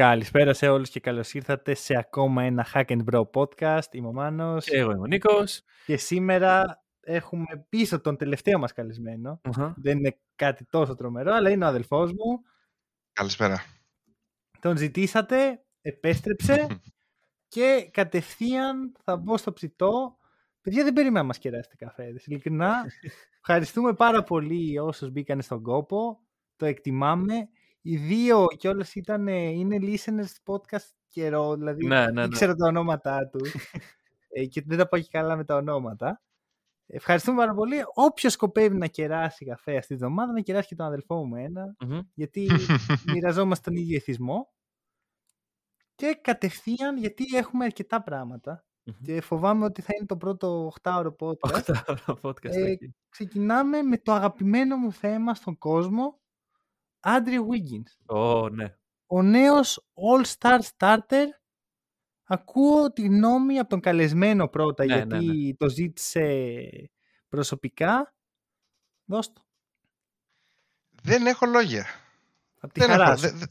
Καλησπέρα σε όλους και καλώς ήρθατε σε ακόμα ένα Hack and Bro podcast. Είμαι ο Μάνος Και εγώ είμαι ο Νίκος. και σήμερα έχουμε πίσω τον τελευταίο μας καλεσμένο. Δεν είναι κάτι τόσο τρομερό, αλλά είναι ο αδελφός μου. Καλησπέρα. Τον ζητήσατε, επέστρεψε και κατευθείαν θα μπω στο ψητό. Παιδιά δεν περίμενα να μας κεράσετε καφέδες, ειλικρινά. Ευχαριστούμε πάρα πολύ όσους μπήκαν στον κόπο. Το εκτιμάμε. Οι δύο κιόλα ήταν, ε, είναι listeners podcast καιρό, δηλαδή Ναι, ναι, ναι. ήξερα τα ονόματά τους ε, και δεν τα πάω και καλά με τα ονόματα. Ευχαριστούμε πάρα πολύ. Όποιος σκοπεύει να κεράσει καφέ αυτή τη βδομάδα, να κεράσει και τον αδελφό μου ένα, Μμμ. γιατί μοιραζόμαστε τον ίδιο εθισμό. Και κατευθείαν, γιατί έχουμε αρκετά πράγματα Μμμ. και φοβάμαι ότι θα είναι το πρώτο 8ωρο podcast. Οχτάωρο podcast. Ε, εκεί. ξεκινάμε με το αγαπημένο μου θέμα στον κόσμο, Andrew Wiggins. Ω, ναι. Ο νέος All-Star Starter. Ακούω τη γνώμη από τον καλεσμένο πρώτα, Ναι, γιατί ναι, το ζήτησε προσωπικά. Δώσ' το. Δεν έχω λόγια. Από τη Δεν χαρά έχω. σου. δε- δε-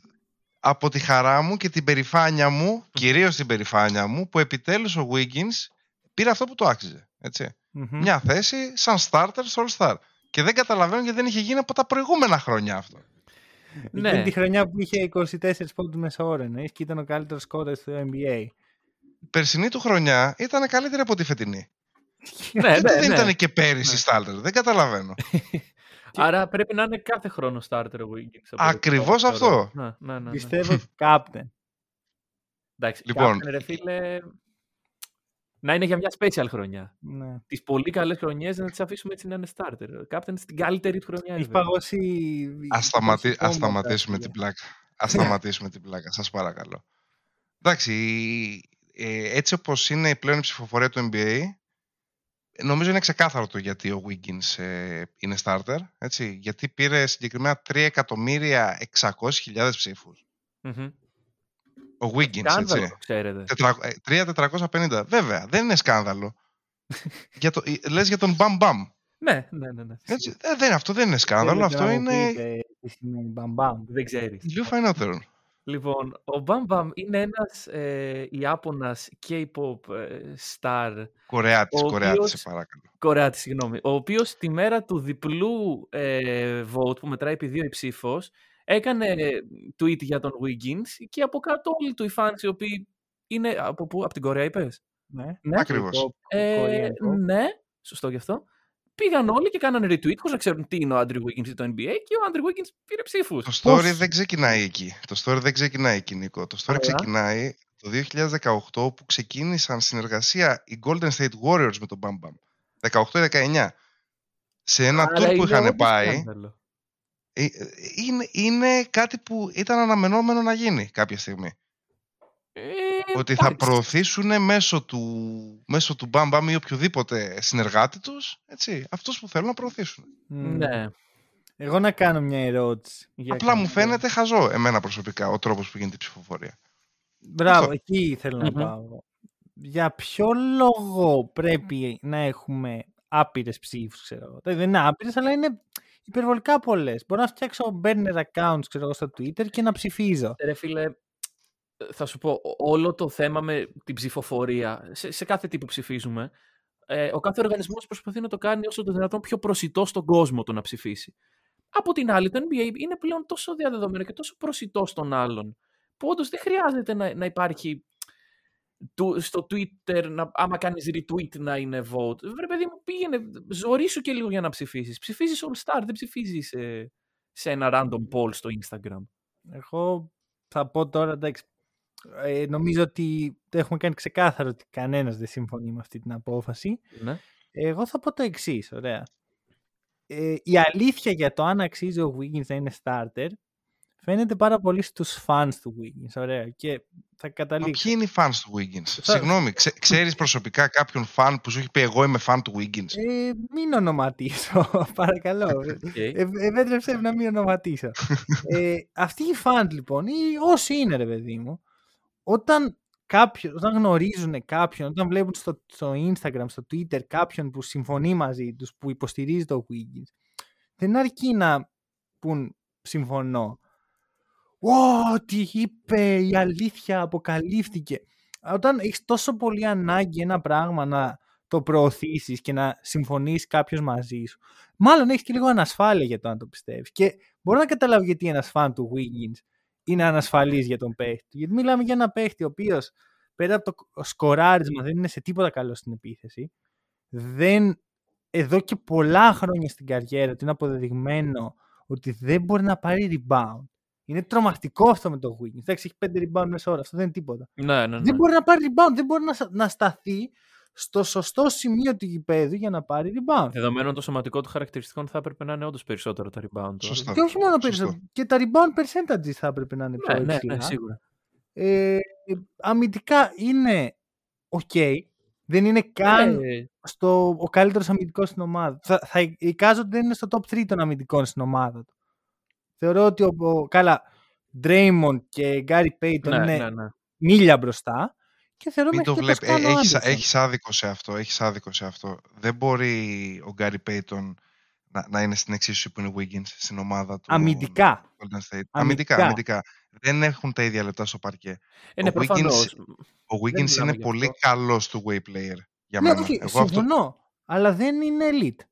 από τη χαρά μου και την περηφάνεια μου, κυρίως την περηφάνεια μου, που επιτέλους ο Wiggins πήρε αυτό που το άξιζε. Έτσι. Μμμ. Μια θέση σαν starter στο All-Star. Και δεν καταλαβαίνω γιατί δεν είχε γίνει από τα προηγούμενα χρόνια αυτό. Ναι. Εκείνη τη χρονιά που είχε 24 πόντους μέσα ώρα, εννοείς, και ήταν ο καλύτερος σκόρερ στο NBA. Η περσινή του χρονιά ήταν καλύτερη από τη φετινή. ναι, Γιατί ναι, δεν ναι. ήταν και πέρυσι starter. Δεν καταλαβαίνω. Άρα πρέπει να είναι κάθε χρόνο starter ο Wiggins. από ό,τι Ακριβώς θεωρώ. αυτό. Ναι, ναι, ναι, ναι. Πιστεύω captain. Εντάξει, Λοιπόν. captain, ρε φίλε, να είναι για μια special χρονιά. Ναι. Τις πολύ καλές χρονιές να τις αφήσουμε έτσι να είναι starter. Captain στην καλύτερη του χρονιά. Έχει ever. παγώσει... Ας, σταματη... το ας σώμα σταματήσουμε τα την πλάκα. Ας σταματήσουμε την πλάκα, σας παρακαλώ. Εντάξει, ε, έτσι όπως είναι πλέον η ψηφοφορία του NBA, νομίζω είναι ξεκάθαρο το γιατί ο Wiggins ε, είναι starter, έτσι, γιατί πήρε συγκεκριμένα 3.600.000 ψήφους. Μμμ. Ο Wiggins, Σκάνδαλο, έτσι. το ξέρετε. Τετρα- ε, 3.450. Βέβαια, δεν είναι σκάνδαλο. για το, ε, λες για τον Bam Bam. Ναι, ναι, ναι. ναι. Έτσι, ε, δεν, αυτό δεν είναι σκάνδαλο, Θέλετε αυτό να μου είναι πείτε Τι σημαίνει μπαμπαμ. Δεν ξέρεις. λίγο φαϊνότερο. Λοιπόν, ο Bam Bam είναι ένας ε, Ιάπωνας K-pop ε, star, Κορεάτης, Ο Κορεάτης, οποίος- σε παρακαλώ. Κορεάτης, συγγνώμη, ο οποίος τη μέρα του διπλού ε, vote που μετράει επί δύο η ψήφος, έκανε tweet για τον Wiggins και από κάτω όλοι του οι fans οι οποίοι είναι από πού, από την Κορέα είπες; Ναι. Ναι. Ακριβώς. Ε, Κορεανικό. ναι, σωστό γι' αυτό. Πήγαν όλοι και κάνανε retweet χωρίς να ξέρουν τι είναι ο Andrew Wiggins ή το NBA και ο Andrew Wiggins πήρε ψήφους. Το story Πώς- δεν ξεκινάει εκεί. Το story δεν ξεκινάει εκεί, Νίκο. Το story Ωραία. ξεκινάει το 2018 που ξεκίνησαν συνεργασία οι Golden State Warriors με τον Bam Bam. 18-19. Σε ένα Άρα tour που είναι είχαν όντως πάει, σκάνδαλο. Ε, ε, είναι, είναι κάτι που ήταν αναμενόμενο να γίνει κάποια στιγμή. Ε, Ότι θα εντάξει. προωθήσουν μέσω του, μέσω του Bam Bam ή οποιοδήποτε συνεργάτη τους, έτσι, αυτούς που θέλουν να προωθήσουν. Μμ. Ναι. Εγώ να κάνω μια ερώτηση. Για Απλά μου κάνε. φαίνεται χαζό εμένα προσωπικά ο τρόπος που γίνεται η ψηφοφορία. Μπράβο, Αυτό. εκεί θέλω να Μμμ. πάω. Για ποιο λόγο πρέπει να έχουμε άπειρες ψήφους, ξέρω εγώ. Δηλαδή, Δεν είναι άπειρες, αλλά είναι υπερβολικά πολλές. Μπορώ να φτιάξω burner accounts, ξέρω εγώ, στο Twitter και να ψηφίζω. Ρε φίλε, θα σου πω, όλο το θέμα με την ψηφοφορία, σε, σε κάθε τι που ψηφίζουμε, ε, ο κάθε οργανισμός προσπαθεί να το κάνει όσο το δυνατόν πιο προσιτό στον κόσμο το να ψηφίσει. Από την άλλη, το NBA είναι πλέον τόσο διαδεδομένο και τόσο προσιτό στον άλλον, που όντως δεν χρειάζεται να, να υπάρχει του, στο Twitter, να, άμα κάνεις retweet να είναι vote. Βρε παιδί μου, πήγαινε, ζωρίσου και λίγο για να ψηφίσεις. Ψηφίζεις All Star, δεν ψηφίζεις ε, σε ένα random poll στο Instagram. Εγώ θα πω τώρα, εντάξει, ε, νομίζω ότι το έχουμε κάνει ξεκάθαρο ότι κανένας δεν συμφωνεί με αυτή την απόφαση. Ναι. Εγώ θα πω το εξής, ωραία. Ε, η αλήθεια για το αν αξίζει ο Wiggins να είναι starter φαίνεται πάρα πολύ στους fans του Wiggins. Ωραία. Και θα Μα καταλήξω. ποιοι είναι οι fans του Wiggins; Συγγνώμη, ξέ, ξέρεις προσωπικά κάποιον fan που σου έχει πει εγώ είμαι fan του Wiggins. Ε, μην ονοματίσω, παρακαλώ. Οκ. Ε, επέτρεψε να μην ονοματίσω. ε, αυτοί οι fans λοιπόν, ή όσοι είναι ρε παιδί μου, όταν, κάποιο, όταν γνωρίζουν κάποιον, όταν βλέπουν στο, στο Instagram, στο Twitter κάποιον που συμφωνεί μαζί τους, που υποστηρίζει το Wiggins, δεν αρκεί να πούν συμφωνώ. Ω, τι είπε, η αλήθεια αποκαλύφθηκε. Όταν έχεις τόσο πολύ ανάγκη ένα πράγμα να το προωθήσεις και να συμφωνήσει κάποιος μαζί σου, μάλλον έχεις και λίγο ανασφάλεια για το αν το πιστεύεις. Και μπορώ να καταλάβω γιατί ένας φαν του Wiggins είναι ανασφαλής για τον παίχτη. Γιατί μιλάμε για ένα παίχτη ο οποίος πέρα από το σκοράρισμα δεν είναι σε τίποτα καλό στην επίθεση. Δεν, εδώ και πολλά χρόνια στην καριέρα του είναι αποδεδειγμένο ότι δεν μπορεί να πάρει rebound. Είναι τρομακτικό αυτό με το Wiggins. Εντάξει, έχει 5 rebound μέσα ώρα. Αυτό δεν είναι τίποτα. Ναι, ναι, ναι. Δεν μπορεί να πάρει rebound. Δεν μπορεί να, σα- να σταθεί στο σωστό σημείο του γηπέδου για να πάρει rebound. Δεδομένων των σωματικών του χαρακτηριστικών θα έπρεπε να είναι όντως περισσότερο τα rebound. του. Σωστά. Και όχι μόνο Σωστό. περισσότερο. Και τα rebound percentages θα έπρεπε να είναι πιο Ναι, ναι, υψηλά. ναι, σίγουρα. Ε, αμυντικά είναι ok. Δεν είναι καν Ε, στο, ο καλύτερος αμυντικός στην ομάδα. Θα, θα εικάζω ότι δεν είναι στο top 3 των αμυντικών στην ομάδα του. Θεωρώ ότι ο, ο- καλά, Draymond και Gary Payton ναι, είναι ναι, ναι. μίλια μπροστά και θεωρώ Μην το μέχρι και βλέπει. Toscano έχεις, Anderson. έχεις άδικο σε αυτό. Έχεις άδικο σε αυτό. Δεν μπορεί ο Γκάρι Πέιτον να, να είναι στην εξίσωση που είναι ο Wiggins στην ομάδα του. Αμυντικά. Golden State. Αμυντικά. Αμυντικά, αμυντικά. Δεν έχουν τα ίδια λεπτά στο παρκέ. Ε, ναι, Ο Wiggins- προφανώς. Ο Wiggins μιλάμε είναι γι' πολύ αυτό. καλός του way player για Ναι, μένα. όχι, Εγώ αυτό, συμφωνώ. Αλλά δεν είναι elite.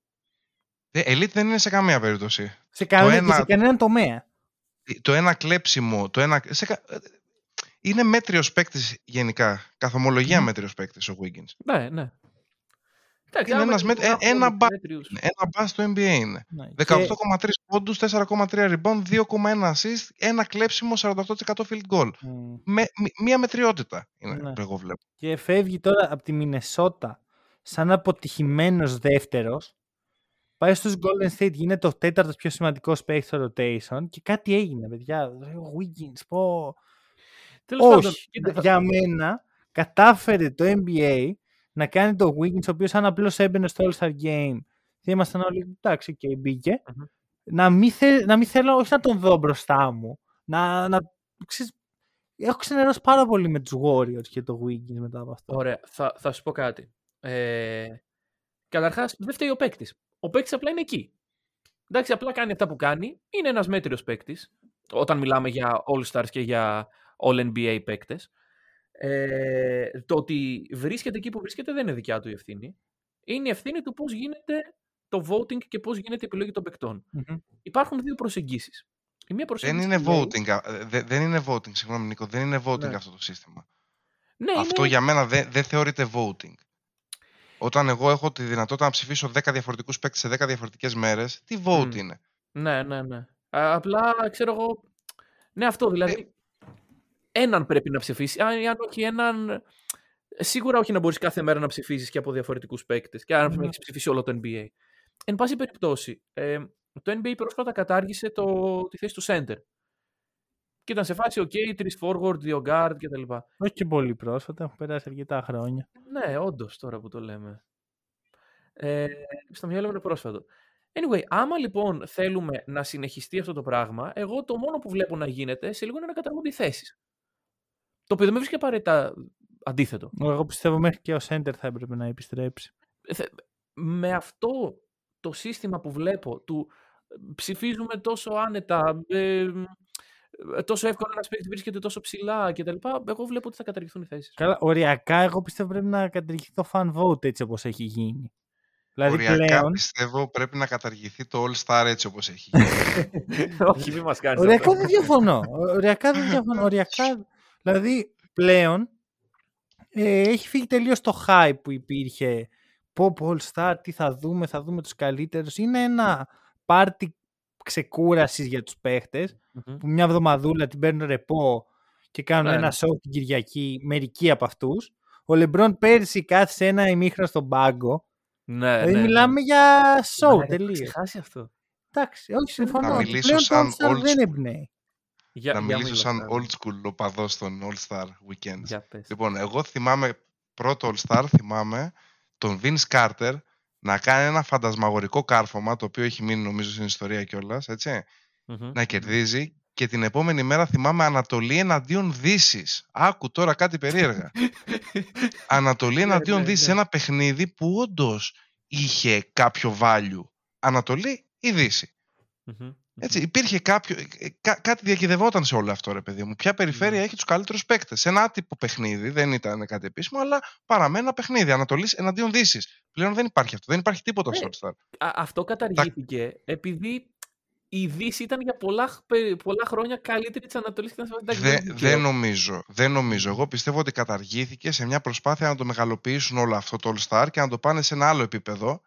Ε, elite δεν είναι σε καμία περίπτωση. Σε, κανένα, και ένα- σε κανέναν τομέα. Το ένα κλέψιμο, το ένα. Σε, κα- ε, είναι μέτριος παίκτης γενικά. Καθομολογία Μμμ. μέτριος παίκτης ο Wiggins. Ναι, ναι. Εντάξει, Είναι άμα ένας και με- τον ε, γράφω ένα όλους μπα- μέτριους. Ένα μπα στο NBA είναι. Ναι. 18,3 πόντους, 4,3 rebound, 2,1 assist, ένα κλέψιμο, 48% field goal. Και, μ, Με, μ- μία μετριότητα είναι Ναι. που εγώ βλέπω. και φεύγει τώρα από τη Μινεσότα σαν αποτυχημένος δεύτερος. Πάει στους Golden State, γίνεται ο τέταρτος πιο σημαντικός παίκτης στο rotation και κάτι έγινε, παιδιά. Ο Wiggins, πω... Τέλος πάντων, Όχι, κοίτα, θα- για μένα κατάφερε το NBA να κάνει το Wiggins, ο οποίος αν απλώς έμπαινε στο All-Star Game θα ήμασταν όλοι, εντάξει, και μπήκε. Μμμ. Να, μην θε, να μην θέλω, όχι να τον δω μπροστά μου, να, να ξέρεις, έχω ξενερώσει πάρα πολύ με τους Warriors και το Wiggins μετά από αυτό. Ωραία, θα, θα σου πω κάτι. Ε, Καταρχάς, δεν φταίει ο παίκτης. Ο παίκτης απλά είναι εκεί. Εντάξει, απλά κάνει αυτά που κάνει. Είναι ένας μέτριος παίκτης. Όταν μιλάμε για All-Stars και για All-NBA παίκτες. Ε, το ότι βρίσκεται εκεί που βρίσκεται δεν είναι δικιά του η ευθύνη. Είναι η ευθύνη του πώς γίνεται το voting και πώς γίνεται η επιλογή των παικτών. Μμμ. Υπάρχουν δύο προσεγγίσεις. Η μία Δεν προσέγγιση είναι λέει- voting. α, ε, δε- δεν είναι voting, συγγνώμη Νίκο, δεν είναι voting Ναι. αυτό το σύστημα. Ναι, Αυτό είναι- για μένα δεν δεν θεωρείται voting. Όταν εγώ έχω τη δυνατότητα να ψηφίσω 10 διαφορετικούς παίκτες σε 10 διαφορετικές μέρες, τι vote Μμ. είναι; Ναι, ναι, ναι. Α, απλά ξέρω εγώ. Ναι, αυτό δηλαδή. Έναν πρέπει να ψηφίσει. Αν, αν όχι έναν. Σίγουρα όχι να μπορείς κάθε μέρα να ψηφίσεις και από διαφορετικούς παίκτες. Και αν Ναι. έχεις ψηφίσει όλο το NBA. Εν πάση περιπτώσει, ε, το NBA πρόσφατα κατάργησε το, τη θέση του center. Και ήταν σε φάση, OK, τρεις forward, δύο guard κτλ. Όχι και πολύ πρόσφατα, έχουν περάσει αρκετά χρόνια. Ναι, όντως τώρα που το λέμε. Ε, στο μυαλό μου είναι πρόσφατο. Anyway, άμα λοιπόν θέλουμε να συνεχιστεί αυτό το πράγμα, εγώ το μόνο που βλέπω να γίνεται σε λίγο είναι να καταργούνται οι θέσεις. Το οποίο δεν με βρίσκει απαραίτητα αντίθετο. Εγώ πιστεύω μέχρι και ο Center θα έπρεπε να επιστρέψει. Ε, θε- Με αυτό το σύστημα που βλέπω, του ε, ψηφίζουμε τόσο άνετα, ε, ε, τόσο εύκολα ένα παίκτη βρίσκεται τόσο ψηλά κτλ. Εγώ βλέπω ότι θα καταργηθούν οι θέσεις. Καλά, οριακά εγώ πιστεύω πρέπει να καταργηθεί το fan vote έτσι όπως έχει γίνει. Δηλαδή Οριακά πλέον, πιστεύω πρέπει να καταργηθεί το All Star έτσι όπως έχει γίνει. Όχι, μην μας κάνεις. οριακά δεν διαφωνώ. Οριακά δεν διαφωνώ. Οριακά, δηλαδή πλέον ε, έχει φύγει τελείως το hype που υπήρχε. Pop All Star, τι θα δούμε, θα δούμε τους καλύτερους. Είναι ένα πάρτι ξεκούρασης για τους παίχτες που μια εβδομαδούλα την παίρνουν ρεπό και κάνουν Ναι, ένα ναι. show την Κυριακή, μερικοί από αυτούς. Ο Λεμπρόν πέρσι κάθισε ένα ημίχρονο στον πάγκο. Ναι, δηλαδή ναι, ναι. μιλάμε για show Ναι, έχω τελείως. ξεχάσει αυτό. Εντάξει, όχι, συμφωνώ. Να ότι μιλήσω πλέον το σαν All-Star old δεν school. εμπνέει. Για, να για μιλήσω μίλα, σαν ναι. old school οπαδός των All Star Weekends. Για πες. Λοιπόν, εγώ θυμάμαι, πρώτο All Star θυμάμαι τον Vince Carter να κάνει ένα φαντασμαγορικό κάρφωμα, το οποίο έχει μείνει νομίζω στην ιστορία κιόλας, έτσι, Μμμ. να κερδίζει και την επόμενη μέρα θυμάμαι Ανατολή εναντίον Δύσης. Άκου τώρα κάτι περίεργα. Ανατολή εναντίον ναι, Δύσης, ναι. ένα παιχνίδι που όντως είχε κάποιο value. Ανατολή ή Δύση. Μμμ. Έτσι, υπήρχε κάποιο, ε, κά- κάτι διακυδευόταν σε όλο αυτό, ρε παιδί μου. Ποια περιφέρεια Ναι. έχει τους καλύτερους παίκτες. Σε ένα άτυπο παιχνίδι, δεν ήταν κάτι επίσημο, αλλά παραμένει ένα παιχνίδι. Ανατολής εναντίον Δύσης. Πλέον δεν υπάρχει αυτό. Δεν υπάρχει τίποτα Ναι. στο All Star. Α, αυτό καταργήθηκε επειδή η Δύση ήταν για πολλά, χ- πε- πολλά χρόνια καλύτερη της Ανατολής και ήταν σε Δε- εντάξει, δεν νομίζω. Δεν νομίζω. Εγώ πιστεύω ότι καταργήθηκε σε μια προσπάθεια να το μεγαλοποιήσουν όλο αυτό το All Star και να το πάνε σε ένα άλλο επίπεδο.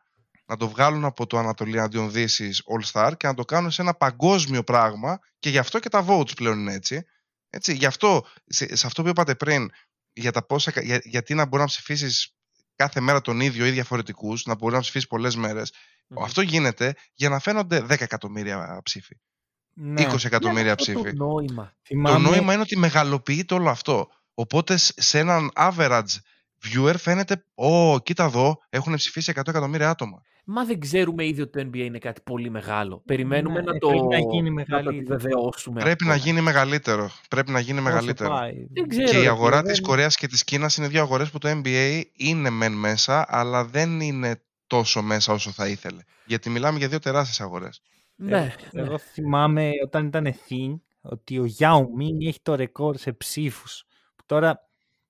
Να το βγάλουν από το Ανατολή αντίον Δύσης All Star και να το κάνουν σε ένα παγκόσμιο πράγμα και γι' αυτό και τα votes πλέον είναι έτσι. έτσι γι' αυτό, σε, σε αυτό που είπατε πριν, για τα πόσα, για, γιατί να μπορεί να ψηφίσεις κάθε μέρα τον ίδιο ή διαφορετικούς, να μπορεί να ψηφίσεις πολλές μέρες. Μμμ. Αυτό γίνεται για να φαίνονται 10 εκατομμύρια ψήφοι, Ναι. 20 εκατομμύρια Ναι, αυτό ψήφοι. Το νόημα. Θυμάμαι, Το νόημα είναι ότι μεγαλοποιείται όλο αυτό. Οπότε σ- σε έναν average viewer φαίνεται, Ω, κοίτα εδώ, έχουν ψηφίσει 100 εκατομμύρια άτομα. Μα δεν ξέρουμε ήδη ότι το NBA είναι κάτι πολύ μεγάλο. Περιμένουμε Ναι, να, το, πρέπει να γίνει να το μεγαλύτερο. επιβεβαιώσουμε. Πρέπει να ακόμα. γίνει μεγαλύτερο. Πρέπει να γίνει πόσο μεγαλύτερο. πάει. Δεν ξέρω. Και η ρε αγορά φίλε, της δεν- Κορέας και της Κίνας είναι δύο αγορές που το NBA είναι μεν μέσα, αλλά δεν είναι τόσο μέσα όσο θα ήθελε. Γιατί μιλάμε για δύο τεράστιες αγορές. Ναι, ναι. Εγώ θυμάμαι όταν ήταν thing ότι ο Yao Ming έχει το ρεκόρ σε ψήφους. Που Τώρα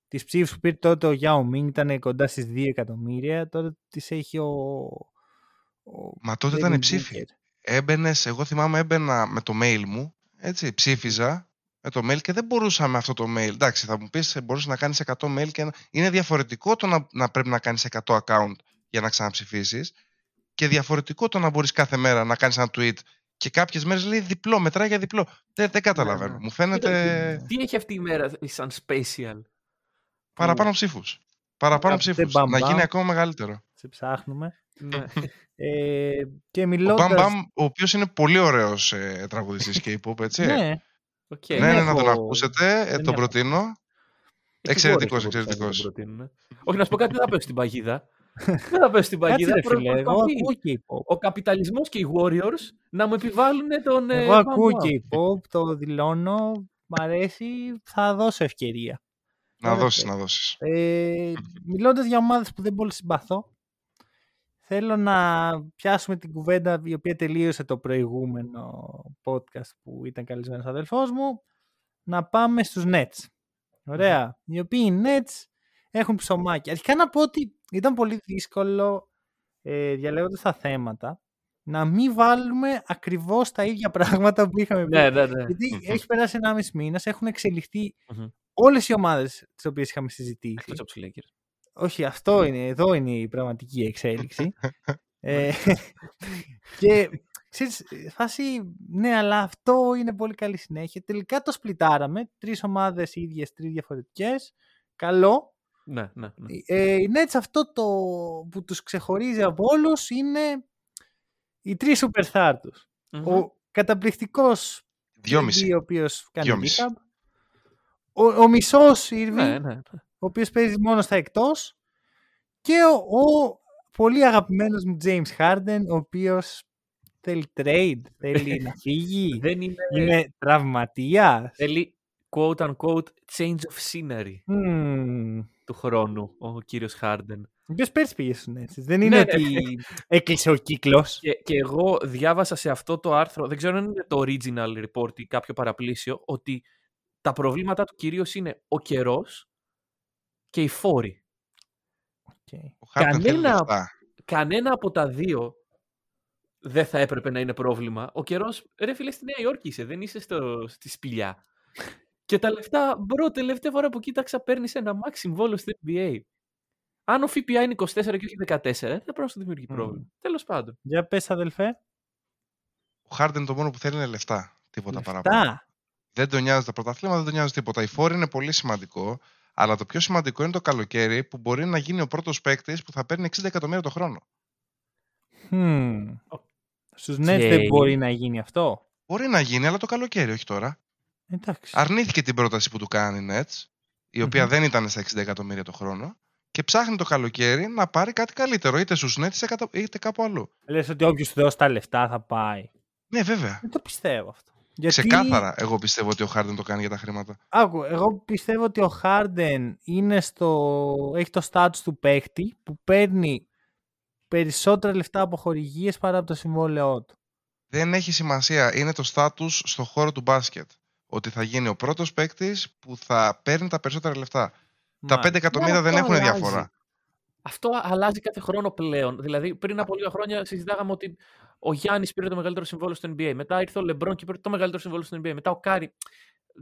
τις ψήφους που πήρε τότε ο Yao Ming ήταν κοντά στις 2 εκατομμύρια, τώρα τις έχει ο... ο Μα τότε Devin ήταν Booker. ψήφοι. Έμπαινες, εγώ θυμάμαι έμπαινα με το mail μου, έτσι, ψήφιζα με το mail και δεν μπορούσα με αυτό το mail. Εντάξει, θα μου πεις, ε, μπορούσε να κάνεις 100 mail και να... είναι διαφορετικό το να, να πρέπει να κάνεις 100 account για να ξαναψηφίσεις και διαφορετικό το να μπορείς κάθε μέρα να κάνεις ένα tweet και κάποιες μέρες λέει διπλό, μετράει για διπλό. Δεν, δεν καταλαβαίνω. ναι. Μου φαίνεται Κοίτα, Τι έχει αυτή η μέρα σαν special; παραπάνω ψήφους. Παραπάνω Κάποτε ψήφους. μπαμ Να μπαμ. γίνει ακόμα μεγαλύτερο. Σε ψάχνουμε. Ναι. Ε, και Ο μιλώντας... Bam Bam, ο οποίος είναι πολύ ωραίος ε, τραγουδιστής K-pop, έτσι. Ναι, Οκ. ναι, δεν ναι, να τον έχω- ακούσετε, ε, δεν τον έχω. προτείνω. Έχει εξαιρετικός, γόρες, εγώ πιστεύω, εξαιρετικός. να τον προτείνουν. Όχι, να σου πω κάτι, δεν θα πέσω στην παγίδα. δεν θα πέσω στην κάτσε παγίδα. ρε προ- φίλε, εγώ προσπαθεί ακούω K-pop. Ο καπιταλισμός και οι Warriors να μου επιβάλλουν τον... ε, Εγώ ακούω Bam Bam. K-pop, το δηλώνω, μ' αρέσει, θα δώσω ευκαιρία. Να Ωραία, δώσεις, okay. να δώσεις. Ε, μιλώντας για ομάδες που δεν πολύ συμπαθώ, θέλω να πιάσουμε την κουβέντα η οποία τελείωσε το προηγούμενο podcast που ήταν καλεσμένος αδελφός μου, να πάμε στους Nets. Ωραία. Οι οποίοι οι Nets έχουν ψωμάκι. Αρχικά να πω ότι ήταν πολύ δύσκολο ε, διαλέγοντας τα θέματα να μην βάλουμε ακριβώς τα ίδια πράγματα που είχαμε πει. Ναι, ναι, ναι. Γιατί έχει περάσει 1,5 μήνας, έχουν εξελιχθεί Μμμ. όλες οι ομάδες τις οποίες είχαμε συζητήσει. Εκτός από τους Lakers. Όχι, αυτό είναι, εδώ είναι η πραγματική εξέλιξη. ε, και ξέρεις, φάση, ναι, αλλά αυτό είναι πολύ καλή συνέχεια. Τελικά το σπλιτάραμε, τρεις ομάδες ίδιες, τρεις διαφορετικές. Καλό. Ναι, ναι, ναι. Ε, οι Nets αυτό το που τους ξεχωρίζει από όλους είναι οι τρεις superstar τους. Μμμ. Ο καταπληκτικός Δυόμιση. ο οποίος κάνει Δυόμιση. rehab. Ο, ο μισός Irving, Ναι, ναι, ναι. Ο οποίος παίζει μόνος στα εκτός και ο, ο πολύ αγαπημένος μου James Harden, ο οποίος θέλει trade, θέλει να φύγει, Δεν είναι... είναι τραυματίας. Θέλει quote unquote change of scenery Μμμ. του χρόνου ο κύριος Harden. Ο οποίος πέρσι πήγε στους Nets. Δεν είναι Ναι, ναι. ότι έκλεισε ο κύκλος. Και, και εγώ διάβασα σε αυτό το άρθρο, δεν ξέρω αν είναι το original report ή κάποιο παραπλήσιο, ότι τα προβλήματά του κυρίως είναι ο καιρός και οι φόροι. Okay. Ο Χάρτεν θέλει Κανένα- λεφτά. Κανένα από τα δύο δεν θα έπρεπε να είναι πρόβλημα. Ο καιρός, ρε φίλε, στη Νέα Υόρκη είσαι, δεν είσαι στο, στη σπηλιά. και τα λεφτά, μπρο, τελευταία φορά που κοίταξα παίρνεις ένα max συμβόλαιο στο NBA. Αν ο ΦΠΑ είναι 24 και όχι 14, δεν θα πρέπει να σου δημιουργεί Μμμ. πρόβλημα. Τέλος πάντων. Για πες αδελφέ. Ο Χάρντεν το μόνο που θέλει είναι λεφτά. Τίποτα παραπάνω. Λεφτά. Δεν τον νοιάζει τα πρωταθλήματα, δεν τον νοιάζει τίποτα. Το φόρι είναι πολύ σημαντικό. Αλλά το πιο σημαντικό είναι το καλοκαίρι που μπορεί να γίνει ο πρώτος παίκτης που θα παίρνει 60 εκατομμύρια το χρόνο. Hmm. Στους Nets Και- δεν μπορεί να γίνει αυτό; Μπορεί να γίνει, αλλά το καλοκαίρι, όχι τώρα. Εντάξει. Αρνήθηκε την πρόταση που του κάνει η Nets, η οποια δεν ήταν στα 60 εκατομμύρια το χρόνο, και ψάχνει το καλοκαίρι να πάρει κάτι καλύτερο, είτε στους Nets είτε κατα- είτε κάπου αλλού. Λες ότι όποιος του δώσει τα λεφτά θα πάει. Ναι, βέβαια. Δεν το πιστεύω αυτό. Γιατί... Ξεκάθαρα, εγώ πιστεύω ότι ο Χάρντεν το κάνει για τα χρήματα. Άκου, εγώ πιστεύω ότι ο Χάρντεν είναι στο... έχει το status του παίχτη που παίρνει περισσότερα λεφτά από χορηγίες παρά από το συμβόλαιό του. Δεν έχει σημασία. Είναι το στάτους στο χώρο του μπάσκετ. Ότι θα γίνει ο πρώτος παίκτης που θα παίρνει τα περισσότερα λεφτά. Τα 5 Μάλιστα. εκατομμύρια δεν αυτό έχουν αλλάζει. διαφορά. Αυτό αλλάζει κάθε χρόνο πλέον. Δηλαδή, πριν από λίγα χρόνια συζητάγαμε ότι ο Γιάννης πήρε το μεγαλύτερο συμβόλαιο στο NBA. Μετά ήρθε ο Λεμπρόν και πήρε το μεγαλύτερο συμβόλαιο στο NBA. Μετά ο Κάρι.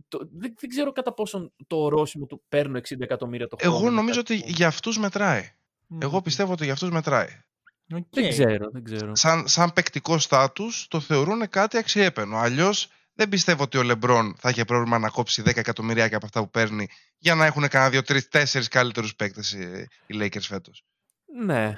Το, δεν, δεν ξέρω κατά πόσον το ορόσημο του παίρνω 60 εκατομμύρια το χρόνο. Εγώ είναι νομίζω κάτι ότι που- για αυτούς μετράει. Μμ. Εγώ πιστεύω ότι για αυτούς μετράει. Οκ. Δεν ξέρω, δεν ξέρω. Σαν, σαν παικτικό στάτους το θεωρούν κάτι αξιέπαινο. Αλλιώς δεν πιστεύω ότι ο Λεμπρόν θα είχε πρόβλημα να κόψει 10 εκατομμυρία από αυτά που παίρνει για να έχουν κανένα 2, 3, 4 καλύτερους παίκτες οι, οι Lakers φέτος. Ναι.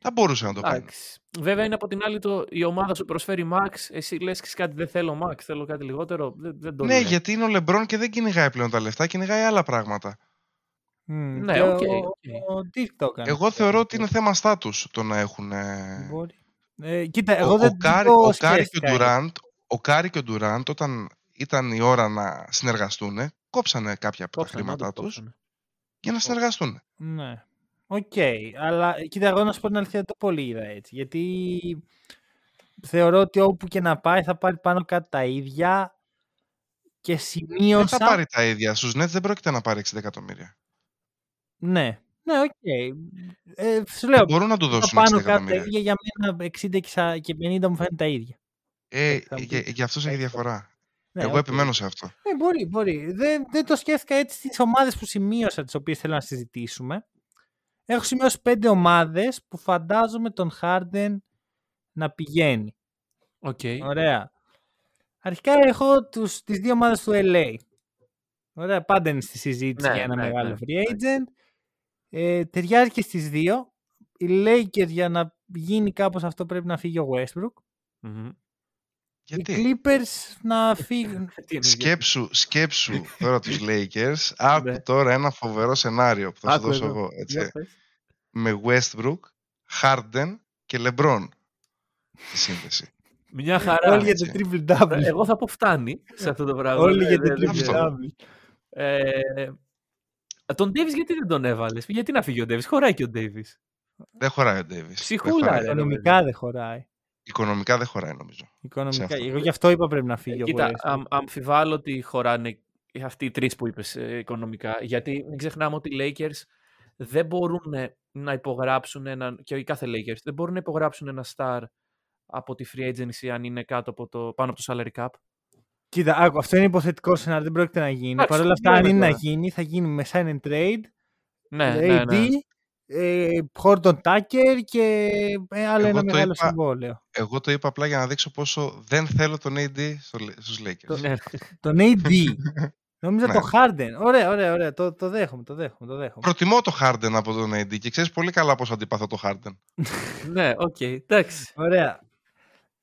Θα μπορούσε να το κάνει. Εντάξει. Βέβαια είναι από την άλλη το, η ομάδα σου προσφέρει Max. Εσύ λες κάτι δεν θέλω Max, θέλω κάτι λιγότερο. Δεν, δεν το Ναι, λέω. γιατί είναι ο Λεμπρόν και δεν κυνηγάει πλέον τα λεφτά, κυνηγάει άλλα πράγματα. Μμ, Ναι, και οκ, ο- οκ. Ο Dirk το έκανε. Εγώ θεωρώ ότι είναι θέμα στάτους το να έχουν... ε, Μπορεί. Ε, κοίτα, εγώ ο, δεν ο, Κάρι, το ο Κάρι και ο σκέφτηκα έτσι. Ντουράντ, ο Κάρι και ο Ντουράντ όταν ήταν η ώρα να συνεργαστούν, κόψανε κάποια από τα Κόψανε, χρήματά όντως τους κόψανε. για να συνεργαστούν. Ναι. Οκ. Αλλά κοίτα, εγώ να σου πω την αλήθεια, δεν το πολύ είδα έτσι. Γιατί θεωρώ ότι όπου και να πάει θα πάρει πάνω κάτω τα ίδια και Δεν σημείωσα... θα πάρει τα ίδια. Στους Nets δεν πρόκειται να πάρει 60 εκατομμύρια. Ναι. Ναι, οκ. Ε, σου λέω, Μπορούν να του τα δώσουν 60 πάνω κάτω τα εκατομμύρια. ίδια για μένα 60 και σα- και 50 μου φαίνεται τα ίδια. Ε, θα μου για, πεις, για αυτός έχει έξω. διαφορά. Ναι, Εγώ οκ. επιμένω σε αυτό. Ναι, μπορεί, μπορεί. Δεν, δεν το σκέφτηκα έτσι στις ομάδες που σημείωσα, τις οποίες θέλω να συζητήσουμε. Έχω σημειώσει πέντε ομάδες που φαντάζομαι τον Harden να πηγαίνει. Οκ. Ωραία. Αρχικά έχω τους, τις δύο ομάδες του LA. Ωραία, πάντα είναι στη συζήτηση Ναι, για ένα ναι, μεγάλο ναι, free agent. Ε, ταιριάζει και στις δύο. Οι Lakers για να γίνει κάπως αυτό πρέπει να φύγει ο Westbrook. Μμμ. Οι Γιατί Clippers να φύγουν. Τι εννοείς, σκέψου, σκέψου τώρα τους Lakers, άκου Ναι. τώρα ένα φοβερό σενάριο που θα σου Άκου δώσω εδώ. εγώ. για Έτσι. πες. Με Westbrook, Harden και LeBron στη σύνδεση. Μια χαρά. Όλοι για το έτσι. triple double. Εγώ θα πω φτάνει σε αυτό το πράγμα. Όλοι Ε, για το δεν- δεν triple ξέρω. double. Ε, τον Davis γιατί δεν τον έβαλες; Γιατί να φύγει ο Davis; Χωράει και ο Davis. Δεν χωράει ο Davis. Ψυχούλα, Δεν χωράει. ρε. Οικονομικά δεν χωράει. Οικονομικά δεν χωράει νομίζω. Οικονομικά. αυτό. Εγώ γι' αυτό είπα πρέπει να φύγει ο Κοίτα, Westbrook. αμ- αμφιβάλλω ότι χωράνε αυτοί οι τρεις που είπες ε, οικονομικά. Γιατί μην ξεχνάμε ότι οι Lakers δεν μπορούν να υπογράψουν έναν, και οι κάθε Lakers, δεν μπορούν να υπογράψουν ένα star από τη free agency αν είναι κάτω από το, πάνω από το salary cap. Κοίτα, άκου, αυτό είναι υποθετικό σενάριο, δεν πρόκειται να γίνει. Εντάξει, Παρ' όλα αυτά, το αν λέμε είναι να τώρα. γίνει, θα γίνει με sign and trade, Ναι, AD, ναι, ναι. Ε, Horton Tucker και ε, άλλο Εγώ ένα το μεγάλο είπα- συμβόλαιο. Εγώ το είπα απλά για να δείξω πόσο δεν θέλω τον AD στο, στους Lakers. Ναι. Τον AD. Νόμιζα Ναι. το Harden. Ωραία, ωραία, ωραία. Το, το δέχομαι, το δέχομαι, το δέχομαι. Προτιμώ το Harden από τον AD και ξέρεις πολύ καλά πόσο αντιπαθώ το Harden. ναι, οκ, εντάξει. Ωραία.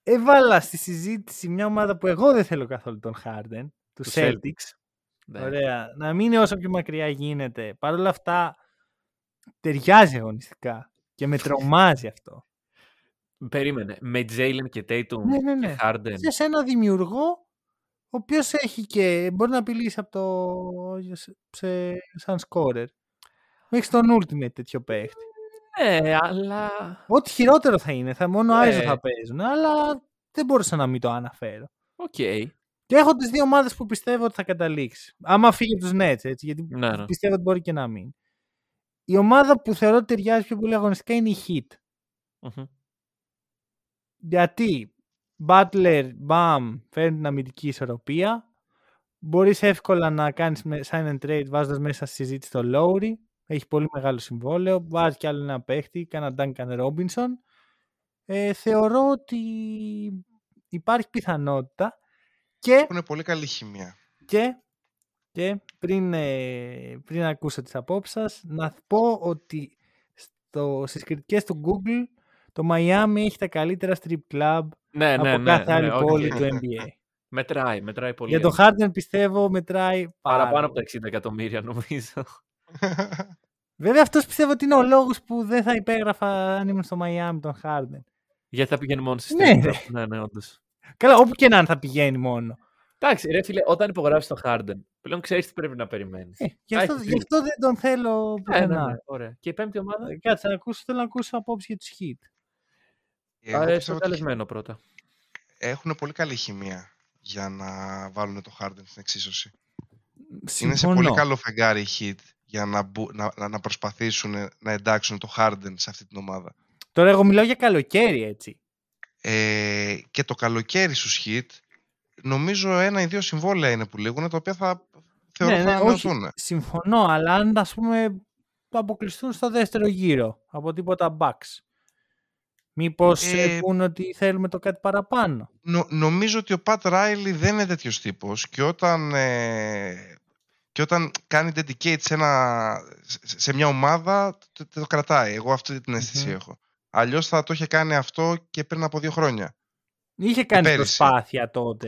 Έβαλα στη συζήτηση μια ομάδα που εγώ δεν θέλω καθόλου τον Harden, τους Τους Celtics. Ναι. Ωραία. Να μην είναι όσο πιο μακριά γίνεται. Παρ' όλα αυτά, ταιριάζει αγωνιστικά. Και με τρομάζει αυτό. Περίμενε. Με Jalen και Tatum Ναι, ναι, ναι. και Harden. Σε ένα δημιουργό, ο οποίος έχει και μπορεί να απειλήσει από το. Σε, σαν scorer. Μέχρι τον ultimate τέτοιο παίκτη. Ναι, αλλά... Ό,τι χειρότερο θα είναι. Θα μόνο Ναι. iso θα παίζουν. Αλλά δεν μπορούσα να μην το αναφέρω. Οκ. Και έχω τις δύο ομάδες που πιστεύω ότι θα καταλήξει. Άμα φύγει από τους Nets, έτσι, γιατί Ναι, ναι. πιστεύω ότι μπορεί και να μην. Η ομάδα που θεωρώ ότι ταιριάζει πιο πολύ αγωνιστικά είναι η Heat. Μμμ. Γιατί Butler, Bam, φέρνει την αμυντική ισορροπία. Μπορείς εύκολα να κάνεις με sign and trade βάζοντας μέσα στη συζήτηση το Lowry. Έχει πολύ μεγάλο συμβόλαιο. Βάζει κι άλλο ένα παίχτη, κάνα Duncan Robinson. Ε, θεωρώ ότι υπάρχει πιθανότητα και, Έχουν πολύ καλή χημεία. και, και πριν, ε, πριν ακούσω τις απόψεις σας, να πω ότι στο, στις κριτικές του Google το Miami έχει τα καλύτερα strip club Ναι, ναι, από ναι. κάθε ναι, άλλη οκ. πόλη του NBA. Μετράει, μετράει πολύ. Για τον Harden πιστεύω μετράει Παραπάνω πάρα από τα 60 εκατομμύρια νομίζω. Βέβαια αυτός πιστεύω ότι είναι ο λόγος που δεν θα υπέγραφα αν ήμουν στο Μαϊάμι τον Harden. Γιατί θα πηγαίνει μόνο στη Ναι, στιγμή. ρε. Ναι, ναι, όντως. Καλά, όπου και να είναι θα πηγαίνει μόνο. Εντάξει, ρε φίλε, όταν υπογράψεις τον Harden, πλέον ξέρεις τι πρέπει να περιμένεις. Ε, γι, αυτό, έχεις γι' αυτό δεν τον θέλω ναι, ναι, πουθενά. ναι, ωραία. Και η πέμπτη ομάδα; Ε, Κάτσε να ακούσω, θέλω να ακούσω απόψη για τους Heat. Εγώ Α, πιστεύω στο ότι καλεσμένο πρώτα. έχουν πολύ καλή χημεία για να βάλουν το Harden στην εξίσωση. Είναι σε Συμφωνώ. πολύ καλό φεγγάρι οι Heat για να, μπου- να, να- να προσπαθήσουν να εντάξουν το Harden σε αυτή την ομάδα. Τώρα εγώ μιλάω για καλοκαίρι έτσι. Ε, και το καλοκαίρι στους Heat νομίζω ένα ή δύο συμβόλαια είναι που λήγουν τα οποία θα θεωρώ ναι, θα ναι, όχι, ανανεωθούν. συμφωνώ, αλλά αν ας πούμε αποκλειστούν στο δεύτερο γύρο από τίποτα Bucks. Μήπως ε... Ε, πούν ότι θέλουμε το κάτι παραπάνω; Νο- νομίζω ότι ο Πατ Ράιλι δεν είναι τέτοιος τύπος και όταν, ε, και όταν κάνει dedicate σε, ένα, σε, σε μια ομάδα το, το, το κρατάει. Εγώ αυτή την αισθηση Μμμ. έχω. Αλλιώς θα το είχε κάνει αυτό και πριν από δύο χρόνια. Είχε κάνει πέρυσι. προσπάθεια τότε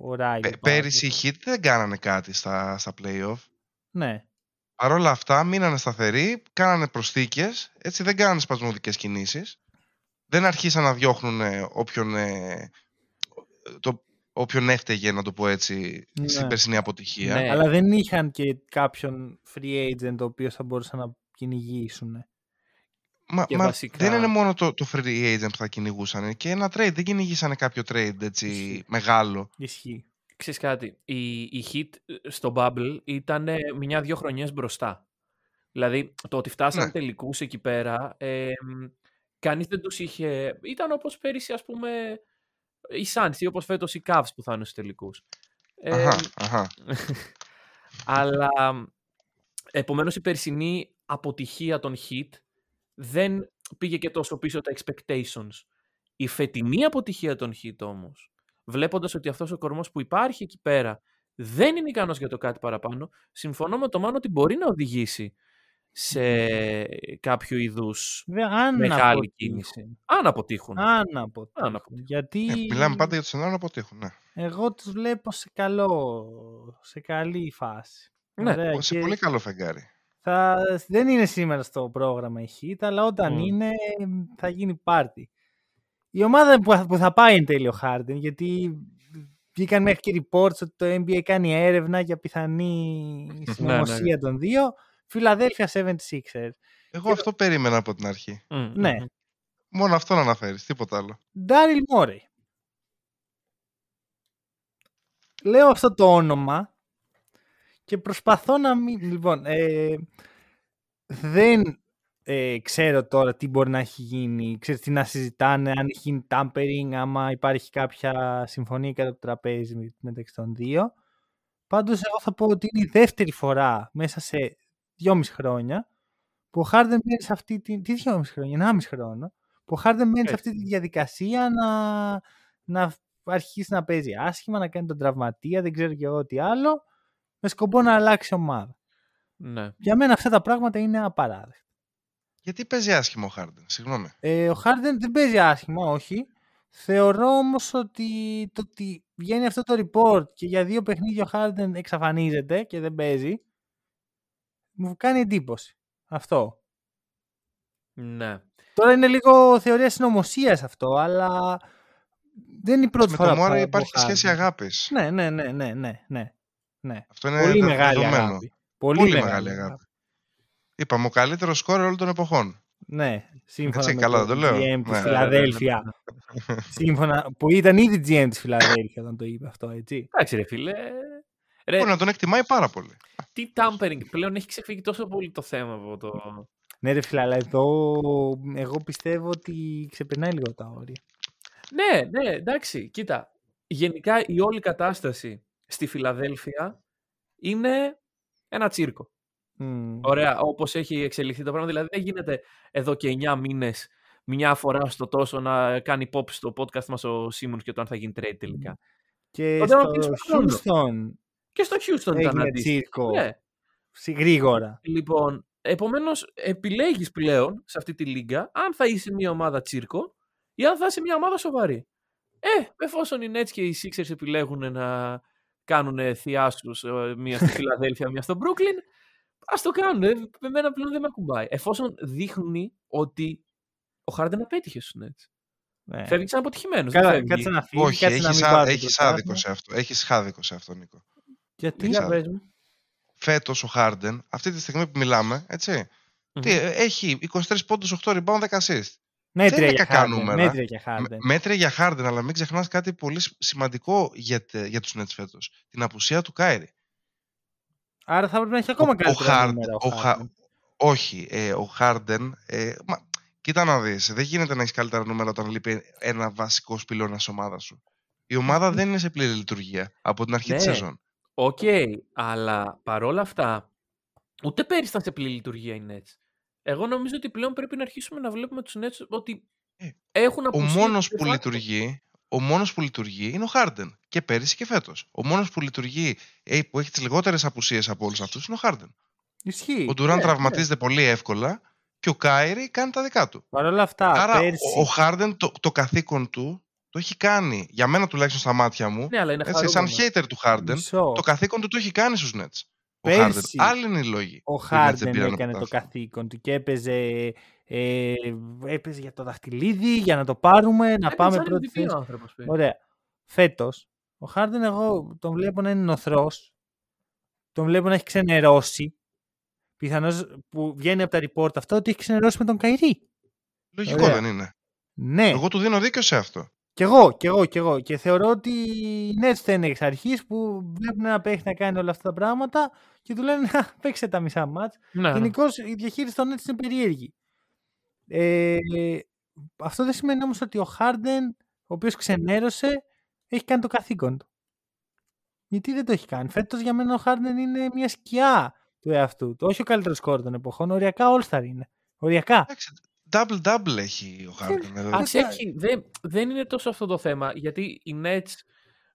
ο, ο Ράιλι. Πε- πέρυσι οι Heat δεν κάνανε κάτι στα, στα playoff. Ναι. Παρ' όλα αυτά μείνανε σταθεροί, κάνανε προσθήκες, έτσι δεν κάνανε σπασμωδικές κινήσεις. Δεν αρχίσαν να διώχνουν ε, όποιον, ε, το, όποιον έφταιγε, να το πω έτσι, στην Ναι. περσινή αποτυχία. Ναι. Αλλά δεν είχαν και κάποιον free agent ο οποίος θα μπορούσαν να κυνηγήσουν. Μα, Και μα βασικά- δεν είναι μόνο το, το free agent που θα κυνηγούσαν, είναι και ένα trade. Δεν κυνηγήσανε κάποιο trade έτσι Ισχύει. μεγάλο. Ισχύει. Ξέρεις κάτι, η, η Heat στο Bubble ήταν μια-δυο χρονιές μπροστά. Δηλαδή, το ότι φτάσανε Ναι. τελικούς εκεί πέρα, ε, κανείς δεν τους είχε... Ήταν όπως πέρυσι, ας πούμε, οι Suns ή όπως φέτος οι Cavs που θα είναι στους τελικούς. Ε, Αχα, αχα. αλλά, επομένως, η περσινή αποτυχία των Heat δεν πήγε και τόσο πίσω τα expectations. Η φετινή αποτυχία των Heat όμως, βλέποντας ότι αυτός ο κορμός που υπάρχει εκεί πέρα δεν είναι ικανός για το κάτι παραπάνω, συμφωνώ με το Μάνο ότι μπορεί να οδηγήσει σε κάποιο είδους Βέβαια, αν μεγάλη αποτύχουν. κίνηση. Αν αποτύχουν. Αν αποτύχουν. Αν αποτύχουν. Γιατί Ε, μιλάμε πάντα για το σενάριο να αποτύχουν. Ναι. εγώ τους βλέπω σε, καλό, σε καλή φάση. Ναι, Ωραία, Σε και πολύ καλό φεγγάρι. Θα, δεν είναι σήμερα στο πρόγραμμα η Heat, αλλά όταν Μμ. είναι θα γίνει πάρτι. Η ομάδα που, που θα πάει εν τέλει ο Harden, γιατί βγήκαν μέχρι και reports ότι το NBA κάνει έρευνα για πιθανή συνωμοσία των δύο. Philadelphia 76ers. Εγώ αυτό περίμενα από την αρχή. Μμ, Ναι. μμ. Μόνο αυτό να αναφέρεις, τίποτα άλλο. Daryl Morey. Λέω αυτό το όνομα και προσπαθώ να μην... Λοιπόν, ε, δεν ε, ξέρω τώρα τι μπορεί να έχει γίνει, ξέρεις τι να συζητάνε, αν έχει γίνει tampering, άμα υπάρχει κάποια συμφωνία κατά το τραπέζι με- μεταξύ των δύο. Πάντως εγώ θα πω ότι είναι η δεύτερη φορά μέσα σε δυόμιση χρόνια που ο Harden μένει σε αυτή τη... Τι δυόμιση χρόνια, ενάμιση χρόνο. Που ο Harden μένει σε Έτσι. αυτή τη διαδικασία να, να αρχίσει να παίζει άσχημα, να κάνει τον τραυματία, δεν ξέρω και εγώ τι άλλο, με σκοπό να αλλάξει ομάδα. Ναι. Για μένα αυτά τα πράγματα είναι απαράδεκτα. Γιατί παίζει άσχημα ο Χάρντεν, συγγνώμη. Ε, ο Harden δεν παίζει άσχημα, όχι. Θεωρώ όμως ότι το ότι βγαίνει αυτό το report και για δύο παιχνίδια ο Harden εξαφανίζεται και δεν παίζει, μου κάνει εντύπωση. Αυτό. ναι. Τώρα είναι λίγο θεωρία συνωμοσίας αυτό, αλλά δεν είναι η πρώτη Με φορά το που θα Μόρα δω υπάρχει Harden. σχέση αγάπης. Ναι, ναι, ναι, ναι, ναι, ναι. Ναι. Αυτό είναι Πολύ δε- μεγάλη δεδομένο. αγάπη. Πολύ, Πολύ μεγάλη, μεγάλη αγάπη. αγάπη. Είπαμε, ο καλύτερος σκόρερ όλων των εποχών. Ναι, σύμφωνα Έτσι, με καλά το δεν το λέω. GM της Ναι. Φιλαδέλφια. σύμφωνα, που ήταν ήδη GM της Φιλαδέλφια όταν το είπε αυτό, έτσι. Εντάξει ρε φίλε. Ρε, Μπορεί να τον εκτιμάει πάρα πολύ. τι tampering πλέον έχει ξεφύγει τόσο πολύ το θέμα από το... Ναι ρε φίλε, αλλά εδώ εγώ πιστεύω ότι ξεπερνάει λίγο τα όρια. Ναι, ναι, εντάξει, κοίτα. Γενικά η όλη κατάσταση στη Φιλαδέλφια είναι ένα τσίρκο. Μμ. Ωραία, όπως έχει εξελιχθεί το πράγμα. Δηλαδή δεν γίνεται εδώ και 9 μήνες μια φορά στο τόσο να κάνει pop στο podcast μας ο Σίμονς και το αν θα γίνει trade τελικά. Και Τότε να στο πεις χρόνο. Houston Και στο Houston ήταν έγινε αντίστοιχο. τσίρκο Ναι. σι- γρήγορα. Λοιπόν, επομένως επιλέγεις πλέον σε αυτή τη λίγα αν θα είσαι μια ομάδα τσίρκο ή αν θα είσαι μια ομάδα σοβαρή. Ε, εφόσον οι Nets και οι Sixers επιλέγουν να κάνουν θειάσους ε, μία στη Φιλαδέλφια, μία στο Brooklyn, ας το κάνουν. Ε, Εμένα πλέον δεν με ακουμπάει. Εφόσον δείχνει ότι ο Harden απέτυχε στους Nets. Ναι. Φεύγεις σαν αποτυχημένος. Καλά, δεν φεύγει. κάτσε να φύγει. Όχι, κάτσε να έχεις, μην ά- πάρει το έχεις πρωτάθλημα. άδικο σε αυτό. Έχεις άδικο σε αυτό, Νίκο. Γιατί Για Έχεις πες μου. Φέτος ο Harden, αυτή τη στιγμή που μιλάμε, έτσι, Μμμ. τι, ε, έχει 23 πόντους, 8 rebound, 10 assist. Μέτρια είναι για κακά Harden, νούμερα. Μέτρια για Με- Harden. Μέτρια για Harden, αλλά μην ξεχνάς κάτι πολύ σ- σημαντικό για, τε- για τους Nets φέτος. Την απουσία του Kyrie. Άρα θα πρέπει να έχει ακόμα ο, καλύτερα Harden- νούμερα ο ο Χα- Harden. όχι, ε, ο Harden, ε, μα, κοίτα να δεις, δεν γίνεται να έχεις καλύτερα νούμερα όταν λείπει ένα βασικό πυλώνα της ομάδας σου. Η ομάδα δεν είναι σε πλήρη λειτουργία από την αρχή της Ναι. σεζόν. Οκ, αλλά παρόλα αυτά, ούτε πέρυσι ήταν σε πλήρη λειτουργία οι Nets. Εγώ νομίζω ότι πλέον πρέπει να αρχίσουμε να βλέπουμε τους Nets ότι Ε, έχουν Ο απουσίες μόνος de που facto. λειτουργεί, ο μόνος που λειτουργεί είναι ο Harden. Και πέρυσι και φέτος. Ο μόνος που λειτουργεί, ε, που έχει τις λιγότερες απουσίες από όλους αυτούς είναι ο Harden. Ισχύει. Ο Durant ναι. τραυματίζεται πολύ εύκολα και ο Κάιρι κάνει τα δικά του. Παρ' όλα αυτά, Άρα πέρσι, ο, ο Harden το, το καθήκον του το έχει κάνει. Για μένα τουλάχιστον στα μάτια μου, Ναι, αλλά είναι έτσι, σαν χαρούμενος. hater του Harden, μισό, το καθήκον του το έχει κάνει στους Nets. Ο Πέρσι, Harden. Άλλοι είναι οι λόγοι. ο που οι Nets δεν Harden πήραν έκανε το πρωτάθλημα. καθήκον του και έπαιζε, ε, έπαιζε για το δαχτυλίδι, για να το πάρουμε, να Έπαιζε πάμε σαν πρώτη MVP ο θέση. άνθρωπος, παιδί. Ωραία. Φέτος, ο Harden εγώ τον βλέπω να είναι νοθρός, τον βλέπω να έχει ξενερώσει, πιθανώς που βγαίνει από τα report αυτό ότι έχει ξενερώσει με τον Καϊρή. Λογικό Ωραία. δεν είναι. Ναι. Εγώ του δίνω δίκιο σε αυτό. Κι εγώ, κι εγώ, κι εγώ. Και θεωρώ ότι οι Nets φταίνε εξ αρχής που βλέπουν ένα παίχτη να κάνει όλα αυτά τα πράγματα και του λένε «Α, παίξε τα μισά μάτς. Ναι, ναι. Γενικώς η διαχείριση των Nets είναι περίεργη. Ε, αυτό δεν σημαίνει όμως ότι ο Harden, ο οποίος ξενέρωσε, έχει κάνει το καθήκον του. Γιατί δεν το έχει κάνει. Φέτος για μένα ο Harden είναι μια σκιά του εαυτού του. Όχι ο καλύτερος κόρη των εποχών. Οριακά All-Star είναι. Οριακά. Εντάξει, double-double έχει ο Harden. δηλαδή. Ας έχει, δεν, δεν είναι τόσο αυτό το θέμα, γιατί οι Nets,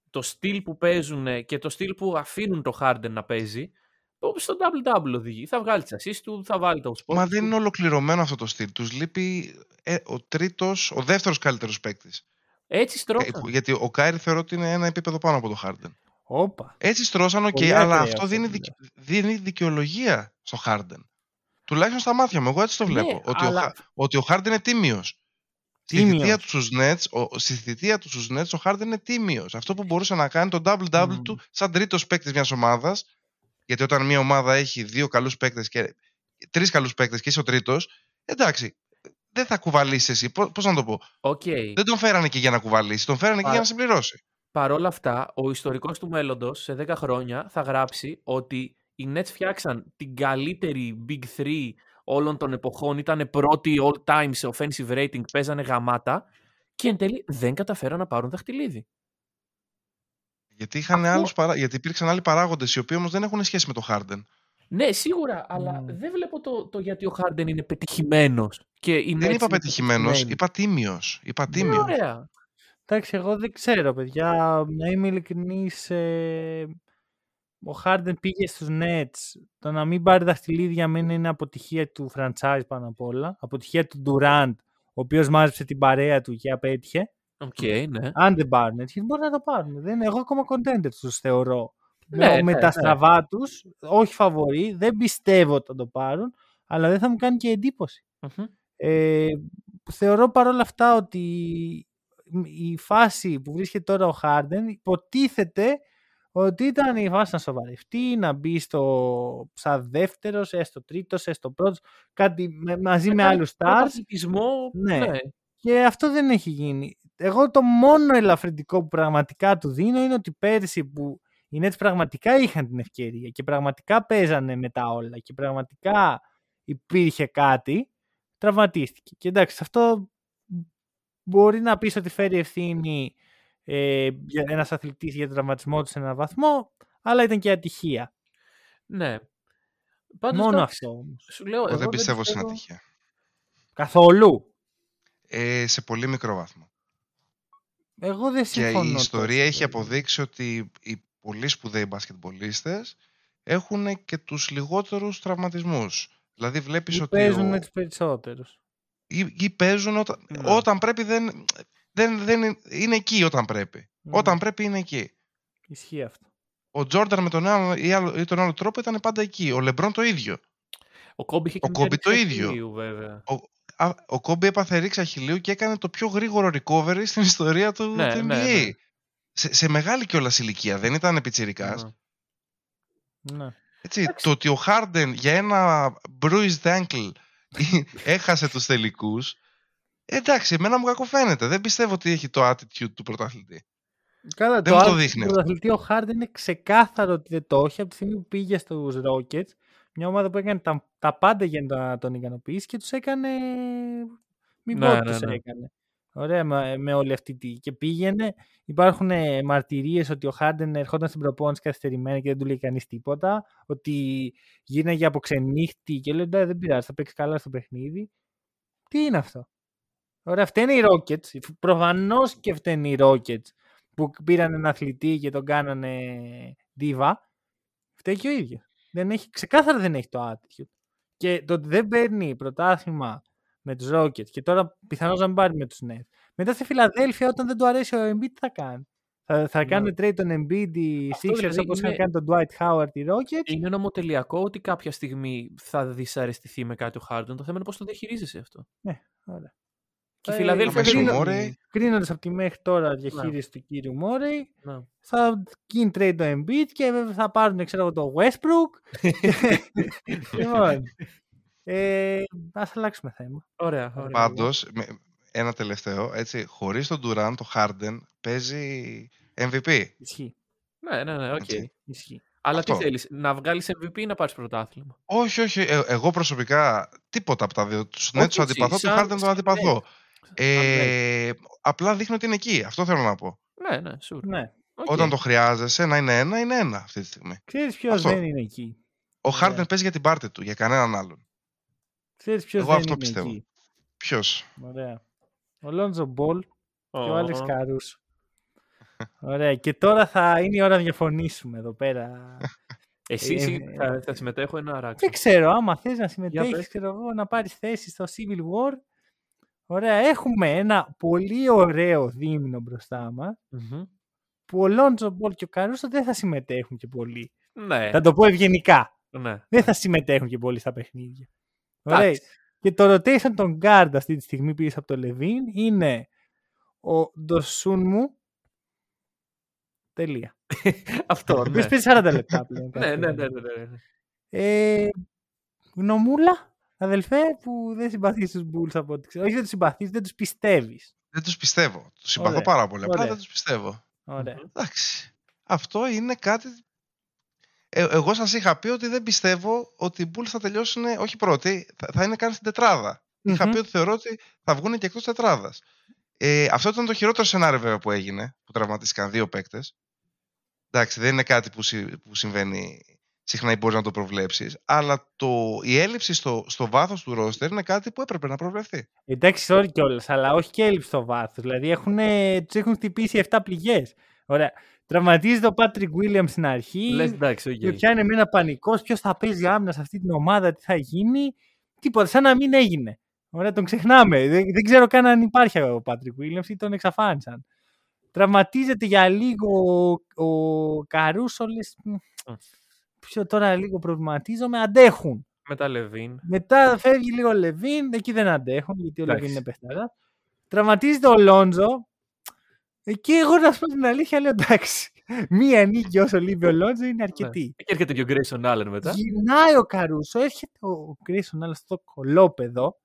το στυλ που παίζουν και το στυλ που αφήνουν το Harden να παίζει, όπως στο double-double οδηγεί. Θα βγάλει τις assists του, θα βάλει το spot Μα του. δεν είναι ολοκληρωμένο αυτό το στυλ. Τους λείπει ε, ο τρίτος, ο δεύτερος καλύτερος παίκτης. Έτσι στρώχαν. γιατί ο Kyrie θεωρώ ότι είναι ένα επίπεδο πάνω από το Harden. Όπα. Έτσι στρώσαν, οκ, Πολύ αλλά ακραίο αυτό αυτό δίνει, που δικ- δίνει δικαιολογία στο Harden. Τουλάχιστον στα μάτια μου, εγώ έτσι το Ναι, βλέπω. ότι, αλλά- ο, Χα- ότι ο Harden είναι τίμιος. Στη Τίμιος. θητεία του στους Nets, ο, στη θητεία του στους Nets, ο Harden είναι τίμιος. Αυτό που μπορούσε να κάνει το double-double Μμμ. του σαν τρίτος παίκτης μιας ομάδας, γιατί όταν μια ομάδα έχει δύο καλούς παίκτες και τρεις καλούς παίκτες και είσαι ο τρίτος, εντάξει, δεν θα κουβαλήσεις εσύ. Πώ πώς να το πω; Οκ. Δεν τον φέρανε και για να κουβαλήσει, τον φέρανε και Παρα- για να συμπληρώσει. Παρ' όλα αυτά, ο ιστορικός του μέλλοντος σε 10 χρόνια θα γράψει ότι οι Nets φτιάξαν την καλύτερη Big 3 όλων των εποχών, ήταν πρώτοι all time σε offensive rating, παίζανε γαμάτα και εν τέλει δεν καταφέραν να πάρουν δαχτυλίδι. Γιατί, είχαν Αυτό- άλλους παρά... Γιατί υπήρξαν άλλοι παράγοντες οι οποίοι όμως δεν έχουν σχέση με το Harden. Ναι, σίγουρα, αλλά Μμμ. δεν βλέπω το, το γιατί ο Harden είναι πετυχημένος. Και οι Δεν Nets είπα είναι πετυχημένος, πετυχημένοι. είπα τίμιος. Είπα Ναι, τίμιος. Ωραία. Εντάξει, εγώ δεν ξέρω, παιδιά. Να είμαι ειλικρινής, ε, ο Harden πήγε στους Nets. Το να μην πάρει δαχτυλίδι για μένα είναι αποτυχία του franchise πάνω απ' όλα. Αποτυχία του Durant, ο οποίος μάζεψε την παρέα του και απέτυχε. Οκ, ναι. Αν δεν πάρουν έτσι, μπορεί να το πάρουν. Δεν, εγώ ακόμα contender τους θεωρώ. Ναι, με, με ναι, τα ναι. στραβά τους, όχι φαβορεί, δεν πιστεύω ότι θα το πάρουν, αλλά δεν θα μου κάνει και εντύπωση. Μμμ. Ε, θεωρώ παρόλα αυτά ότι η φάση που βρίσκεται τώρα ο Χάρντεν υποτίθεται ότι ήταν η φάση να σοβαρευτεί, να μπει στο σαν δεύτερος, έστω τρίτος, έστω πρώτος, κάτι με- μαζί με κάνει άλλους stars Πρωταθλητισμό, Ναι. ναι. και αυτό δεν έχει γίνει. Εγώ το μόνο ελαφρυντικό που πραγματικά του δίνω είναι ότι πέρσι που οι Nets πραγματικά είχαν την ευκαιρία και πραγματικά παίζανε με τα όλα και πραγματικά υπήρχε κάτι, τραυματίστηκε. Και εντάξει, αυτό μπορεί να πεις ότι φέρει ευθύνη ε, για ένας αθλητής για τον τραυματισμό του σε έναν βαθμό, αλλά ήταν και ατυχία. ναι. Πάντως, Μόνο εντάξει, αυτό όμως. Σου λέω, Εγώ δεν πιστεύω στην ατυχία. Καθόλου; Ε, σε πολύ μικρό βαθμό. Εγώ δεν Και συμφωνώ. η ιστορία τόσο έχει πολύ. αποδείξει ότι οι πολύ σπουδαίοι μπασκετμπολίστες έχουν και τους λιγότερους τραυματισμούς. Δηλαδή βλέπεις Ή ότι παίζουν ο- με τους περισσότερους. ή, ή παίζουν όταν, Ναι. όταν πρέπει δεν... δεν, δεν είναι, είναι εκεί όταν πρέπει. Μμμ. Όταν πρέπει είναι εκεί. Ισχύει αυτό. Ο Τζόρνταν με τον ένα ή, άλλο, ή τον άλλο τρόπο ήταν πάντα εκεί. Ο Λεμπρόν το ίδιο. Ο Κόμπι είχε Ο και μια Kobe το ρήξη ίδιο. αχιλλείου, βέβαια. Α, ο Κόμπι έπαθε ρήξη αχιλλείου και έκανε το πιο γρήγορο recovery στην ιστορία του, Ναι, του NBA. ναι, ναι. Σε, σε μεγάλη κιόλας ηλικία, δεν ήταν πιτσιρικάς. Ναι. Ναι. Έτσι, Εντάξει. το ότι ο Χάρντεν για ένα bruised ankle έχασε τους τελικούς, εντάξει, εμένα μου κακοφαίνεται. Δεν πιστεύω ότι έχει το attitude του πρωταθλητή. Καλά, Δεν μου το άλλο δείχνει του αυτό. πρωταθλητή ο Χάρντεν είναι ξεκάθαρο ότι δεν το έχει από τη στιγμή που πήγε στους Rockets. Μια ομάδα που έκανε τα, τα πάντα για να τον ικανοποιήσει και τους έκανε. Μην πω Ναι, ότι ναι, τους ναι. έκανε. Ωραία με, με όλη αυτή τη. Και πήγαινε. Υπάρχουν μαρτυρίες ότι ο Χάρντεν ερχόταν στην προπόνηση καθυστερημένα και δεν του λέει κανείς τίποτα. Ότι γίναγε από ξενύχτη και λέει «Ναι, δεν πειράζει, θα παίξει καλά στο παιχνίδι. Τι είναι αυτό; Ωραία, φταίνε οι Rockets. Προφανώς και φταίνε οι Rockets που πήραν ένα αθλητή και τον κάνανε diva. Φταίει και ο ίδιος. Δεν έχει, ξεκάθαρα δεν έχει το attitude. Και το ότι δεν παίρνει πρωτάθλημα με τους Rockets και τώρα πιθανώς να μην πάρει με τους Nets. Μετά στη Φιλαδέλφια όταν δεν του αρέσει ο Embiid τι θα κάνει; Θα, θα Ναι. κάνουν trade τον Embiid οι Αυτό Sixers δηλαδή όπως είχαν είναι- κάνει τον Dwight Howard οι Rockets. Είναι νομοτελειακό ότι κάποια στιγμή θα δυσαρεστηθεί με κάτι ο Χάρντον. Το θέμα είναι πώς το διαχειρίζεσαι αυτό. Ωραία. Και η Ε, Φιλαδέλφια Αμέσως δεν ο είναι- Μόρεϊ. Κρίνοντας από τη μέχρι τώρα διαχείριση του κύριου Μόρεϊ, Ναι. θα γίνει trade το Embiid και βέβαια θα πάρουν ξέρω, εγώ, το Westbrook. λοιπόν, ε, ας αλλάξουμε θέμα. Ωραία. ωραία. Πάντως, με, ένα τελευταίο, έτσι, χωρίς τον Durant, το Harden παίζει MVP. Ισχύει. Ναι, ναι, ναι, οκ. Έτσι. Ισχύει. Αλλά Αυτό. τι θέλεις, να βγάλεις MVP ή να πάρεις πρωτάθλημα; Όχι, όχι, ε, εγώ προσωπικά τίποτα από τα δύο. Τους Nets Όχι τους αντιπαθώ, εσύ, του σαν- Harden τον σαν αντιπαθώ. Σαν Ε, απλά δείχνει ότι είναι εκεί. Αυτό θέλω να πω. Ναι, ναι, sure. Ναι. Οκ. Όταν το χρειάζεσαι να είναι ένα, είναι ένα αυτή τη στιγμή. Ξέρεις ποιος Αυτό. δεν είναι εκεί. Ο Ωραία. Harden παίζει για την πάρτη του, για κανέναν άλλον. Ξέρεις ποιος Εγώ δεν αυτό είναι πιστεύω. εκεί. Ποιος; Ωραία. Ο Lonzo Ball και ο Alex Caruso. Ωραία. Και τώρα θα είναι η ώρα να διαφωνήσουμε εδώ πέρα. Εσύ Ε, συ- ε, θα, θα συμμετέχω ή να αράξω. Δεν ξέρω, άμα θες να πες. συμμετέχεις, ξέρω εγώ, να πάρεις θέση στο Civil War. Ωραία, έχουμε ένα πολύ ωραίο δίμηνο μπροστά μας, Μμμ. που ο Lonzo Ball και ο Caruso δεν θα συμμετέχουν και πολύ. Ναι, Θα το πω ευγενικά. ναι. Δεν θα συμμετέχουν και πολύ στα παιχνίδια. Ωραία. Εντάξει. Και το rotation των guard αυτή τη στιγμή πίσω από το LaVine είναι ο Dosunmu. Τελεία. Αυτό, Ο ναι. οποίος παίζει 40 λεπτά πλέον. ναι, κάθε ναι, ναι, μέρα. ναι, ναι, ναι. Ε, γνωμούλα, αδελφέ, που δεν συμπαθείς τους Bulls από ό,τι ξέρω. Όχι δεν τους συμπαθείς, δεν τους πιστεύεις. Δεν τους πιστεύω. Τους συμπαθώ Ωραία. πάρα πολύ. Απλά Ωραία. δεν τους πιστεύω. Ωραία. Εντάξει. Αυτό είναι κάτι. Ε, εγώ σας είχα πει ότι δεν πιστεύω ότι οι Bulls θα τελειώσουν, όχι πρώτοι, θα, θα είναι καν στην τετράδα. Είχα Μμμ. πει ότι θεωρώ ότι θα βγουν και εκτός τετράδας. Ε, αυτό ήταν το χειρότερο σενάριο βέβαια που έγινε, που τραυματίστηκαν δύο παίκτες. Εντάξει, δεν είναι κάτι που, συ- που συμβαίνει συχνά ή μπορείς να το προβλέψεις. Αλλά το, η έλλειψη στο, στο βάθος του ρόστερ είναι κάτι που έπρεπε να προβλεφθεί. Εντάξει, sorry κιόλας, αλλά όχι και έλλειψη στο βάθος. Δηλαδή έχουν, τους έχουν χτυπήσει 7 πληγές. Ωραία. Τραυματίζεται ο Patrick Williams στην αρχή. Λες εντάξει, οκ. Και πιάνει μένα πανικός. Ποιος θα παίζει άμυνα σε αυτή την ομάδα, τι θα γίνει. Τίποτα, σαν να μην έγινε. Ωραία, τον ξεχνάμε. Δεν, δεν ξέρω καν αν υπάρχει ο Patrick Williams ή τον εξαφάνισαν. Τραυματίζεται για λίγο ο, ο Caruso. Λες, «Μ, Ποιο τώρα λίγο προβληματίζομαι. Αντέχουν. Με τα LaVine. Μετά φεύγει λίγο ο LaVine, εκεί δεν αντέχουν, γιατί ο Εντάξει. LaVine είναι παιχταρά. Τραυματίζεται ο Λόντζο. Εκεί εγώ να σου πω την αλήθεια λέω εντάξει. Μία νίκη όσο λείπει ο Λόντζο είναι αρκετή. Και έρχεται και ο Grayson Allen μετά. Γυρνάει ο Καρούσο, έρχεται ο Κρίσον αλλά στο κολόπεδο.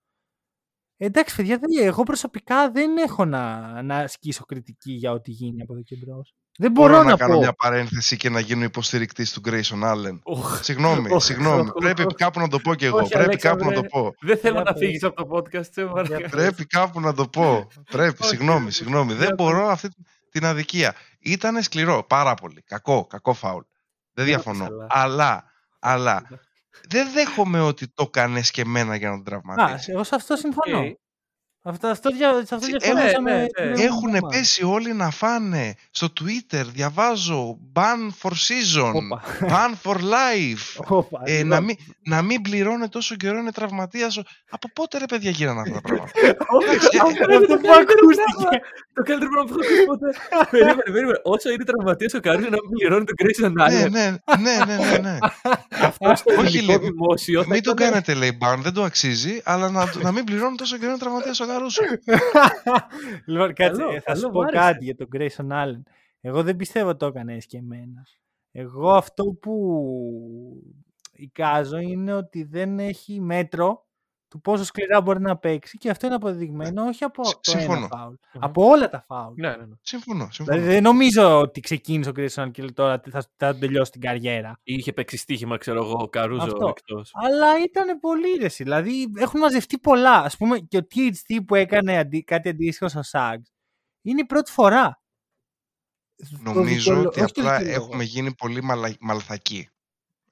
Εντάξει, παιδιά, δεν- εγώ προσωπικά δεν έχω να, να ασκήσω κριτική για ό,τι γίνει από εδώ και μπρος. Δεν μπορώ, Μπορώ να, να κάνω πω. μια παρένθεση και να γίνω υποστηρικτής του Grayson Allen. Οχ, Συγγνώμη, Οχ, συγγνώμη. οχ, Πρέπει οχ. κάπου να το πω κι εγώ. Όχι, Πρέπει κάπου να Αλέξανδρε. το πω. Δεν θέλω Για να πες. φύγει από το podcast, σε παρακαλώ. Πρέπει κάπου να το πω. Πρέπει, Όχι, συγγνώμη, όχι. συγγνώμη. Για Δεν πες. μπορώ αυτή την αδικία. Ήταν σκληρό, πάρα πολύ. Κακό, κακό φάουλ. Δεν Για διαφωνώ. πες, αλλά. Αλλά, αλλά, δεν δέχομαι ότι το έκανες και εμένα για να τον Α, τραυματίσει. εγώ σε αυτό συμφωνώ. Οκ. Αυτό, αυτό, δια- σε αυτό Τσι- διαφωνούσαμε. ναι, ναι, την ναι. προηγούμενη Έχουν εβδομάδα. πέσει όλοι να φάνε. Στο Twitter διαβάζω ban for season, Όπα. ban for life. Όπα, Ε, λοιπόν. να, μην, να μην πληρώνει τόσο καιρό είναι τραυματίας. ο- Από πότε ρε παιδιά γίνανε αυτά τα πράγματα; Αυτό είναι Αυτό το που καλύτερο ακούστηκε. πράγμα. Το καλύτερο πράγμα που έχω ακούσει ποτέ. Περίμενε, περίμενε. Όσο είναι τραυματίας ο Καρύζο να μην πληρώνει τον Grayson ναι, Allen. ναι, ναι, ναι, ναι, ναι. Αυτό στο Όχι, ελληνικό λέει, δημόσιο. θα Μην τον ήταν- κάνετε λέει ban, δεν το αξίζει, αλλά να, να μην πληρώνει τόσο καιρό είναι τραυματίας ο Καρούσο. λοιπόν, κάτσε, Καλό, ε, θα καλό, σου μ' πω άρεσε. κάτι για τον Grayson Allen. Εγώ δεν πιστεύω το έκανε εσκεμμένα. Εγώ αυτό που εικάζω είναι ότι δεν έχει μέτρο του πόσο σκληρά μπορεί να παίξει και αυτό είναι αποδεδειγμένο όχι από Συ- το ένα συμφωνώ. φάουλ, Μμμ. από όλα τα φάουλ. Ναι, ναι, ναι. Συμφωνώ, συμφωνώ. Δηλαδή δεν νομίζω ότι ξεκίνησε ο Grayson Allen και λέει τώρα θα, θα τελειώσει την καριέρα. Ή είχε παίξει στοίχημα, ξέρω εγώ, ο Καρούζο Αυτό. εκτός. Αλλά ήταν πολύ ρεση. Δηλαδή έχουν μαζευτεί πολλά. Α πούμε και ο THT που έκανε αντί, κάτι αντίστοιχο στο SAG είναι η πρώτη φορά. Το Νομίζω δικαιολο- ότι όχι το απλά δικαιολογώ. έχουμε γίνει πολύ μαλα... μαλθακοί.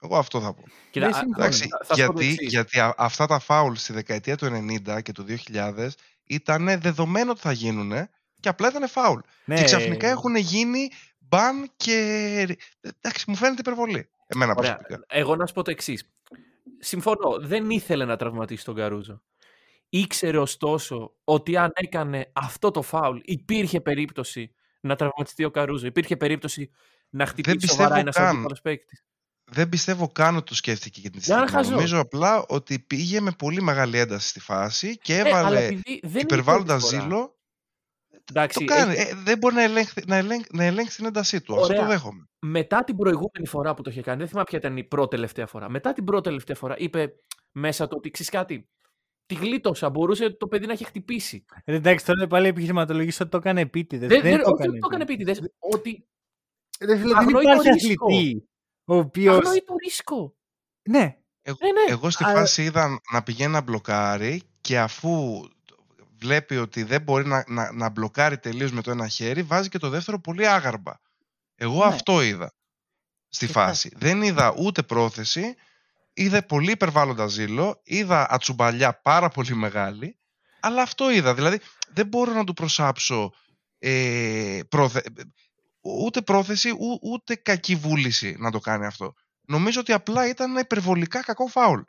Εγώ αυτό θα πω. Κοίτα, Δεν α- συμφωνώ. Εντάξει, θα- θα σου πω το γιατί, εξής. γιατί α- αυτά τα φάουλ στη δεκαετία του 90 και του 2000 ήταν δεδομένο ότι θα γίνουν και απλά ήταν φάουλ. Ναι, Και ξαφνικά έχουν γίνει μπαν και... Εντάξει, μου φαίνεται υπερβολή. Εμένα Ωραία. προσωπικά. Εγώ να σου πω το εξής. Συμφωνώ. Δεν ήθελε να τραυματίσει τον Καρούζο. Ήξερε ωστόσο ότι αν έκανε αυτό το φάουλ υπήρχε περίπτωση να τραυματιστεί ο Καρούζο. Υπήρχε περίπτωση να χτυπήσει πιστεύω σοβαρά ένας καν. αντίπαλος παίκτης. Δεν πιστεύω καν ότι το σκέφτηκε για την Για να στιγμή. χαζό. Νομίζω απλά ότι πήγε με πολύ μεγάλη ένταση στη φάση και Ε, αλλά έβαλε επειδή δεν είναι η υπερβάλλοντα πρώτη φορά. ζήλο. Εντάξει, Το κάνει. έχει- Ε, δεν μπορεί να ελέγξει, να, ελέγξει, να ελέγξει την έντασή του. Αυτό Ωραία. το δέχομαι. μετά την προηγούμενη φορά που το είχε κάνει, δεν θυμάμαι ποια ήταν η πρώτη τελευταία φορά. Μετά την πρώτη τελευταία φορά είπε μέσα του ότι ξέρεις κάτι. Τη γλίτωσα. Μπορούσε το παιδί να έχει χτυπήσει. Ε, Εντάξει, τώρα πάλι επιχειρηματολογήσει ότι το έκανε επίτηδες. Δεν, Δεν, δεν, το όχι, έκανε. δεν το έκανε επίτηδες. Ότι Ρε φίλε, δεν Αγνοεί το υπάρχει ρίσκο. αθλητή ο οποίος. αγνοεί το ρίσκο. Ναι, Εγώ, Ναι, ναι. εγώ στη αλλά- φάση είδα να πηγαίνει να μπλοκάρει και αφού βλέπει ότι δεν μπορεί να, να, να μπλοκάρει τελείως με το ένα χέρι, βάζει και το δεύτερο πολύ άγαρμπα. Εγώ Ναι. αυτό είδα στη Κοιτάξτε. φάση. Δεν είδα ούτε πρόθεση, είδα πολύ υπερβάλλοντα ζήλο, είδα ατσουμπαλιά πάρα πολύ μεγάλη, αλλά αυτό είδα. Δηλαδή δεν μπορώ να του προσάψω ε, πρόθε... ούτε πρόθεση, ού- ούτε κακή βούληση να το κάνει αυτό. Νομίζω ότι απλά ήταν ένα υπερβολικά κακό φάουλ.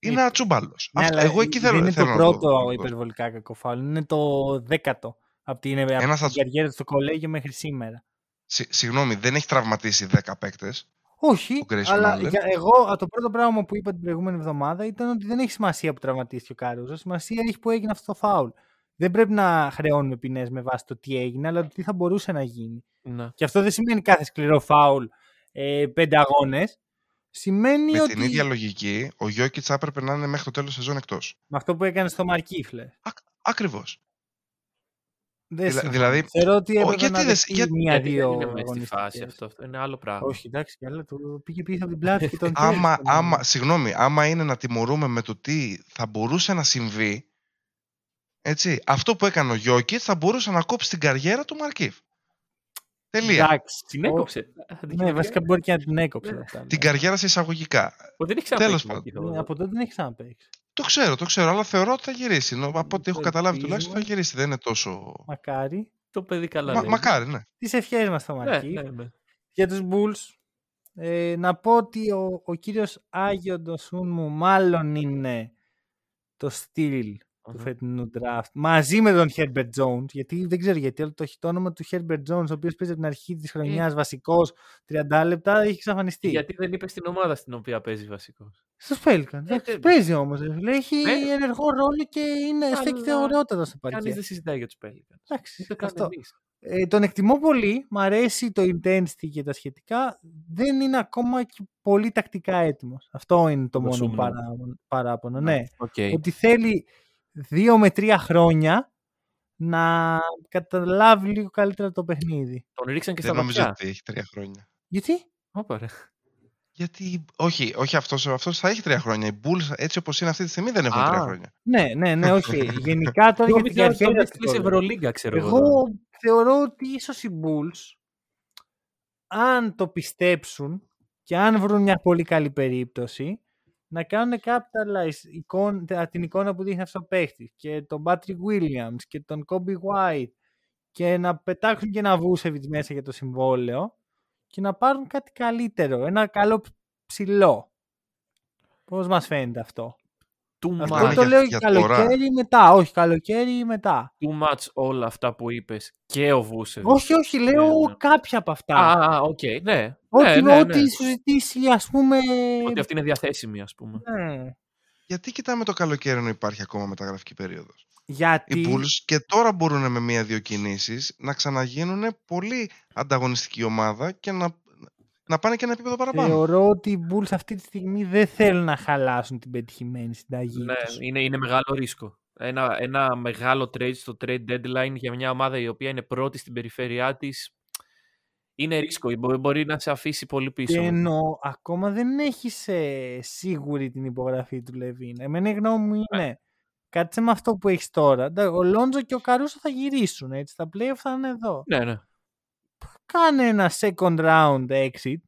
Είναι Ε, ατσούμπαλος. ναι, Αυτό, αλλά εγώ εκεί θέλω, δεν είναι θέλω το να πρώτο να το- υπερβολικά κακό φάουλ. Είναι το δέκατο από την, από Ένας την ατσου- καριέρα του στο κολέγιο μέχρι σήμερα. Συ- Συγγνώμη, δεν έχει τραυματίσει 10 παίκτες. Όχι, Ο Grayson αλλά Allen. για, εγώ α, το πρώτο πράγμα που είπα την προηγούμενη εβδομάδα ήταν ότι δεν έχει σημασία που τραυματίστηκε ο Κάρουζο. Σημασία έχει που έγινε αυτό το φάουλ. Δεν πρέπει να χρεώνουμε ποινές με βάση το τι έγινε, αλλά το τι θα μπορούσε να γίνει. Ναι. Και αυτό δεν σημαίνει κάθε σκληρό φάουλ ε, πέντε αγώνες. Σημαίνει Με ότι. την ίδια λογική, ο Γιώκητς θα έπρεπε να είναι μέχρι το τέλος σεζόν εκτός. Με αυτό που έκανε στο Μαρκίφλε. Ακριβώς. Δεν Δηλα- συμφωνώ. δηλαδή, Θεωρώ ότι ο- έπρεπε γιατί να δεν- δεχτεί γιατί- Γιατί μία-δύο δεν είναι μέσα στη φάση αγωνιστικές. αυτό. αυτό είναι άλλο πράγμα. Όχι, εντάξει, καλά, του πήγε πίσω από την πλάτη και τον άμα, κέρδισε. άμα, συγγνώμη, άμα είναι να τιμωρούμε με το τι θα μπορούσε να συμβεί, έτσι, αυτό που έκανε ο Γιώκητς θα μπορούσε να κόψει την καριέρα του Μαρκίφ. Τελεία. Εντάξει. Την ο- έκοψε. Ναι, βασικά μπορεί και να την έκοψε. Ναι. αυτά, Την ναι. καριέρα σε εισαγωγικά. Ο, Δεν έχει Τέλος ξαναπέξει πάντων. Ναι, από τότε δεν έχει ξαναπέξει. Το ξέρω, το ξέρω, αλλά θεωρώ ότι θα γυρίσει. Νο- Από ό,τι έχω Το καταλάβει τουλάχιστον θα ελπίζουμε. γυρίσει. Δεν είναι τόσο. Μακάρι. Το παιδί καλά Μα, λέει. μακάρι, ναι. Τις ευχές μας στο Ναι, Μαρκή. ναι, ναι. Για τους Bulls, ε, να πω ότι ο, ο κύριος Άγιο Ντοσούν μου μάλλον είναι το στυλ του Αχα. φετινού draft μαζί με τον Herbert Jones γιατί δεν ξέρω γιατί αλλά το, το όνομα του Herbert Jones ο οποίος παίζει από την αρχή της χρονιάς βασικός 30 λεπτά έχει εξαφανιστεί. Γιατί δεν είπε στην ομάδα στην οποία παίζει βασικός. Στους Pelicans. Ε, Εντάξει, ε, παίζει όμως. ρε φίλε. Έχει Ναι. ενεργό ρόλο και είναι, Αλλά στέκεται ωραιότατα στο Κανεί παρκέ. δεν συζητάει για τους Pelicans. Εντάξει, Ούτε καν αυτό. εμείς. Ε, τον εκτιμώ πολύ, μ' αρέσει το intensity και τα σχετικά. Δεν είναι ακόμα και πολύ τακτικά έτοιμος. Αυτό είναι το Το μόνο σούμνος. παρά, παράπονο. Ναι. Οκ. Ότι θέλει δύο με τρία χρόνια να καταλάβει λίγο καλύτερα το παιχνίδι. Τον ρίξαν και Δεν στα νομίζω βαθιά. ότι έχει τρία χρόνια. Γιατί; Όπα, ρε. Γιατί, όχι, όχι αυτός, αυτός θα έχει τρία χρόνια. Οι Bulls έτσι όπως είναι αυτή τη στιγμή δεν έχουν Α. τρία χρόνια. Ναι, ναι, ναι, όχι. Γενικά τώρα για την Νόμιζα ότι τον καριέρα έστειλε σε του. τώρα. Ευρωλίγκα, ξέρω εγώ. Εγώ θεωρώ ότι ίσως οι Bulls αν το πιστέψουν και αν βρουν μια πολύ καλή περίπτωση να κάνουν capitalize εικόν, την εικόνα που δείχνει αυτό ο παίχτης και τον Patrick Williams και τον Kobe White και να πετάξουν και ένα Vucevic μέσα για το συμβόλαιο και να πάρουν κάτι καλύτερο, ένα καλό ψηλό. Πώς μας φαίνεται αυτό; Too Αυτό much, το λέω για καλοκαίρι ή μετά. Όχι, καλοκαίρι ή μετά. too much όλα αυτά που είπες και ο Βούσεβιτς. Όχι, όχι, λέω Ναι, ναι. κάποια από αυτά. Α, α, οκ, ναι. Ό,τι, ναι, ναι, ό,τι ναι. σου ζητήσει, ας πούμε... Ότι αυτή είναι διαθέσιμη, ας πούμε. Ναι. Γιατί κοιτάμε το καλοκαίρι ενώ υπάρχει ακόμα μεταγραφική περίοδος; Γιατί... Οι Bulls και τώρα μπορούν με μία-δύο κινήσεις να ξαναγίνουν πολύ ανταγωνιστική ομάδα και να, να πάνε και ένα επίπεδο παραπάνω. Θεωρώ ότι οι Bulls αυτή τη στιγμή δεν θέλουν να χαλάσουν την πετυχημένη συνταγή Ναι, τους. είναι, είναι μεγάλο ρίσκο. Ένα, ένα μεγάλο trade στο trade deadline για μια ομάδα η οποία είναι πρώτη στην περιφέρειά της είναι ρίσκο. Μπο- Μπορεί να σε αφήσει πολύ Και πίσω. ενώ ακόμα δεν έχει σίγουρη την υπογραφή του Λεβίν. Εμένα η γνώμη μου είναι κάτσε με αυτό που έχεις τώρα. Εντάξει, Ο Λόντζο και ο Καρούσο θα γυρίσουν έτσι. Τα playoff θα είναι εδώ. Ναι, ναι. Κάνε ένα second round exit.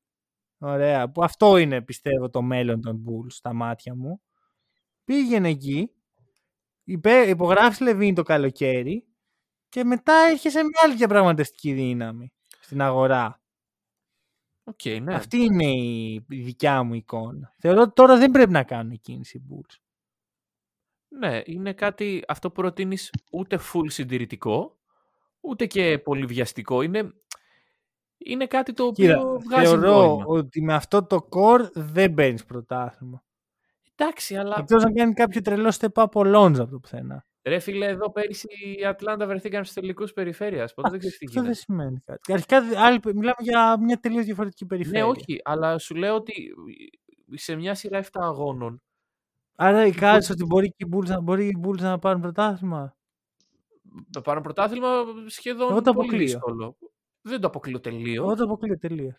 Ωραία. Που αυτό είναι πιστεύω το μέλλον των Bulls στα μάτια μου. Πήγαινε εκεί. Υπέ, υπογράφεις Λεβίν το καλοκαίρι. Και μετά έρχεσαι μια άλλη διαπραγματευτική δύναμη στην αγορά. Οκ, ναι. Αυτή είναι η η δικιά μου εικόνα. Θεωρώ ότι τώρα δεν πρέπει να κάνουν κίνηση οι Bulls. Ναι, είναι κάτι αυτό που προτείνεις ούτε full συντηρητικό, ούτε και πολύ βιαστικό. Είναι, είναι κάτι το οποίο Κοίτα, βγάζει θεωρώ νόημα. ότι με αυτό το core δεν παίρνει πρωτάθλημα. Εντάξει, αλλά Εκτός να κάνει κάποιο τρελό step up ο Lonzo από το πουθενά. ρε φίλε, εδώ πέρυσι η Ατλάντα βρεθήκαν στους τελικούς περιφέρειας. Ποτέ δεν ξέρεις τι Αυτό δεν γίνεται. σημαίνει κάτι. Αρχικά δε- άλλοι- μιλάμε για μια τελείως διαφορετική Ναι, περιφέρεια. όχι, αλλά σου λέω ότι σε μια σειρά 7 αγώνων Άρα εικάζεις ότι μπορεί και οι Bulls, να- μπορεί οι Bulls να πάρουν πρωτάθλημα; το πάρουν πρωτάθλημα σχεδόν Εγώ το πολύ αποκλείω. δύσκολο. Δεν το αποκλείω τελείως. Εγώ το αποκλείω τελείως.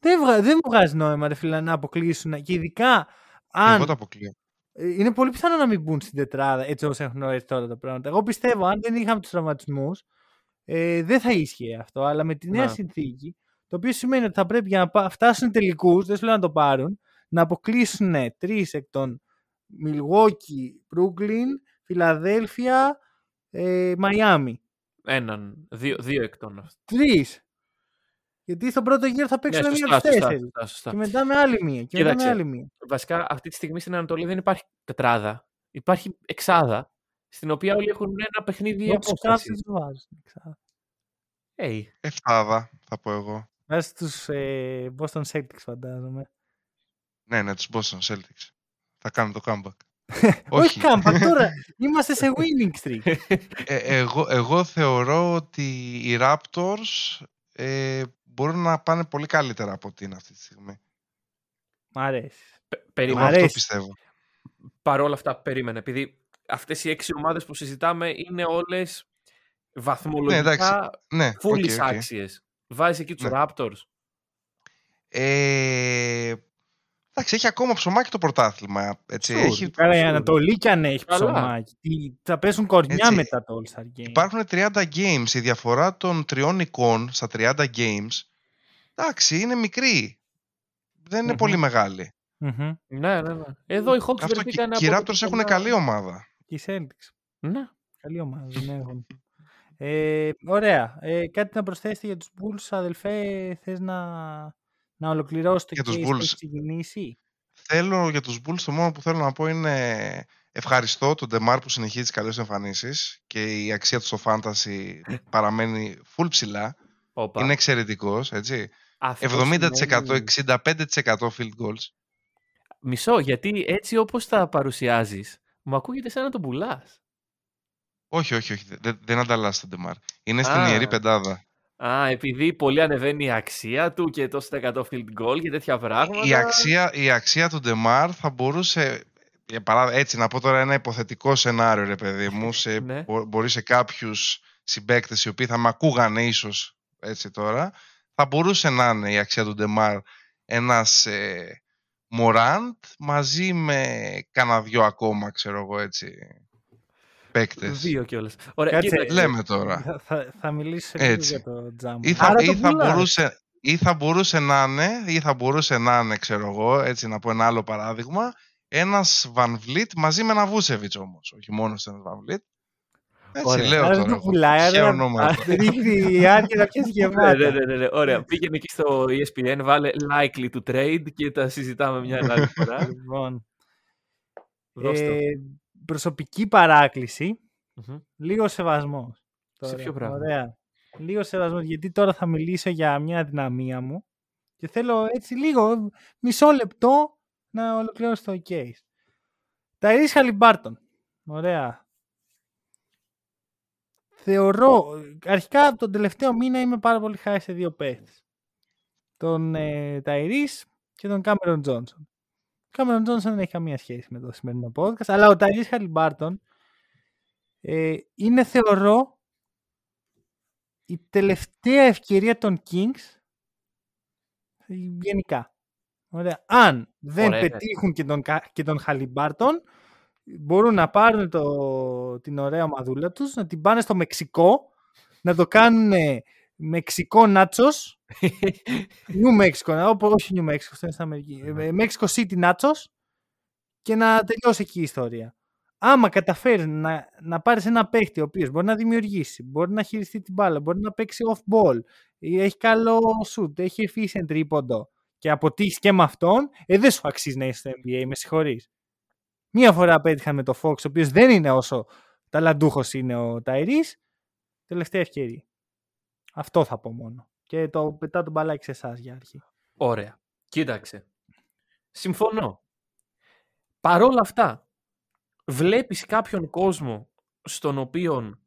Δεν, βγα- δεν μου βγάζει νόημα ρε φίλε να αποκλείσουν και ειδικά αν Εγώ το αποκλείω. Ε, είναι πολύ πιθανό να μην μπουν στην τετράδα έτσι όπως έχουν έρθει τώρα τα πράγματα. Εγώ πιστεύω αν δεν είχαμε τους τραυματισμούς ε, δεν θα ίσχυε αυτό. Αλλά με τη νέα Ναι. συνθήκη το οποίο σημαίνει ότι θα πρέπει για να πα- φτάσουν τελικούς, δεν σου λέω να το πάρουν, να αποκλείσουν τρεις εκ των Milwaukee, Brooklyn, Φιλαδέλφια, ε, Μαϊάμι. Έναν, δύο, δύο εκ των αυτών. Τρεις. Γιατί στον πρώτο γύρο θα Ναι, παίξουν μία σωστά, από τι σωστά, τέσσερις. σωστά, σωστά. Και μετά με άλλη μία. Και μετά με Κοίταξε. άλλη μία. Βασικά αυτή τη στιγμή στην Ανατολή δεν υπάρχει τετράδα. Υπάρχει εξάδα, στην οποία όλοι έχουν ένα παιχνίδι Όπως απόσταση. κάποιοι τους βάζουν. ξέρω. Hey. Εφτάδα, θα πω εγώ. Βάζει τους ε, Boston Celtics φαντάζομαι. Ναι, ναι, τους Boston Celtics. Θα κάνουν το comeback. Όχι κάμπα, τώρα είμαστε σε winning streak. Ε, εγώ, εγώ θεωρώ ότι οι Raptors ε, μπορούν να πάνε πολύ καλύτερα από ό,τι είναι αυτή τη στιγμή. Μ' αρέσει. Πε- Εγώ περίμενε. αυτό αρέσει. πιστεύω. Παρόλα αυτά, περίμενε. Επειδή αυτές οι έξι ομάδες που συζητάμε είναι όλες βαθμολογικά εντάξει. Ναι, φούλης οκ, οκ. άξιες. Βάζεις εκεί τους Ναι. Raptors. Ε, εντάξει, έχει ακόμα ψωμάκι το πρωτάθλημα. Έτσι, Sure. έχει, Καλά, η Sure. Ανατολή κι αν έχει Καλά. ψωμάκι. Τι- Θα πέσουν κορμιά Έτσι, μετά το All Star Game. Υπάρχουν 30 games. Η διαφορά των τριών εικόν στα 30 games, εντάξει, είναι μικρή. Δεν είναι Μμμ. πολύ μεγάλη. Μμμ. Ναι, ναι, ναι. Εδώ οι Hawks Αυτό και, βρεθήκαν και οι από Raptors το έχουν πουθενά. καλή ομάδα. Και οι Celtics. Ναι. Καλή ομάδα, δεν έχουν. Ε, ωραία. Ε, κάτι να προσθέσετε για τους Bulls, αδελφέ, θες να, να ολοκληρώσει το Για τους case που Bulls. έχει ξεκινήσει. Θέλω για τους Bulls το μόνο που θέλω να πω είναι ευχαριστώ τον Ντεμάρ που συνεχίζει τις καλές εμφανίσεις και η αξία του στο fantasy παραμένει full ψηλά. Όπα. Είναι εξαιρετικός, έτσι. Αυτός 70%, σημαίνει- 65% field goals. Μισό, γιατί έτσι όπως τα παρουσιάζεις, μου ακούγεται σαν να τον πουλάς. Όχι, όχι, όχι. Δεν, δεν ανταλλάσσει τον Ντεμάρ. Είναι στην Α. ιερή πεντάδα. Α, επειδή πολύ ανεβαίνει η αξία του και τόσο 100 field goal και τέτοια πράγματα. Η αξία, η αξία του Ντεμάρ θα μπορούσε, για παρά- έτσι να πω τώρα ένα υποθετικό σενάριο ρε παιδί μου, σε, Ναι. μπο- μπορεί σε κάποιους συμπαίκτες οι οποίοι θα με ακούγανε ίσως έτσι τώρα, θα μπορούσε να είναι η αξία του Ντεμάρ ένας ε, Μοράντ μαζί με κανένα δυο ακόμα ξέρω εγώ έτσι παίκτες. Δύο κιόλας. Ωραία, Κάτσε, κοίταξε. Λέμε τώρα. Θα, θα, θα μιλήσω σε λίγο Έτσι. για το τζάμπο. Ή θα, Άρα ή το θα πουλάς. μπορούσε, ή θα μπορούσε να είναι, ή θα μπορούσε να είναι, ξέρω εγώ, έτσι να πω ένα άλλο παράδειγμα, ένας Van Vliet μαζί με ένα Βούσεβιτς όμως, όχι μόνος ένας Van Vliet. Έτσι Ωραία. λέω Άρα τώρα. δεν το εγώ. πουλάει, Τυχαία άρα ονόματα. ρίχνει η Άρη να πιάσει Ναι, ναι, γεμάτα. ναι, ναι, Ωραία. Πήγαινε εκεί στο E ESPN, βάλε likely to trade και τα συζητάμε μια άλλη φορά. Λοιπόν, Δώσ' το. ε, προσωπική παράκληση, Μμμ. λίγο σεβασμός. Σε ποιο πράγμα; Ωραία. Λίγο σεβασμός, γιατί τώρα θα μιλήσω για μια αδυναμία μου και θέλω έτσι λίγο, μισό λεπτό να ολοκληρώσω το case. Τα Iris Halliburton. Ωραία. Θεωρώ, αρχικά από τον τελευταίο μήνα είμαι πάρα πολύ χάρη σε δύο παίχτες. Τον ε, Tyrese και τον Cameron Johnson. Ο Cameron Johnson δεν έχει καμία σχέση με το σημερινό podcast, αλλά ο Tyrese Halliburton ε, είναι θεωρώ η τελευταία ευκαιρία των Kings ε, γενικά. Ωραία. Αν δεν Ωραία. πετύχουν και τον, Κα- και τον Χαλιμπάρτον, μπορούν να πάρουν το, την ωραία ομαδούλα τους, να την πάνε στο Μεξικό, να το κάνουν Μεξικό Νάτσος, New Mexico, όπου- όχι New Mexico, αυτό είναι στην Αμερική, ε, Mexico City Nachos και να τελειώσει εκεί η ιστορία. Άμα καταφέρει να, να πάρεις ένα παίχτη ο οποίος μπορεί να δημιουργήσει, μπορεί να χειριστεί την μπάλα, μπορεί να παίξει off-ball, έχει καλό shoot, έχει efficient τρίποντο και αποτύχεις και με αυτόν, ε, δεν σου αξίζει να είσαι στο NBA, με συγχωρείς. Μία φορά πέτυχαν με το Fox, ο οποίος δεν είναι όσο ταλαντούχος είναι ο Ταϊρή. Τελευταία ευκαιρία. Αυτό θα πω μόνο. Και το πετάω τον μπαλάκι σε εσάς για αρχή. Ωραία. Κοίταξε. Συμφωνώ. Παρόλα αυτά, βλέπεις κάποιον κόσμο στον οποίο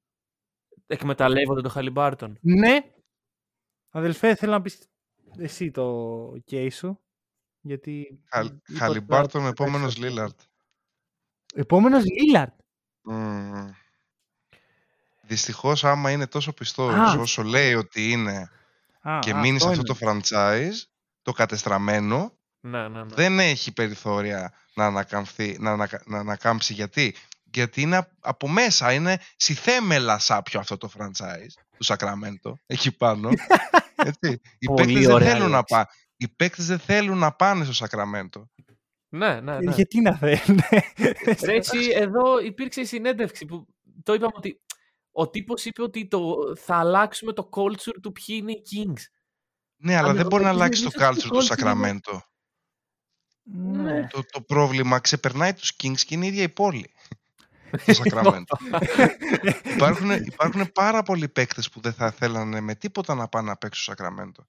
εκμεταλλεύονται το Χαλιμπάρτον; Ναι. Αδελφέ, θέλω να πεις εσύ το case σου. Γιατί... Χαλ- είπα ότι Χαλιμπάρτον, θα επόμενος παίξω. Λίλαρτ. Επόμενος Λίλαρτ; Μμμ. Δυστυχώς άμα είναι τόσο πιστός Α. όσο λέει ότι είναι Α, και α, μείνει σε αυτό είναι. το franchise, το κατεστραμμένο, Ναι, ναι, ναι. δεν έχει περιθώρια να, ανακαμφθεί, να, ανακα- να ανακάμψει. Γιατί; Γιατί είναι απ- από μέσα, είναι στη θέμελα σάπιο αυτό το franchise του Σακραμέντο, εκεί πάνω. Έτσι. Οι Πολύ παίκτες δεν ωραία θέλουν να λέξη. πάνε. Οι παίκτες δεν θέλουν να πάνε στο Σακραμέντο. ναι, ναι, ναι. Γιατί να θέλουν. Ρε, εσύ, εδώ υπήρξε η συνέντευξη που το είπαμε ότι ο τύπος είπε ότι το, θα αλλάξουμε το culture του ποιοι είναι οι Kings. Ναι, αλλά Αν δεν ο μπορεί να παίκτης αλλάξει το δεν culture βρίσκει του culture, Σακραμέντο. ναι. Το, το πρόβλημα ξεπερνάει τους Kings και είναι η ίδια η πόλη. Στο Σακραμέντο. υπάρχουν, υπάρχουν πάρα πολλοί παίκτες που δεν θα θέλανε με τίποτα να πάνε να παίξουν στο Σακραμέντο.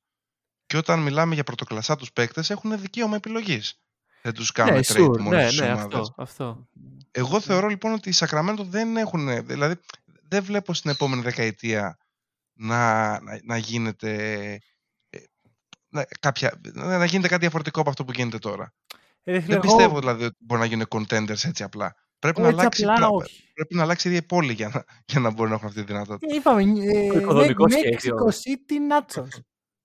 Και όταν μιλάμε για πρωτοκλασσά τους παίκτες έχουν δικαίωμα επιλογής. Δεν τους κάνουν ναι, trade sure, μόνο ναι, στις ναι, ομάδες. αυτό, αυτό. Εγώ θεωρώ λοιπόν ότι οι Σακραμέντο δεν έχουν, δηλαδή δεν βλέπω στην επόμενη δεκαετία να, να, να γίνεται ε, να, κάποια, να να γίνεται κάτι διαφορετικό από αυτό που γίνεται τώρα. Ρε, φίλε, Δεν εγώ- πιστεύω δηλαδή ότι μπορεί να γίνουν contenders έτσι απλά. Πρέπει, να έτσι αλλάξει, απλά πλα- όχι. πρέπει να αλλάξει η ίδια η πόλη για να, για να μπορούν να έχουν αυτή τη δυνατότητα. Ε, Είπαμε, ε, Το οικοδομικό Μέ- σχέδιο. Mexico City Nachos.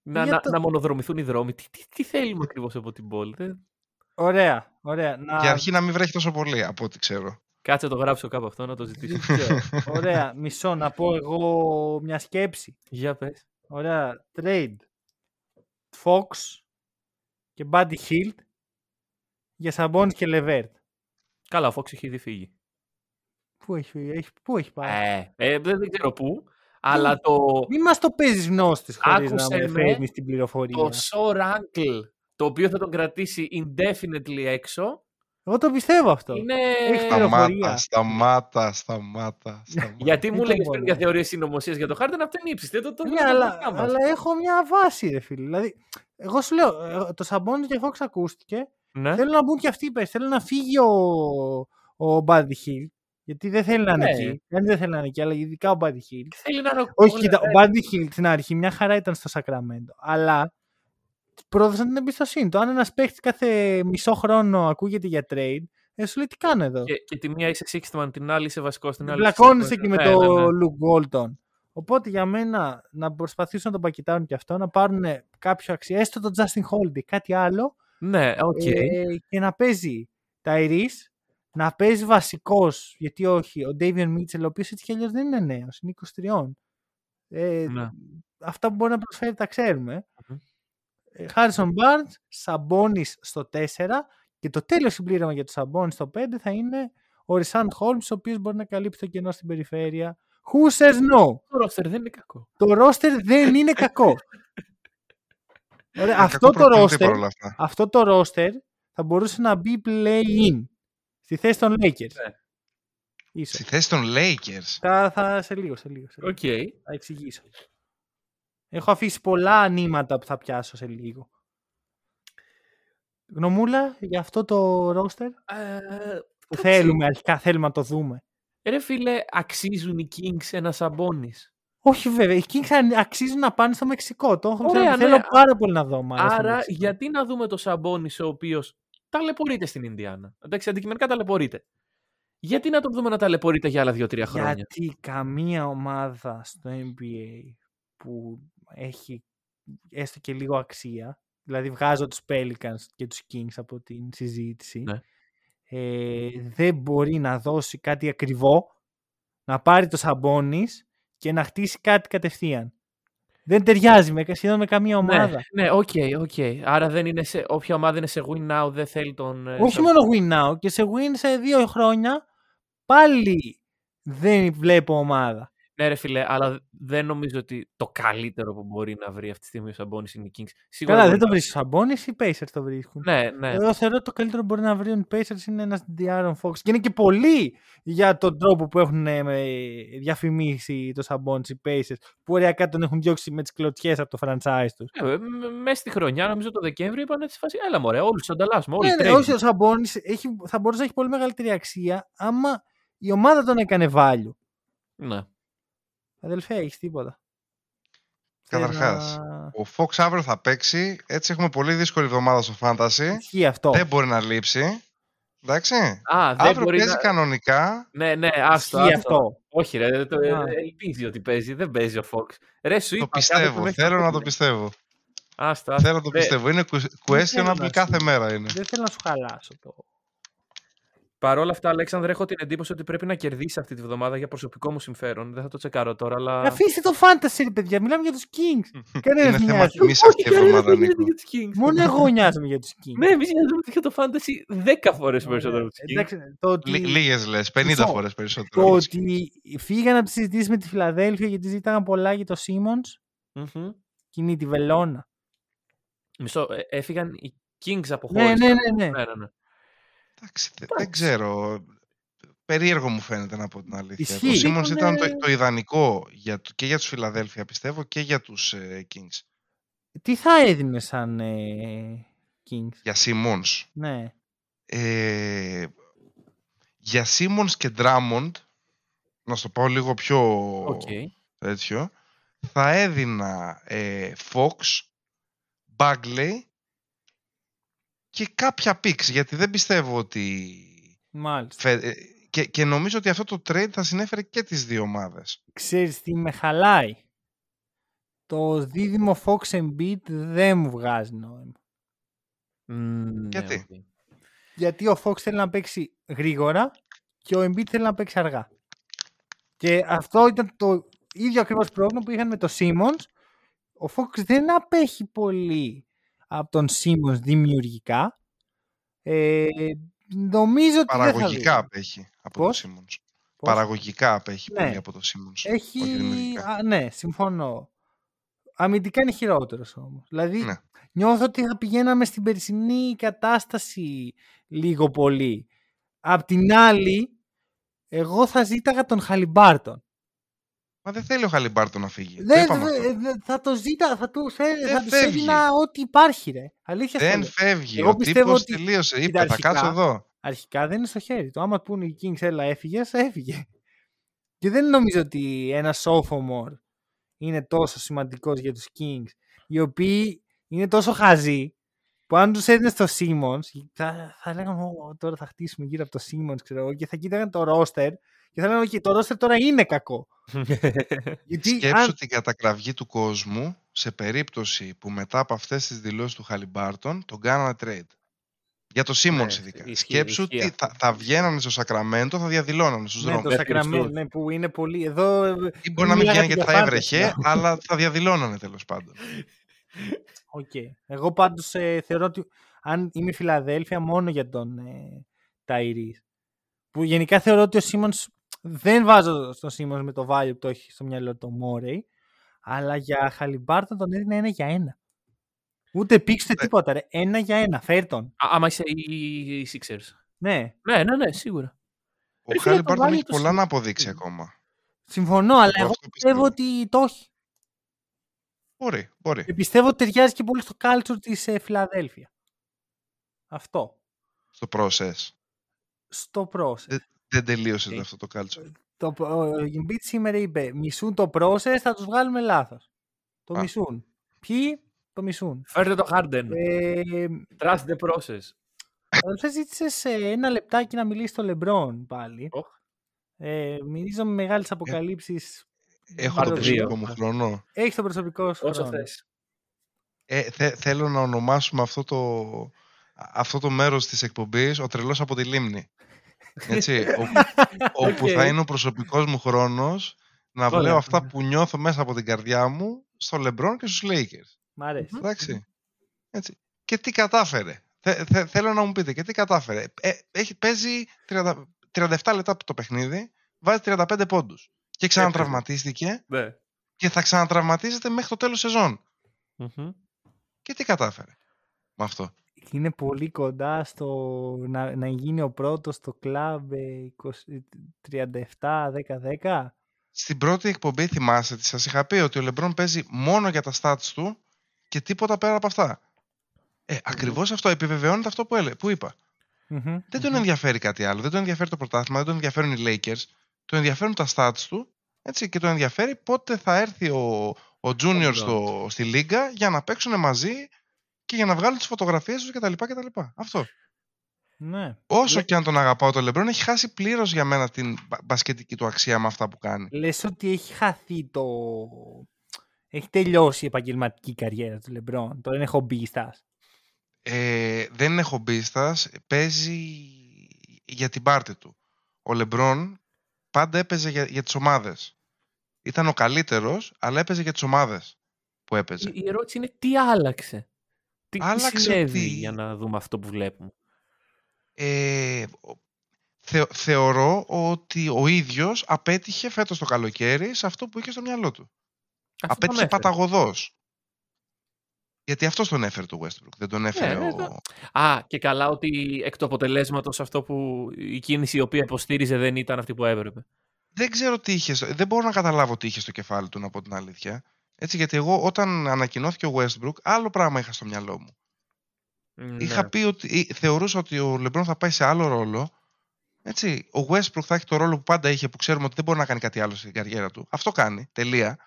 Να, Για να, το- να μονοδρομηθούν οι δρόμοι. Τι, τι, τι θέλουμε ακριβώς από την πόλη. Δεν... Ωραία, ωραία. Να... Για αρχή να μην βρέχει τόσο πολύ από ό,τι ξέρω. Κάτσε να το γράψω κάπου αυτό να το ζητήσω. Δίκαιο. Ωραία, μισό να πω εγώ μια σκέψη. Για πες. Ωραία, trade. Fox και Buddy Hield για Σαμπόνις και Λεβέρτ. Καλά, ο Fox έχει ήδη φύγει. Πού έχει, έχει, πού έχει πάει; Ε, ε, δεν, δεν ξέρω πού, αλλά το, Μην μας το παίζεις γνώστης χωρίς Άκουσε να με με, φέρνεις την πληροφορία. το Sore Ankle, το οποίο θα τον κρατήσει indefinitely έξω, Εγώ το πιστεύω αυτό. είναι... Έχει Σταμάτα, πληροφορία. σταμάτα, σταμάτα, σταμάτα. Γιατί μου Δεν λέγες το πριν μπορώ. για θεωρίες συνωμοσίας για το Harden, αυτό είναι ύψιστη. Το, το, Ναι, το- το- αλλά, το- το- αλλά έχω μια βάση, ρε φίλε. Δηλαδή, εγώ σου λέω, ε, το Σαμπόνις και Fox ακούστηκε. Ναι. Θέλω να μπουν και αυτοί οι παίκτες. Θέλω να φύγει ο, ο Buddy Hield. Γιατί δεν θέλει να είναι Ναι. εκεί. Δεν, δεν θέλει να είναι εκεί, αλλά ειδικά ο Buddy Hield. Θέλει να είναι ο- Όχι, ο- κοίτα, ε, ο Buddy Hield στην αρχή μια χαρά ήταν στο Σακραμέντο. Αλλά πρόδωσαν την εμπιστοσύνη του. Αν ένας παίχτη κάθε μισό χρόνο ακούγεται για trade, ε, σου λέει τι κάνω εδώ; Και, και τη μία είσαι sixth man, την άλλη είσαι βασικός, την άλλη. Πλακώνεσαι είσαι- και με Ναι, το ναι, ναι. Luke Walton. Οπότε για μένα να προσπαθήσουν να τον πακετάρουν και αυτό, να πάρουν κάποιο αξία, έστω τον Justin Holiday, κάτι άλλο, Ναι, οκ. ε, και να παίζει Tyrese, να παίζει βασικός, γιατί όχι, ο Davion Mitchell, ο οποίος έτσι κι αλλιώς δεν είναι νέος, είναι 23. Ε, Ναι. Αυτά που μπορεί να προσφέρει τα ξέρουμε. Μμμ. Χάρισον Barnes, Σαμπόνις στο 4 και το τέλος συμπλήρωμα για το Σαμπόνις στο 5 θα είναι ο Ρισάν Χόλμς, ο οποίος μπορεί να καλύψει το κενό στην περιφέρεια. Who says no? Το ρόστερ δεν είναι κακό. Το roster δεν είναι κακό. Ωραία, Είναι αυτό, κακό το προπονητή roster, παρόλα αυτά. αυτό το roster θα μπορούσε να μπει play-in στη θέση των Lakers. Ναι. Ίσως. Στη θέση των Lakers. Θα, θα, σε λίγο, σε λίγο. Σε λίγο. Οκ. Θα εξηγήσω. Έχω αφήσει πολλά νήματα που θα πιάσω σε λίγο. Γνωμούλα για αυτό το roster Ε, που εντάξει. θέλουμε αρχικά, θέλουμε να το δούμε. Ρε φίλε, αξίζουν οι Kings ένα Σαμπόνις. Όχι βέβαια, οι Kings αν- αξίζουν να πάνε στο Μεξικό. Το έχω Ωραία, ξέρω, ναι. θέλω πάρα πολύ να δω. ομάδα στο Άρα, Μεξικό. γιατί να δούμε το σαμπόνι ο οποίος ταλαιπωρείται στην Ινδιάνα; Εντάξει, αντικειμενικά ταλαιπωρείται. Γιατί να τον δούμε να ταλαιπωρείται για άλλα δύο-τρία χρόνια; Γιατί καμία ομάδα στο NBA που έχει έστω και λίγο αξία, δηλαδή βγάζω τους Pelicans και τους Kings από την συζήτηση, Ναι. ε, δεν μπορεί να δώσει κάτι ακριβό, να πάρει το Σαμπόνις και να χτίσει κάτι κατευθείαν. Δεν ταιριάζει με, σχεδόν με καμία ομάδα. Ναι, ναι, οκ, οκ. Άρα δεν είναι σε, όποια ομάδα είναι σε win now δεν θέλει τον. ε, Όχι Σαμπ- μόνο win now και σε win σε δύο χρόνια πάλι δεν βλέπω ομάδα. Ναι, ρε φίλε, αλλά δεν νομίζω ότι το καλύτερο που μπορεί να βρει αυτή τη στιγμή ο Σαμπόνις είναι οι Kings. Σίγουρα Καλά, μπορεί δεν το να- βρίσκει ο Σαμπόνις, οι Pacers το βρίσκουν. Ναι, ναι. Εγώ θεωρώ ότι το καλύτερο που μπορεί να βρει οι Pacers είναι ένας De'Aaron Fox. Και είναι και πολύ για τον τρόπο που έχουν ε, με- διαφημίσει το Sabonis οι Pacers. Που ωριακά τον έχουν διώξει με τις κλωτσιές από το franchise τους. Ε, μ- Μέσα στη χρονιά, νομίζω το Δεκέμβριο, είπαν στη φάση. Έλα, μωρέ, όλου του ανταλλάσσουμε. Όλοι Ναι, ναι, trade. όχι, ο Sabonis έχει, θα μπορούσε να έχει πολύ μεγαλύτερη αξία άμα η ομάδα τον έκανε value. Ναι. Αδελφέ, έχεις τίποτα. Θες Καταρχάς, να- Ο Fox αύριο θα παίξει. Έτσι έχουμε πολύ δύσκολη εβδομάδα στο Fantasy. Ισχύει αυτό. Δεν μπορεί να λείψει. Εντάξει. Α, δεν Αύριο μπορεί Ε, παίζει να... κανονικά. Ναι, ναι, άστο, Ισχύει άστο. αυτό. Όχι, ρε, το, Α. ελπίζει ότι παίζει. Δεν παίζει ο Fox. Ρε, σου Το είπα, πιστεύω. κάθεται μέχρι Θέλω να το πέντε. πιστεύω. Άστα, άστα. Θέλω να το Ρε, πιστεύω. Είναι θέλω questionable να κάθε σου- μέρα είναι. Δεν θέλω να σου χαλάσω το. Παρ' όλα αυτά, Αλέξανδρε, έχω την εντύπωση ότι πρέπει να κερδίσει αυτή τη βδομάδα για προσωπικό μου συμφέρον. Δεν θα το τσεκάρω τώρα, αλλά. Αφήστε το fantasy, ρε παιδιά. Μιλάμε για τους Kings. Κανένας Είναι θέμα νοιάζει. τιμής αυτή η εβδομάδα, δεν Νίκο. για τους Kings. Μόνο εγώ νοιάζομαι για τους Kings. Ναι, εμείς νοιάζουμε για το fantasy 10 φορές περισσότερο από τους Kings. Εντάξει, το ότι, Λίγες λες, 50 Μισό. φορές το περισσότερο. ότι φύγαν από τις συζητήσεις με τη Φιλαδέλφια γιατί ζήταγαν πολλά για το Simmons Μμμ. και είναι τη Βελόνα. Μισό, ε, έφυγαν οι Kings από Ναι, ναι, ναι, ναι. Ναι, ναι, ναι. Εντάξει, δε- δεν ξέρω. Περίεργο μου φαίνεται να πω την αλήθεια. Ισχύει. Ο Σίμονς Ήταν, ήταν ε, το, το ιδανικό για, το- και για τους Φιλαδέλφια πιστεύω και για τους ε, Kings. Τι θα έδινε σαν ε, Kings; Για Σίμονς. Ναι. Ε, για Σίμονς και Drummond, να στο πάω λίγο πιο Οκ. τέτοιο, θα έδινα ε, Fox, Bagley και κάποια picks, γιατί δεν πιστεύω ότι... Μάλιστα. φε- ε, και, και νομίζω ότι αυτό το trade θα συνέφερε και τις δύο ομάδες. Ξέρεις τι με χαλάει; Το δίδυμο Fox Embiid δεν μου βγάζει νόημα. Μ, ναι, Γιατί; οκ. Γιατί ο Fox θέλει να παίξει γρήγορα και ο Embiid θέλει να παίξει αργά. Και αυτό ήταν το ίδιο ακριβώς πρόβλημα που είχαν με το Simmons. Ο Fox δεν απέχει πολύ από τον Simmons δημιουργικά. Ε, νομίζω ότι δεν θα Παραγωγικά δούμε. απέχει από Πώς; το Simmons. Πώς; Παραγωγικά απέχει Ναι. πολύ από το Simmons. Έχει... όχι δημιουργικά. Α, ναι, συμφωνώ. Αμυντικά είναι χειρότερος όμως. Δηλαδή Ναι. νιώθω ότι θα πηγαίναμε στην περσινή κατάσταση λίγο πολύ. Απ' την άλλη, εγώ θα ζήταγα τον Χαλιμπάρτον. Μα δεν θέλει ο Χαλιμπάρτον να φύγει. Το Δεν, είπαμε αυτό. δε- δε- θα το ζήτα, θα του Δεν θα τους φεύγει. έδινα ό,τι υπάρχει ρε. Αλήθεια Δεν στο λέω. φεύγει. Εγώ ο πιστεύω τύπος ότι τελείωσε. κοίτα, Είπε, θα αρχικά- κάτσω εδώ. Αρχικά δεν είναι στο χέρι του. Άμα του πούνε οι Kings έλα έφυγες, έφυγε. Και δεν νομίζω ότι ένα sophomore είναι τόσο σημαντικός για τους Kings, οι οποίοι είναι τόσο χαζοί, που αν τους έδινες στο Simmons, θα, θα λέγανε «Ω, τώρα θα χτίσουμε γύρω από το Simmons, ξέρω εγώ, και θα κοίταγαν το roster και θα λέγανε «Οκ, το roster τώρα είναι κακό». Γιατί Σκέψου αν... την κατακραυγή του κόσμου σε περίπτωση που μετά από αυτές τις δηλώσεις του Χαλιμπάρτον τον κάνανε trade. Για το Simmons Ναι, ειδικά. ισχύει, Σκέψου ισχύει ότι αυτό. θα, θα βγαίνανε στο Σακραμέντο, θα διαδηλώνανε στους Ναι, το δρόμους. Sacramento, Shoot. ναι, που είναι πολύ... Εδώ... Ή μπορεί να μην μιλάγατε βγαίνανε γιατί για θα fantasy, έβρεχε, ναι. αλλά θα διαδηλώνανε τέλος πάντων. Οκ. Εγώ πάντως ε, θεωρώ ότι αν είμαι Φιλαδέλφια μόνο για τον ε, Ταϊρίς. Που γενικά θεωρώ ότι ο Σίμονς δεν βάζω στον Σίμονς με το value που το έχει στο μυαλό του Μόρεϊ. Αλλά για Χαλιμπάρτον τον έδινα ένα για ένα. Ούτε πήξτε τίποτα ρε. Ένα για ένα. Φέρ τον. Α, άμα είσαι οι οι Sixers. Ναι. Ναι, ναι, ναι, σίγουρα. Ο Ρε φίλε, Χάλι το Μπάρτον value έχει του πολλά Σίμονς. να αποδείξει ακόμα. Συμφωνώ, αλλά Εγώ εγώ αυτό πιστεύω πιστεύω. ότι το έχει. Μπορεί, μπορεί. Και πιστεύω ότι ταιριάζει και πολύ στο culture της ε, Φιλαδέλφια. Αυτό. Στο process. Στο process. Ε, Δεν τελείωσε Ε, αυτό το culture. Το, ο Embiid σήμερα είπε μισούν το process, θα τους βγάλουμε λάθος. Το Α. μισούν. Ποιοι; Το μισούν. Φέρτε το Harden. Ε, Trust the process. Αδελφέ, ζήτησες σε ένα λεπτάκι να μιλήσεις στο Λεμπρόν πάλι. Οχ. Ε, μιλήσω με μεγάλες αποκαλύψεις. Έχω πάρω το δύο. προσωπικό μου χρόνο. Έχεις το προσωπικό σου Όσο χρόνο. θες. Ε, θε- θέλω να ονομάσουμε αυτό το, αυτό το μέρος της εκπομπής ο τρελός από τη λίμνη. Έτσι, όπου, όπου Οκ. θα είναι ο προσωπικός μου χρόνος να Ωραία. βλέπω αυτά που νιώθω μέσα από την καρδιά μου στο Λεμπρόν και στους Lakers. Μ' αρέσει. Εντάξει. Έτσι. Και τι κατάφερε. Θε- θε- θέλω να μου πείτε και τι κατάφερε. Ε, έχει, παίζει 30, 37 λεπτά το παιχνίδι, βάζει 35 πόντους. Και ξανατραυματίστηκε Ναι. και θα ξανατραυματίζεται μέχρι το τέλος σεζόν. Μμμ. Και τι κατάφερε με αυτό. Είναι πολύ κοντά στο να, να γίνει ο πρώτος στο κλαμπ ε, 20 37-10-10. Στην πρώτη εκπομπή θυμάστε ότι σας είχα πει ότι ο Λεμπρόν παίζει μόνο για τα stats του και τίποτα πέρα από αυτά. Ε, ακριβώς αυτό επιβεβαιώνεται αυτό που, έλε, που είπα. Μμμ. Δεν τον ενδιαφέρει κάτι άλλο. Δεν τον ενδιαφέρει το πρωτάθλημα, δεν τον ενδιαφέρουν οι Lakers. Τον ενδιαφέρουν τα stats του έτσι, και τον ενδιαφέρει πότε θα έρθει ο, ο Junior στο, στη Λίγκα για να παίξουν μαζί και για να βγάλουν τις φωτογραφίες τους κτλ. κτλ. Αυτό. Ναι. Όσο και αν τον αγαπάω τον Λεμπρόν, έχει χάσει πλήρως για μένα την μπα- μπασκετική του αξία με αυτά που κάνει. Λες ότι έχει χαθεί το... Έχει τελειώσει η επαγγελματική καριέρα του Λεμπρόν. Τώρα είναι χομπίστας. Ε, δεν είναι χομπίστας, παίζει για την πάρτη του. Ο Λεμπρόν πάντα έπαιζε για, για τις ομάδες. Ήταν ο καλύτερος, αλλά έπαιζε για τις ομάδες που έπαιζε. Η η ερώτηση είναι τι άλλαξε; Τι, τι Άλλαξε συνέβη ότι- για να δούμε αυτό που βλέπουμε; Ε, ο- θε- θεωρώ ότι ο ίδιος απέτυχε φέτος το καλοκαίρι σε αυτό που είχε στο μυαλό του. Αυτό τον απέτυχε έφερε. παταγωδός. Γιατί αυτός τον έφερε το Westbrook. Δεν τον έφερε ναι, ο... το- Α, και καλά ότι εκ του αποτελέσματος αυτό που η κίνηση η οποία υποστήριζε δεν ήταν αυτή που έπρεπε. Δεν ξέρω τι είχε. στο- Δεν μπορώ να καταλάβω τι είχε στο κεφάλι του, να πω την αλήθεια. Έτσι, γιατί εγώ όταν ανακοινώθηκε ο Westbrook, άλλο πράγμα είχα στο μυαλό μου. Είχα Ναι. πει ότι ή- θεωρούσα ότι ο LeBron θα πάει σε άλλο ρόλο. Έτσι, ο Westbrook θα έχει το ρόλο που πάντα είχε, που ξέρουμε ότι δεν μπορεί να κάνει κάτι άλλο στην καριέρα του. Αυτό κάνει. Τελεία.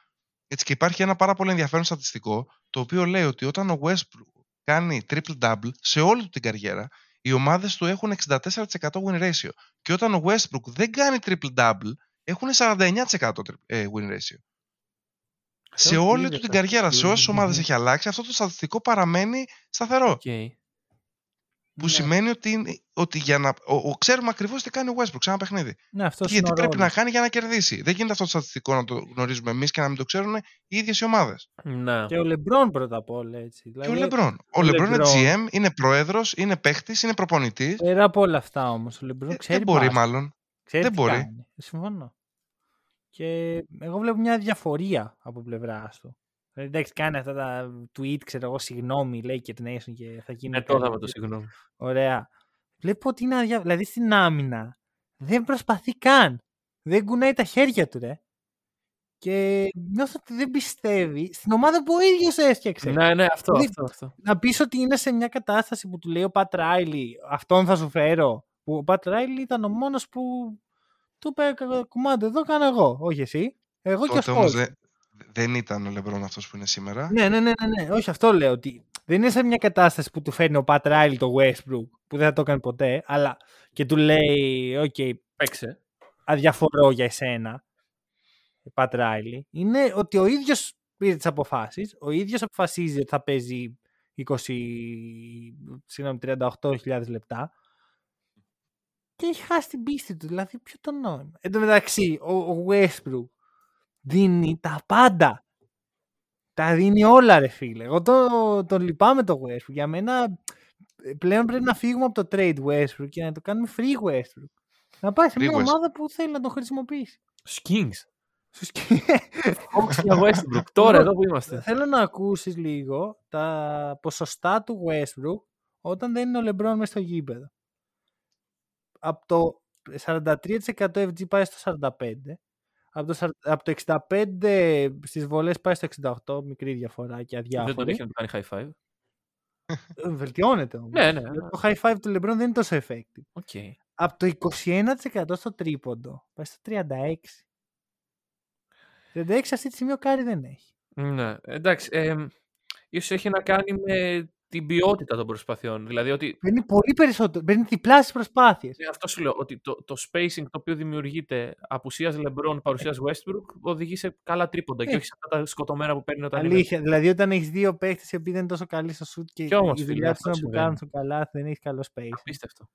Έτσι, και υπάρχει ένα πάρα πολύ ενδιαφέρον στατιστικό, το οποίο λέει ότι όταν ο Westbrook κάνει triple-double σε όλη του την καριέρα, οι ομάδες του έχουν 64% win ratio. Και όταν ο Westbrook δεν κάνει triple-double, έχουν 49% tri- ε, win ratio. Σε Οκ, όλη δεν του την θα καριέρα, σε το όσες ομάδες έχει αλλάξει, αυτό το στατιστικό παραμένει σταθερό. Οκ. Που Ναι. σημαίνει ότι, είναι- ότι για να, ο, ο- ξέρουμε ακριβώς τι κάνει ο Westbrook σε ένα παιχνίδι. Ναι, αυτός Και γιατί είναι ο πρέπει να ρόλος. κάνει για να κερδίσει. Δεν γίνεται αυτό το στατιστικό να το γνωρίζουμε εμείς και να μην το ξέρουν οι ίδιες οι ομάδες. Ναι. Και ο Λεμπρόν πρώτα απ' όλα έτσι. Και ο Δηλαδή, Λεμπρόν. Ο ο Λεμπρόν είναι LeBron- GM, είναι πρόεδρος, είναι παίχτης, είναι προπονητής. Πέρα από όλα αυτά όμως, ο Λεμπρόν ξέρει δεν μπορεί μπάσκετ. μάλλον. Ξέρει Δεν τι μπορεί. κάνει. Συμφωνώ. Και εγώ βλέπω μια διαφορία από πλευράς του. Δηλαδή, εντάξει, κάνει αυτά τα tweet, ξέρω εγώ, συγγνώμη, λέει και την Nation και θα γίνει. Ναι, το είδαμε το συγγνώμη. Ωραία. Βλέπω ότι είναι αδια... Δηλαδή στην άμυνα δεν προσπαθεί καν. Δεν κουνάει τα χέρια του, ρε. Και νιώθω ότι δεν πιστεύει στην ομάδα που ο ίδιος έσκιαξε. Ναι, ναι, αυτό, Δηλαδή, αυτό, αυτό. Να πεις ότι είναι σε μια κατάσταση που του λέει ο Πατ Ράιλι, αυτόν θα σου φέρω. Που ο Πατ Ράιλι ήταν ο μόνος που του είπε κουμάντο εδώ κάνω εγώ, όχι εσύ. Εγώ και Τότε όμως αυτό. δεν, δεν ήταν ο Λεμπρόν αυτός που είναι σήμερα. Ναι, ναι, ναι, ναι, ναι, όχι αυτό λέω ότι δεν είναι σε μια κατάσταση που του φέρνει ο Πατ Ράιλι το Westbrook που δεν θα το έκανε ποτέ, αλλά και του λέει, οκ, Παίξε. αδιαφορώ για εσένα, Πατ Ράιλι, είναι ότι ο ίδιος πήρε τις αποφάσεις, ο ίδιος αποφασίζει ότι θα παίζει 20, συγγνώμη, 38.000 λεπτά και έχει χάσει την πίστη του, δηλαδή ποιο το νόημα. Εν τω μεταξύ, ο, ο Westbrook δίνει τα πάντα. τα δίνει όλα, ρε φίλε. Εγώ τον το λυπάμαι το Westbrook. Για μένα ε, πλέον πρέπει να φύγουμε από το trade Westbrook και να το κάνουμε free Westbrook. Να πάει σε Free μια Westbrook. ομάδα που θέλει να τον χρησιμοποιήσει. Στους Kings. Στους Kings. Hawks για Westbrook. Τώρα εδώ που είμαστε. Θέλω να ακούσεις λίγο τα ποσοστά του Westbrook όταν δεν είναι ο LeBron μέσα στο γήπεδο. Από το 43% FG πάει στο 45%. Από το, 40 από το 65 στις βολές πάει στο 68, μικρή διαφορά και Δεν τον αδιάφορη. έχει να του κάνει high five. Ε, Βελτιώνεται όμως. Ναι, ναι. Γιατί Το high five του LeBron δεν είναι τόσο effective. Οκ. Από το 21% στο τρίποντο πάει στο 36%. 36 αυτή τη στιγμή ο Κάρι δεν έχει. Ναι, εντάξει. Ε, ίσως έχει να κάνει με την ποιότητα των προσπαθειών. Δηλαδή ότι Παίρνει πολύ περισσότερο. Παίρνει διπλάσιες προσπάθειες. ε, αυτό σου λέω, ότι το, το spacing το οποίο δημιουργείται απουσίας LeBron, παρουσίας Westbrook, οδηγεί σε καλά τρίποντα και Ε. όχι σε αυτά τα σκοτωμένα που παίρνει όταν είναι. Αλήθεια. Δηλαδή, όταν έχεις δύο παίχτες οι οποίοι δεν είναι τόσο καλοί στο σουτ και Κι όμως, η φίλε, δουλειά τους αυτό είναι που συμβαίνει. κάνουν στο καλά, δεν έχεις καλό space. Απίστευτο.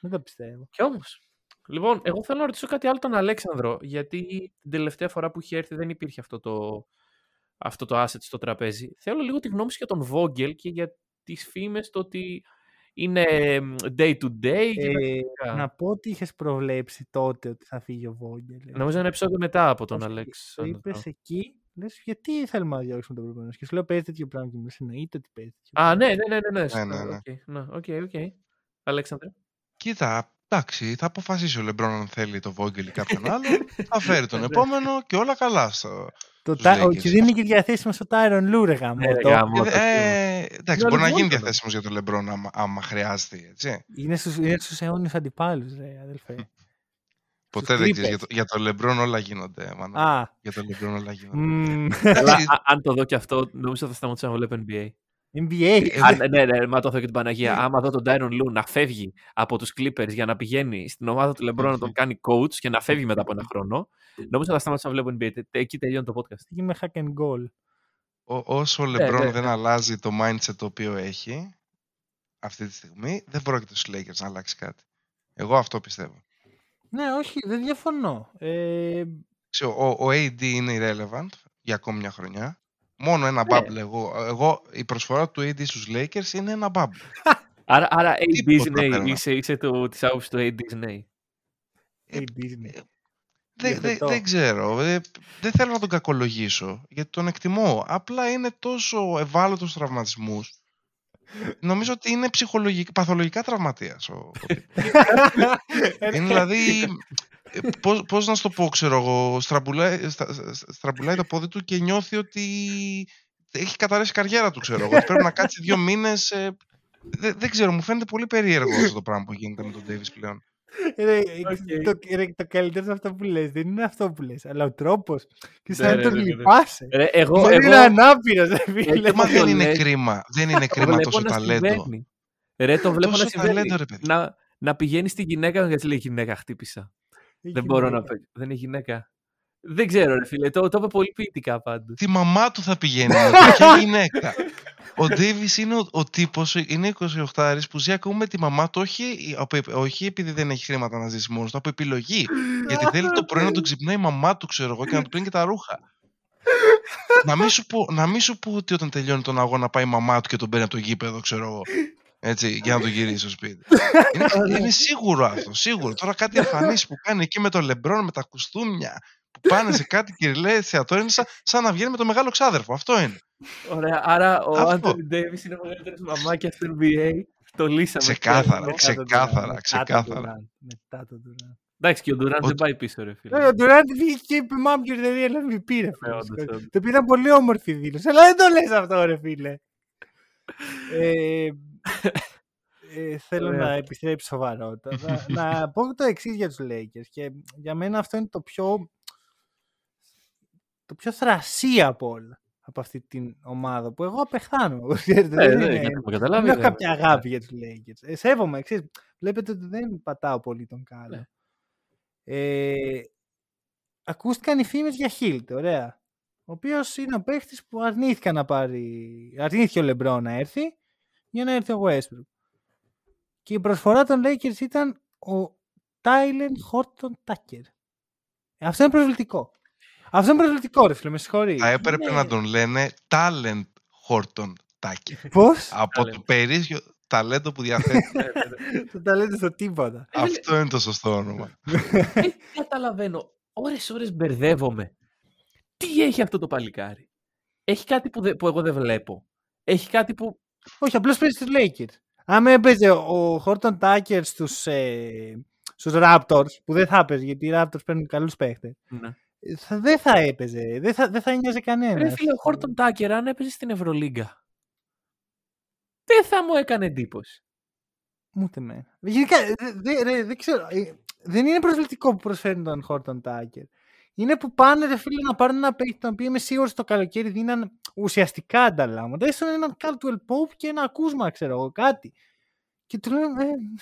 Δεν το πιστεύω. Κι όμως. Λοιπόν, εγώ θέλω να ρωτήσω κάτι άλλο τον Αλέξανδρο, γιατί την τελευταία φορά που είχε έρθει δεν υπήρχε αυτό το, αυτό το asset στο τραπέζι. Θέλω λίγο τη γνώμη σου για τον Vogel και για τις φήμες το ότι είναι εμ, day to day. και τα Ε, σχετικά. να πω ότι είχες προβλέψει τότε ότι θα φύγει ο Vogel. Νομίζω ένα επεισόδιο μετά από τον Το Αλέξανδρο. είπες εκεί, λες γιατί θέλουμε να διώξουμε τον προηγούμενο. Και σου λέω παίζει τέτοιο πράγμα και μου λες, εννοείται ότι παίζει τέτοιο. Α, πράγμα». ναι, ναι, ναι, ναι. ναι, σωστά, ναι, ναι. οκ, ναι, οκ, οκ. Αλέξανδρε. Κοίτα, εντάξει, θα αποφασίσει ο Λεμπρόν αν θέλει το Vogel ή κάποιον άλλο. θα φέρει τον Ναι. επόμενο και όλα καλά. Στο... Το τους τα- ο- Lakers. και δεν είναι και διαθέσιμος στο Tyron Lue, ρε γάμο. Ναι, ρε, το- γάμο, Ε, το ε, εντάξει, Είναι μπορεί να γίνει αληθινό. διαθέσιμος για τον Λεμπρόν άμα, άμα χρειάζεται. Έτσι. Είναι στους, είναι στους αιώνιους αντιπάλους, ρε αδελφέ. Ποτέ δεν ξέρεις. Clippers. Για, το, για τον Λεμπρόν όλα γίνονται. Μάνα. Α, Για τον Λεμπρόν όλα γίνονται. μμμ, Αλλά Εντάξει, α- αν το δω και αυτό, νομίζω θα σταματήσω να βλέπω NBA. NBA. Ε, Αν, ναι, ναι, μα το έχω και την Παναγία. Άμα δω τον Tyron Lue να φεύγει από τους Clippers για να πηγαίνει στην ομάδα του LeBron να τον κάνει coach και να φεύγει μετά από ένα χρόνο, νομίζω θα σταματήσω να βλέπω NBA. Τε- Εκεί τελειώνει το podcast. Τι με hack and goal. Ό- όσο ο Λεμπρόν ναι, δεν ναι. αλλάζει το mindset το οποίο έχει αυτή τη στιγμή, δεν πρόκειται στους Lakers να αλλάξει κάτι. Εγώ αυτό πιστεύω. Ναι, όχι, δεν διαφωνώ. Ε, Ξέρω, ο, ο AD είναι irrelevant για ακόμη μια χρονιά. Μόνο ένα Ναι. bubble. Εγώ, εγώ, η προσφορά του AD στους Lakers είναι ένα bubble. Άρα, άρα AD Τίποτα ναι, παίρνω. είσαι, είσαι το, της άποψης του AD ναι. Ε, η Disney. Δεν, δεν, Υιοθετώ. δεν ξέρω. Ε, δεν θέλω να τον κακολογήσω γιατί τον εκτιμώ. Απλά είναι τόσο ευάλωτος στους τραυματισμούς. Νομίζω ότι είναι ψυχολογικά, παθολογικά τραυματίας ο, ο τύπος. Είναι δηλαδή. Ε, Πώς, πώς να σου το πω, ξέρω εγώ, στραμπουλάει, στα- στα- στραμπουλάει το πόδι του και νιώθει ότι έχει καταρρεύσει η καριέρα του, ξέρω εγώ. ότι Πρέπει να κάτσει δύο μήνες. ε, δεν, δεν ξέρω, μου φαίνεται πολύ περίεργο αυτό το πράγμα που γίνεται με τον Davis πλέον. Ρε, Οκ. το, ρε, το καλύτερο είναι αυτό που λες. Δεν είναι αυτό που λες. Αλλά ο τρόπος. Και Ναι, σαν να ναι, τον ναι, ναι, ναι. λυπάσαι. Ρε, εγώ, Δεν είναι εγώ, ανάπηρος, ρε φίλε. Ε, Μα το δεν είναι λες. κρίμα. Δεν είναι το κρίμα βλέπω τόσο να ταλέντο. συμβαίνει. Ρε, το βλέπω Τόσο να συμβαίνει. ταλέντο, ρε παιδί. Να, να πηγαίνει στη γυναίκα γιατί λέει γυναίκα χτύπησα. Δεν μπορώ να πω. Δεν είναι γυναίκα. Δεν ξέρω, ρε φίλε. Το, το είπε πολύ ποιητικά πάντως. Τη μαμά του θα πηγαίνει. Ποια γυναίκα. Ο Ντέιβις είναι ο, ο τύπος, είναι 28 που ζει ακόμα με τη μαμά του, όχι, από- όχι επειδή δεν έχει χρήματα να ζήσει μόνος του, από επιλογή. Γιατί θέλει το πρωί να τον ξυπνάει η μαμά του, ξέρω εγώ, και να του παίρνει και τα ρούχα. να, μην σου πω, να μην σου πω ότι όταν τελειώνει τον αγώνα πάει η μαμά του και τον παίρνει από το γήπεδο, ξέρω εγώ. Έτσι, για να τον γυρίσει στο σπίτι. είναι, είναι σίγουρο αυτό, σίγουρο. Τώρα κάτι εμφανίσεις που κάνει εκεί με τον Λεμπρόν, με τα κουστούμια, που πάνε σε κάτι κυριλέ θεατό, είναι σαν, σαν να βγαίνει με το μεγάλο ξάδερφο. Αυτό είναι. Ωραία. Άρα ο Αυτό. Άντωνι Ντέιβι είναι μεγαλύτερος μαμάκιας στο NBA. Το λύσαμε. Ξεκάθαρα, αυτό. ξεκάθαρα, ξεκάθαρα. Μετά τον Durant. Εντάξει, και ο Ντουράντ Ο- δεν πάει πίσω, ρε φίλε. Ε, Ο Durant βγήκε και είπε Μάμ και δεν έλαβε MVP ρε Ναι, φίλε. όντως, όντως. Το οποίο ήταν πολύ όμορφη δήλωση. Αλλά δεν το λες αυτό ρε φίλε. Ε, ε, θέλω Ωραία. να επιστρέψω σοβαρότητα. να, να πω το εξής για τους Lakers. Και για μένα αυτό είναι το πιο το πιο θρασί από όλα από αυτή την ομάδα που εγώ απεχθάνω. Ξέρετε, Ε, δεν ναι, είναι- γιατί με δεν καταλάβει. έχω δεν- κάποια αγάπη για τους Lakers. Ε, σέβομαι, εξής. Βλέπετε ότι δεν πατάω πολύ τον κάλο. Ναι. Ε, ακούστηκαν οι φήμες για Χίλτ, ωραία. Ο οποίος είναι ο παίχτη που αρνήθηκαν να πάρει. Αρνήθηκε ο Λεμπρό να έρθει για να έρθει ο Westbrook. Και η προσφορά των Lakers ήταν ο Τάιλεν Χόρτον Τάκερ. Αυτό είναι προβλητικό. Αυτό είναι προσβλητικό, ρε φίλε, με συγχωρείς. Θα έπρεπε Ναι. να τον λένε Talent Horton Tucker. Πώς; Από το Talent. περίσσιο ταλέντο που διαθέτει. Το ταλέντε στο τίποτα. Αυτό είναι το σωστό όνομα. Δεν καταλαβαίνω. Ώρες ώρες μπερδεύομαι. Τι έχει αυτό το παλικάρι; Έχει κάτι που, δε- που εγώ δεν βλέπω. Έχει κάτι που... Όχι, απλώς παίζεις στου Lakers. Αν έπαιζε ο Χόρτον Τάκερ στους ε, στους Raptors, που δεν θα έπαιζε γιατί οι Raptors παίρνουν καλούς παίχτες, Ναι. θα, δεν θα έπαιζε. Δεν θα, δεν θα νοιάζει κανένας. Ρε φίλε, ο Χόρτον Τάκερ αν έπαιζε στην Ευρωλίγκα. Δεν θα μου έκανε εντύπωση. Ούτε με. Γενικά, δε- δε- ρε, δεν ξέρω. ε, Δεν είναι προσβλητικό που προσφέρουν τον Χόρτον Τάκερ. Είναι που πάνε, ρε φίλε, να πάρουν ένα παίχτη, τον οποίο είμαι σίγουρος το καλοκαίρι δίναν ουσιαστικά ανταλλάγματα. Έστω έναν Caldwell Pope και ένα ακούσμα, ξέρω εγώ, κάτι. Και του λέω, ε,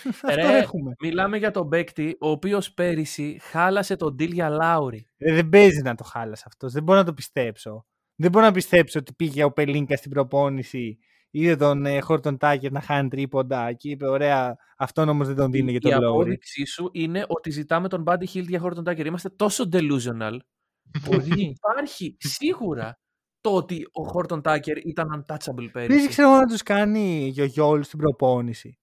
αυτό Ρε, έχουμε. Μιλάμε για τον παίκτη, ο οποίος πέρυσι χάλασε τον deal για Λάουρι. Ε, δεν παίζει να το χάλασε αυτός. Δεν μπορώ να το πιστέψω. Δεν μπορώ να πιστέψω ότι πήγε ο Πελίνκας στην προπόνηση, είδε τον ε, Χόρτον Τάκερ να χάνει τρίποντα και είπε: Ωραία, αυτόν όμως δεν τον δίνει για Η τον Λόρι. απόδειξή σου είναι ότι ζητάμε τον Buddy Hill για Χόρτον Τάκερ. Είμαστε τόσο delusional που υπάρχει σίγουρα το ότι ο Χόρτον Τάκερ ήταν untouchable Δεν πέρυσι. ξέρω εγώ να τους κάνει γιογιόλ στην προπόνηση.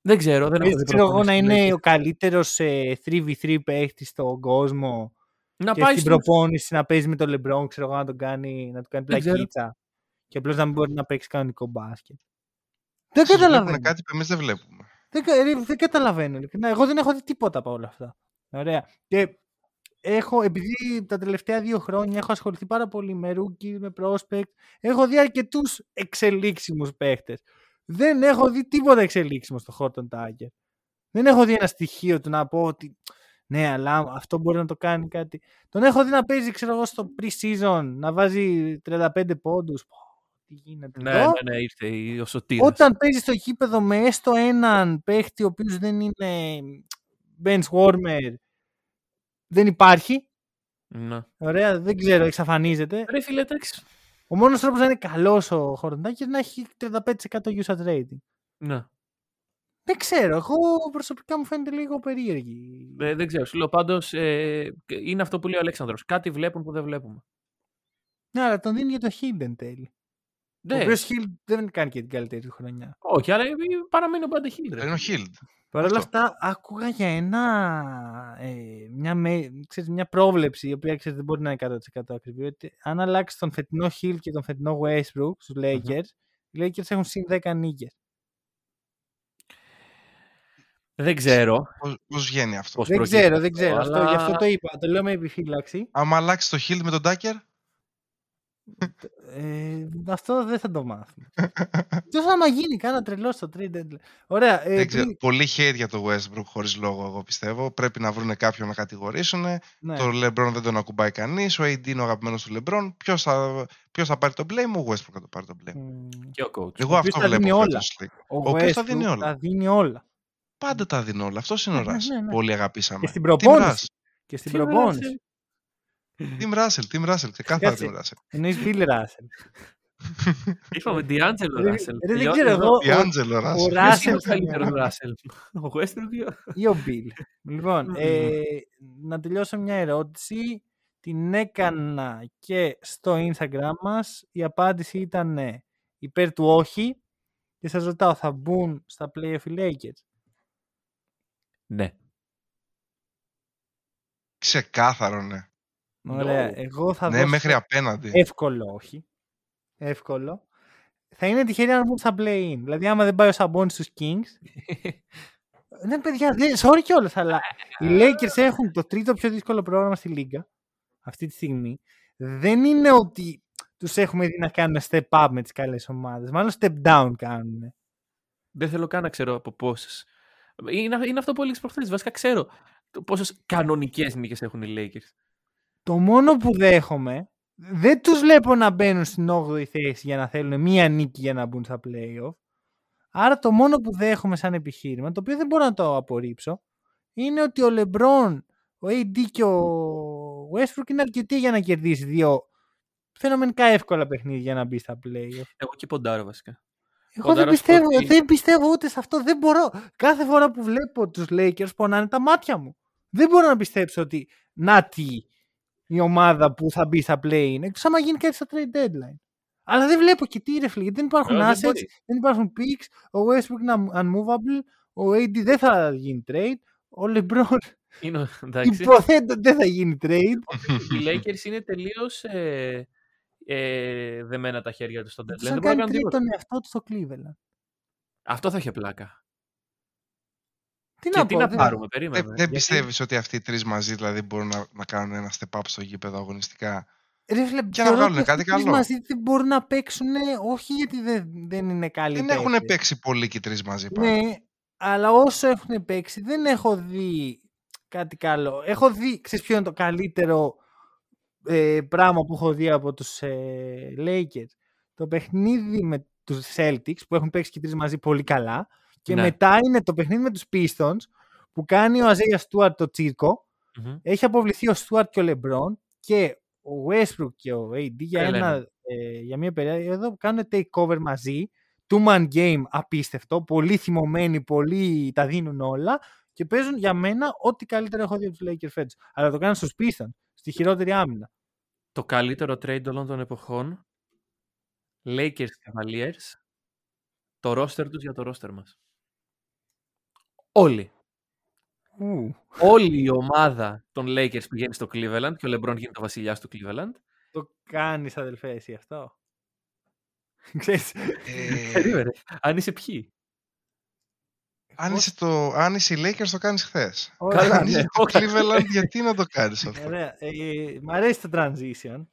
Δεν ξέρω, δεν έχω Δεν δει ξέρω εγώ να προπόνηση του είναι Lakers. ο καλύτερος 3v3 παίχτης στον κόσμο Να και πάει στην στους- προπόνηση να παίζει με τον Λεμπρόν, ξέρω εγώ να τον κάνει, να του κάνει Δεν ξέρω. πλακίτσα. Και απλώς να μην μπορεί να παίξει κανονικό μπάσκετ. Δεν Ίσως βλέπουν καταλαβαίνω. κάτι που εμείς δεν βλέπουμε. Δεν, κα- ρε, δεν καταλαβαίνω. ειλικρινά. Εγώ δεν έχω δει τίποτα από όλα αυτά. Ωραία. Και έχω, επειδή τα τελευταία δύο χρόνια έχω ασχοληθεί πάρα πολύ με rookie, με prospect, έχω δει αρκετούς εξελίξιμους παίχτες. Δεν έχω δει τίποτα εξελίξιμο στο Horton Tiger. Δεν έχω δει ένα στοιχείο του να πω ότι ναι, αλλά αυτό μπορεί να το κάνει κάτι. Τον έχω δει να παίζει, ξέρω εγώ, στο pre-season, να βάζει 35 πόντους. Πω, Τι γίνεται Ναι, εδώ. ναι, ναι, ήρθε η- ο Σωτήρας. Όταν παίζεις στο γήπεδο με έστω έναν παίχτη ο οποίος δεν είναι bench warmer, δεν υπάρχει. Ναι. Ωραία, δεν ξέρω, εξαφανίζεται. Ρε φίλε, εντάξει. Ο μόνος τρόπος να είναι καλός ο Χορντάκης είναι να έχει 35% usage rating. Ναι. Δεν ξέρω, εγώ προσωπικά μου φαίνεται λίγο περίεργη. Ε, δεν ξέρω. Σου λέω πάντως, ε, είναι αυτό που λέει ο Αλέξανδρος. Κάτι βλέπουν που δεν βλέπουμε. Ναι, αλλά τον δίνει για το Hill εν τέλει. Ο Ναι. οποίος Hill δεν κάνει και την καλύτερη του χρονιά. Όχι, αλλά ε, παραμένει ο Μπάντε Χίλ. ρε. Είναι ο Χίλντ. Παρ' όλα Αυτό. αυτά, άκουγα για ένα, ε, μια, με, ξέρεις, μια πρόβλεψη, η οποία ξέρεις, δεν μπορεί να είναι 100% ακριβή, ότι αν αλλάξει τον φετινό Hill και τον φετινό Westbrook στους Lakers, οι Lakers έχουν συν 10 νίκες. Δεν ξέρω. Πώς, πώς βγαίνει αυτό; Πώς Δεν προκύπτει ξέρω, δεν αυτό, ξέρω. Αυτό, γι' αυτό αλλά- το είπα. Το λέω με επιφύλαξη. Άμα αλλάξει το Χίλντ με τον Τάκερ, Ε, αυτό δεν θα το μάθουμε. Τόσο άμα γίνει κάνα τρελό στο trade deadline. Ωραία. Ε, δεν ξέρω. πριν- Πολύ hate για το Westbrook χωρίς λόγο, εγώ πιστεύω. Πρέπει να βρουν κάποιον να κατηγορήσουν. ναι. Το LeBron δεν τον ακουμπάει κανείς. Ο AD είναι ο αγαπημένος του LeBron. Ποιος θα, ποιος θα πάρει το blame, ο Westbrook θα το πάρει το blame. Μμ, Και ο coach. Εγώ ο οποίος αυτό τα δίνει βλέπω όλα. φέτος στη League. Ο, Ο οποίος τα δίνει Westbrook όλα. Τα δίνει όλα. Πάντα τα δίνει όλα. Αυτός είναι ο Ναι, Ράσ. ναι, ναι. Πολύ αγαπήσαμε. Και στην Team προπόνηση. Russ; Και στην Τι προπόνηση. Ωραία, Team Russell, Team Russell. Ξεκάθαρα Κάτσε. Team Russell. Εννοείς Bill Russell. Είπαμε D'Angelo Ρε, Russell. ρε, δεν Τελειώνει ξέρω, εδώ. εγώ- D'Angelo Ο Russell. Ποιος είναι Russell ο καλύτερος Russell; Ο Westbrook ή ο- ή ο Bill. Λοιπόν, Μμμ. ε, να τελειώσω μια ερώτηση. Την έκανα και στο Instagram μας. Η απάντηση ήταν ναι. Υπέρ του όχι. Και σας ρωτάω, θα μπουν στα playoff οι Lakers; Ναι. Ξεκάθαρο, ναι. Ωραία. No. Εγώ θα Ναι, δώσω μέχρι απέναντι. εύκολο όχι. Εύκολο. Θα είναι τυχεροί να μπουν στα play-in. Δηλαδή, άμα δεν πάει ο Σαμπόνι στους Kings, Ναι, παιδιά, δεν, sorry κιόλας, αλλά οι Lakers έχουν το τρίτο πιο δύσκολο πρόγραμμα στη Λίγκα αυτή τη στιγμή. Δεν είναι ότι τους έχουμε δει να κάνουν step up με τις καλές ομάδες. Μάλλον step down κάνουν. Δεν θέλω καν να ξέρω από πόσες. Είναι, είναι αυτό που έλεγες προχθές. Βασικά ξέρω πόσες κανονικές νίκες έχουν οι Lakers. Το μόνο που δέχομαι, δεν τους βλέπω να μπαίνουν στην 8η θέση για να θέλουν μία νίκη για να μπουν στα playoff. Άρα το μόνο που δέχομαι σαν επιχείρημα, το οποίο δεν μπορώ να το απορρίψω, είναι ότι ο LeBron, ο AD και ο Westbrook είναι αρκετοί για να κερδίσει δύο φαινομενικά εύκολα παιχνίδια για να μπει στα playoff. Εγώ και ποντάρω βασικά. Εγώ δεν Ποντάρω στο πιστεύω, ότι- δεν πιστεύω ούτε σε αυτό. Δεν μπορώ. Κάθε φορά που βλέπω τους Lakers πονάνε τα μάτια μου. Δεν μπορώ να πιστέψω ότι να τι η ομάδα που θα μπει στα play-in. Εκτός άμα γίνει κάτι στο trade deadline. Αλλά δεν βλέπω και τι ρε φίλε, γιατί δεν υπάρχουν Ε, δεν assets, μπορείς. δεν υπάρχουν picks, ο Westbrook είναι un- unmovable, ο AD δεν θα γίνει trade, ο LeBron Είναι, εντάξει. υποθέτω δεν θα γίνει trade. οι Lakers είναι τελείως ε, ε, δεμένα τα χέρια τους στον Τους deadline. θα Δεν μπορούν να κάνει κάνουν trade τίποτα. τον εαυτό του στο Cleveland. Αυτό θα είχε πλάκα. Τι Και να τι πω, να δεν- πάρουμε, Δεν, περίμενε. δεν Γιατί- πιστεύεις ότι αυτοί οι τρεις μαζί δηλαδή μπορούν να, να κάνουν ένα step up στο γήπεδο αγωνιστικά. Ρε φίλε, Και να θεωρώ βγάλουν ότι κάτι αυτοί οι τρεις καλό; Μαζί δεν μπορούν να παίξουν, όχι γιατί δεν, δεν είναι καλοί Δεν έχουν παίκτες. παίξει πολύ και οι τρεις μαζί. πάλι. Ναι, αλλά όσο έχουν παίξει δεν έχω δει κάτι καλό. Έχω δει, ξέρεις ποιο είναι το καλύτερο ε, πράγμα που έχω δει από τους ε, Lakers; Το παιχνίδι με τους Celtics που έχουν παίξει και οι τρεις μαζί πολύ καλά και Ναι. μετά είναι το παιχνίδι με τους Pistons που κάνει ο Αζέια Στούαρτ το τσίρκο Μμμ. έχει αποβληθεί ο Στούαρτ και ο Λεμπρόν και ο Westbrook και ο AD για, Τρελαίνουν. ένα, ε, για μια περίοδο κάνουν takeover μαζί. Two man game απίστευτο. Πολύ θυμωμένοι, πολύ τα δίνουν όλα και παίζουν για μένα ό,τι καλύτερο έχω δει από τους Lakers φέτος. Αλλά το κάνουν στους Pistons, στη χειρότερη άμυνα. Το καλύτερο trade όλων των εποχών. Lakers Cavaliers. Το roster τους για το roster μας. Όλοι. Ου, Όλη η ομάδα των Lakers πηγαίνει στο Cleveland και ο LeBron γίνεται ο βασιλιάς του Cleveland. το κάνεις αδελφέ εσύ αυτό; Ξέρεις, Ε, Περίμενε. Αν είσαι ποιοι; αν, είσαι το, αν είσαι οι Lakers το κάνεις χθες. Ωραία, Καλά, Αν ναι. είσαι το Cleveland γιατί να το κάνεις αυτό; Ωραία. Ε, μ' αρέσει το transition.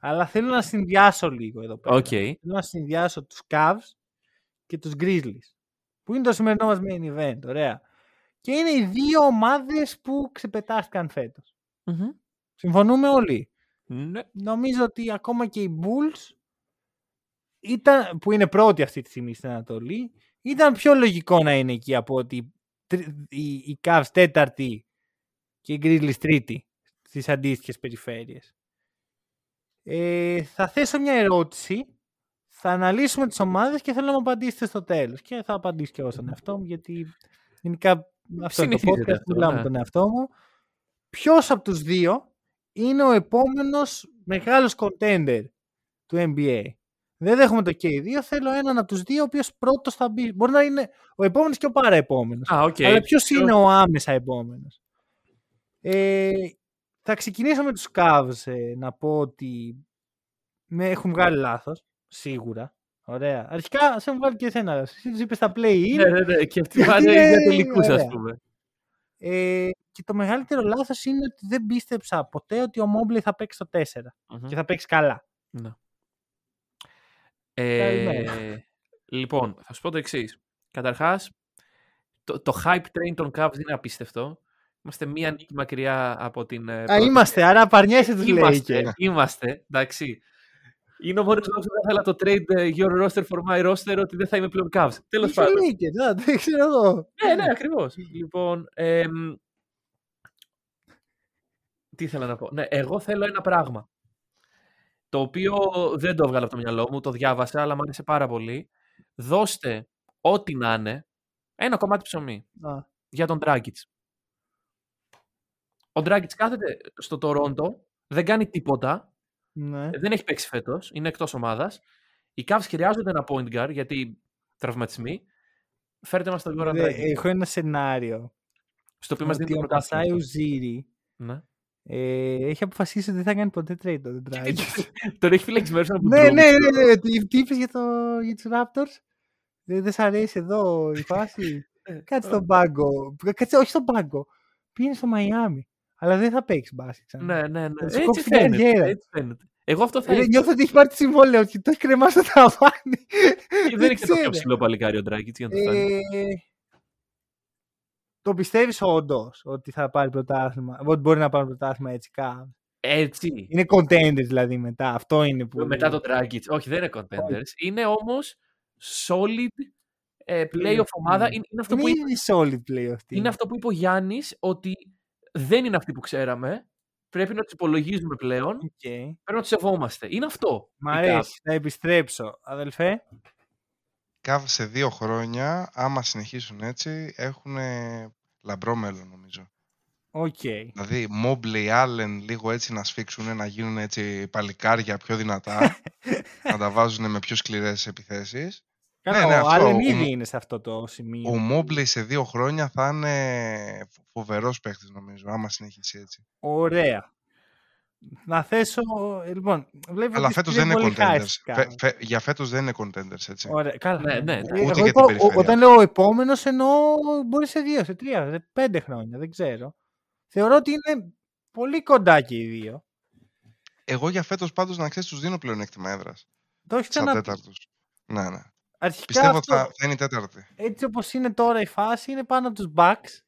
Αλλά θέλω να συνδυάσω λίγο εδώ πέρα. Οκ. Θέλω να συνδυάσω τους Cavs και τους Grizzlies. Που είναι το σημερινό μας main event. Ωραία. Και είναι οι δύο ομάδες που ξεπετάστηκαν φέτος. Μμμ. Συμφωνούμε όλοι; Ναι. Νομίζω ότι ακόμα και οι Bulls ήταν, που είναι πρώτοι αυτή τη στιγμή στην Ανατολή ήταν πιο λογικό να είναι εκεί από ότι τρι- οι, οι Cavs τέταρτη και οι Grizzlies τρίτη στις αντίστοιχες περιφέρειες. Ε, θα θέσω μια ερώτηση, θα αναλύσουμε τις ομάδες και θέλω να μου απαντήσετε στο τέλος. Και θα απαντήσω και εγώ στον εαυτό μου, γιατί γενικά αυτό είναι το Συνηθίζεται podcast, αυτό, μιλάω με ναι. τον εαυτό μου. Ποιος από τους δύο είναι ο επόμενος μεγάλος contender του NBA. Δεν δέχομαι το και οι δύο. Θέλω έναν από τους δύο, ο οποίος πρώτος θα μπει. Μπορεί να είναι ο επόμενος και ο παραεπόμενος. Α, οκ. Αλλά ποιος Ποιο- είναι ο άμεσα επόμενος; Ε, θα ξεκινήσω με τους Cavs ε, να πω ότι με έχουν βγάλει λάθος. Σίγουρα. Ωραία. Αρχικά σε έχουν βγάλει και εσένα. Εσύ τους είπες στα play-in. Ναι, ναι, ναι. Και αυτοί Γιατί πάνε είναι- για τελικούς, ας ωραία. πούμε. Ε, και το μεγαλύτερο λάθος είναι ότι δεν πίστεψα ποτέ ότι ο Mobley θα παίξει το 4 Μμμ. και θα παίξει καλά. Ναι. Καλημέρα. Ε, λοιπόν, θα σου πω το εξής. Καταρχάς, το, το hype train των Cavs είναι απίστευτο. Είμαστε μία νίκη μακριά από την. ε, Α, πρώτη είμαστε, άρα παρνιέσαι τους Είμαστε, Lakers. είμαστε, εντάξει. Είναι ο μόνος λόγο που θα ήθελα το trade ε, your roster for my roster ότι δεν θα είμαι πλέον Cavs. Τέλος Είσαι πάντων. Lakers, α, δεν ξέρω εγώ. Ναι, ναι, ακριβώς. λοιπόν, εμ, τι ήθελα να πω. Ναι, εγώ θέλω ένα πράγμα. Το οποίο δεν το έβγαλα από το μυαλό μου, το διάβασα, αλλά μου άρεσε πάρα πολύ. Δώστε ό,τι να είναι ένα κομμάτι ψωμί Α, για τον Dragic. Ο Dragic κάθεται στο Τορόντο, δεν κάνει τίποτα, ναι. δεν έχει παίξει φέτος, είναι εκτός ομάδας. Οι Cavs χρειάζονται ένα point guard γιατί τραυματισμοί. Φέρτε μας τον Goran Δε- Dragic. Έχω ένα σενάριο. Στο οποίο μας Ότι δίνει το ο Πασάι πρωτάθλημα. Ουζίρι Ναι. ε, έχει αποφασίσει ότι δεν θα κάνει ποτέ trade τον Dragic. Τον έχει φυλαξισμένο από ναι, ναι, ναι, ναι. Τι, τι είπες για, το, για τους Raptors; Δεν, δεν σ' αρέσει εδώ η φάση; Κάτσε στον πάγκο. Κάτσε, όχι στον πάγκο. Πήγαινε στο Μαϊάμι. Αλλά δεν θα παίξεις μπάσκετ ξανά. Ναι, ναι, ναι. Θα σου Έτσι κόψεις την φαίνεται, καριέρα. έτσι φαίνεται. Εγώ αυτό θα Ε, ήθελα. νιώθω ότι έχει πάρει το συμβόλαιο και το έχει κρεμάσει στο ταβάνι. Δεν έχει το πιο ξέρω. ψηλό παλικάρι ο Ντράγκητ για να το φτάνει. Ε, το πιστεύεις όντως ότι θα πάρει πρωτάθλημα, ότι μπορεί να πάρει πρωτάθλημα έτσι καν; Έτσι. Είναι contenders δηλαδή μετά. Αυτό είναι που. Μετά τον Dragic. Όχι, δεν είναι contenders. Είναι όμως solid ε, playoff ομάδα. Είναι, είναι, αυτό Είναι που είπε, ήδη solid playoff αυτή. είναι αυτό που είπε ο Γιάννης, ότι δεν είναι αυτοί που ξέραμε. Πρέπει να τους υπολογίζουμε πλέον. Οκ. Πρέπει να τους σεβόμαστε. Είναι αυτό. Μ' η αρέσει. Θα επιστρέψω. Αδελφέ. Cavs σε δύο χρόνια, άμα συνεχίσουν έτσι, έχουν λαμπρό μέλλον νομίζω. Οκ. Δηλαδή, Mobley, Allen λίγο έτσι να σφίξουν, να γίνουν έτσι παλικάρια πιο δυνατά, να τα βάζουν με πιο σκληρές επιθέσεις. Καλά, ναι, ο αυτό, Allen ο- ήδη είναι σε αυτό το σημείο. Ο Mobley σε δύο χρόνια θα είναι φοβερός παίχτης νομίζω, άμα συνεχίσει έτσι. Ωραία. Να θέσω. ε, Λοιπόν, βλέπω Αλλά ότι φέτος είναι δεν είναι πολύ high contenders. στις Φε- Cavs. φε- για φέτος δεν είναι contenders, έτσι. Ωραία, καλά. Ναι, ναι, Ε, ναι. εγώ Ούτε για είπα, την ο- περιφέρεια. όταν λέω ο επόμενος εννοώ μπορεί σε δύο, σε τρία, σε πέντε χρόνια. Δεν ξέρω. Θεωρώ ότι είναι πολύ κοντά και οι δύο. Εγώ για φέτος πάντως να ξέρεις τους δίνω πλεονέκτημα έδρας. Το έχεις Σαν ξαναπεί. τέταρτους. Ναι, ναι. Αρχικά Πιστεύω αυτό, θα, θα είναι η τέταρτη. έτσι όπως είναι τώρα η φάση, είναι πάνω από τους Bucks,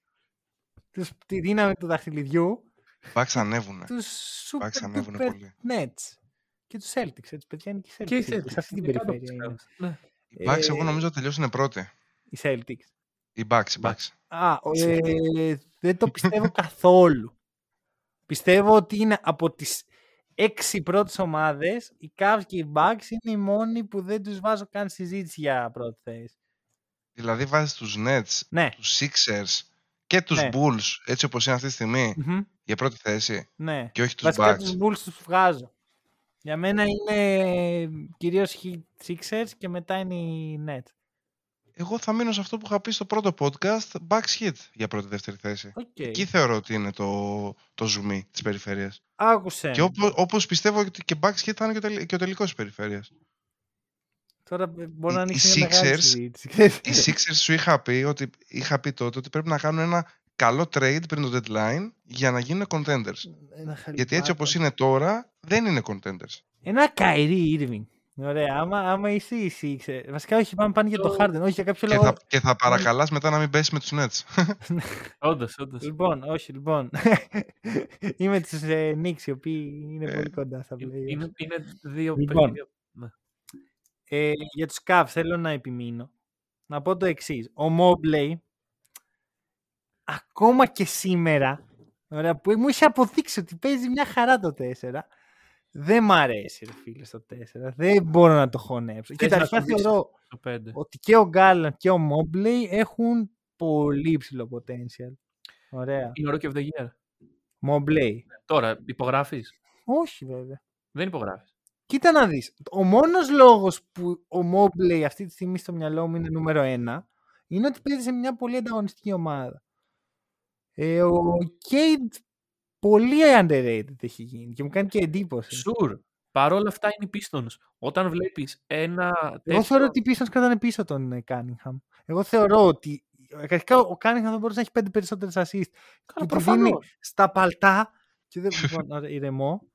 τους, τη δύναμη του δαχτυλιδιού, Bucks ανέβουνε. τους Bucks Super ανέβουνε Duper πολύ. Nets και τους Celtics. Έτσι, παιδιά είναι και οι Celtics. Και οι έτσι, Celtics, σε αυτή την είναι κάτω από περιφέρεια τους είναι. Cavs. Ναι. Οι Bucks εγώ Ε, νομίζω τελειώσουν πρώτοι. Οι Celtics. Οι Bucks, οι Bucks. Α, ε, δεν το πιστεύω καθόλου. Πιστεύω ότι είναι από τις έξι πρώτες ομάδες, οι Cavs και οι Bucks είναι οι μόνοι που δεν τους βάζω καν συζήτηση για πρώτη θέση. Δηλαδή βάζεις τους Nets, Ναι. τους Sixers και τους Ναι. Bulls έτσι όπως είναι αυτή τη στιγμή Μμμ, για πρώτη θέση ναι. και όχι τους Βασικά Bucks. τους Bulls τους βγάζω. Για μένα είναι κυρίως οι Sixers και μετά είναι οι Nets. Εγώ θα μείνω σε αυτό που είχα πει στο πρώτο podcast, Bucks Heat για πρώτη-δεύτερη θέση. Οκ. Εκεί θεωρώ ότι είναι το, το ζουμί της περιφέρειας. Άκουσε. Και όπως, όπως πιστεύω ότι και Bucks Heat θα είναι και, ο τελ- και ο τελικός της περιφέρειας. Τώρα μπορεί οι- να οι ανοίξει μια μεγάλη Sixers- συζήτηση. Οι Sixers σου είχα πει, ότι, είχα πει τότε ότι πρέπει να κάνουν ένα καλό trade πριν το deadline για να γίνουν contenders. Ένα Γιατί έτσι χαλιπάτο. όπως είναι τώρα δεν είναι contenders. Ένα Καϊρή Irving. Ωραία, άμα, άμα είσαι η Sixers. Βασικά όχι, πάμε, πάνε για το Το- Harden. Όχι, για κάποιο Και λόγο. θα, και θα παρακαλάς μετά να μην πέσεις με τους Nets. Όντως, όντως. Λοιπόν, όχι, λοιπόν. Είμαι της ε, Knicks, οι οποίοι είναι Ε, πολύ κοντά στα Είναι, playoffs. είναι, είναι δύο Λοιπόν. παιχνίδια. Ε, για τους Cavs θέλω να επιμείνω. Να πω το εξής. Ο Mobley, ακόμα και σήμερα, ωραία, που μου είχε αποδείξει ότι παίζει μια χαρά το 4, δεν μ' αρέσει, ρε φίλε, στο 4. Δεν μπορώ να το χωνέψω. Θες Κοίτα, να αρχικά το δεις θεωρώ Στο 5. ότι και ο Γκάλαντ και ο Mobley έχουν πολύ υψηλό potential. Ωραία. Είναι ο Rookie of the Year. Mobley. Τώρα, υπογράφεις; Όχι βέβαια. Δεν υπογράφεις. Κοίτα να δεις. Ο μόνος λόγος που ο Mobley αυτή τη στιγμή στο μυαλό μου είναι νούμερο ένα είναι ότι παίζει σε μια πολύ ανταγωνιστική ομάδα. Ε, ο Cade πολύ underrated έχει γίνει και μου κάνει και εντύπωση. Sure. Παρ' όλα αυτά είναι οι Pistons. Όταν βλέπεις ένα Εγώ τέτοιο- θεωρώ ότι οι Pistons κρατάνε πίσω τον ε, Cunningham. Εγώ θεωρώ ότι αρχικά ο Cunningham θα μπορούσε να έχει πέντε περισσότερες assist. Καλά, που του προφανώς. δίνει στα παλτά και δεν λοιπόν, ωραία, ηρεμό.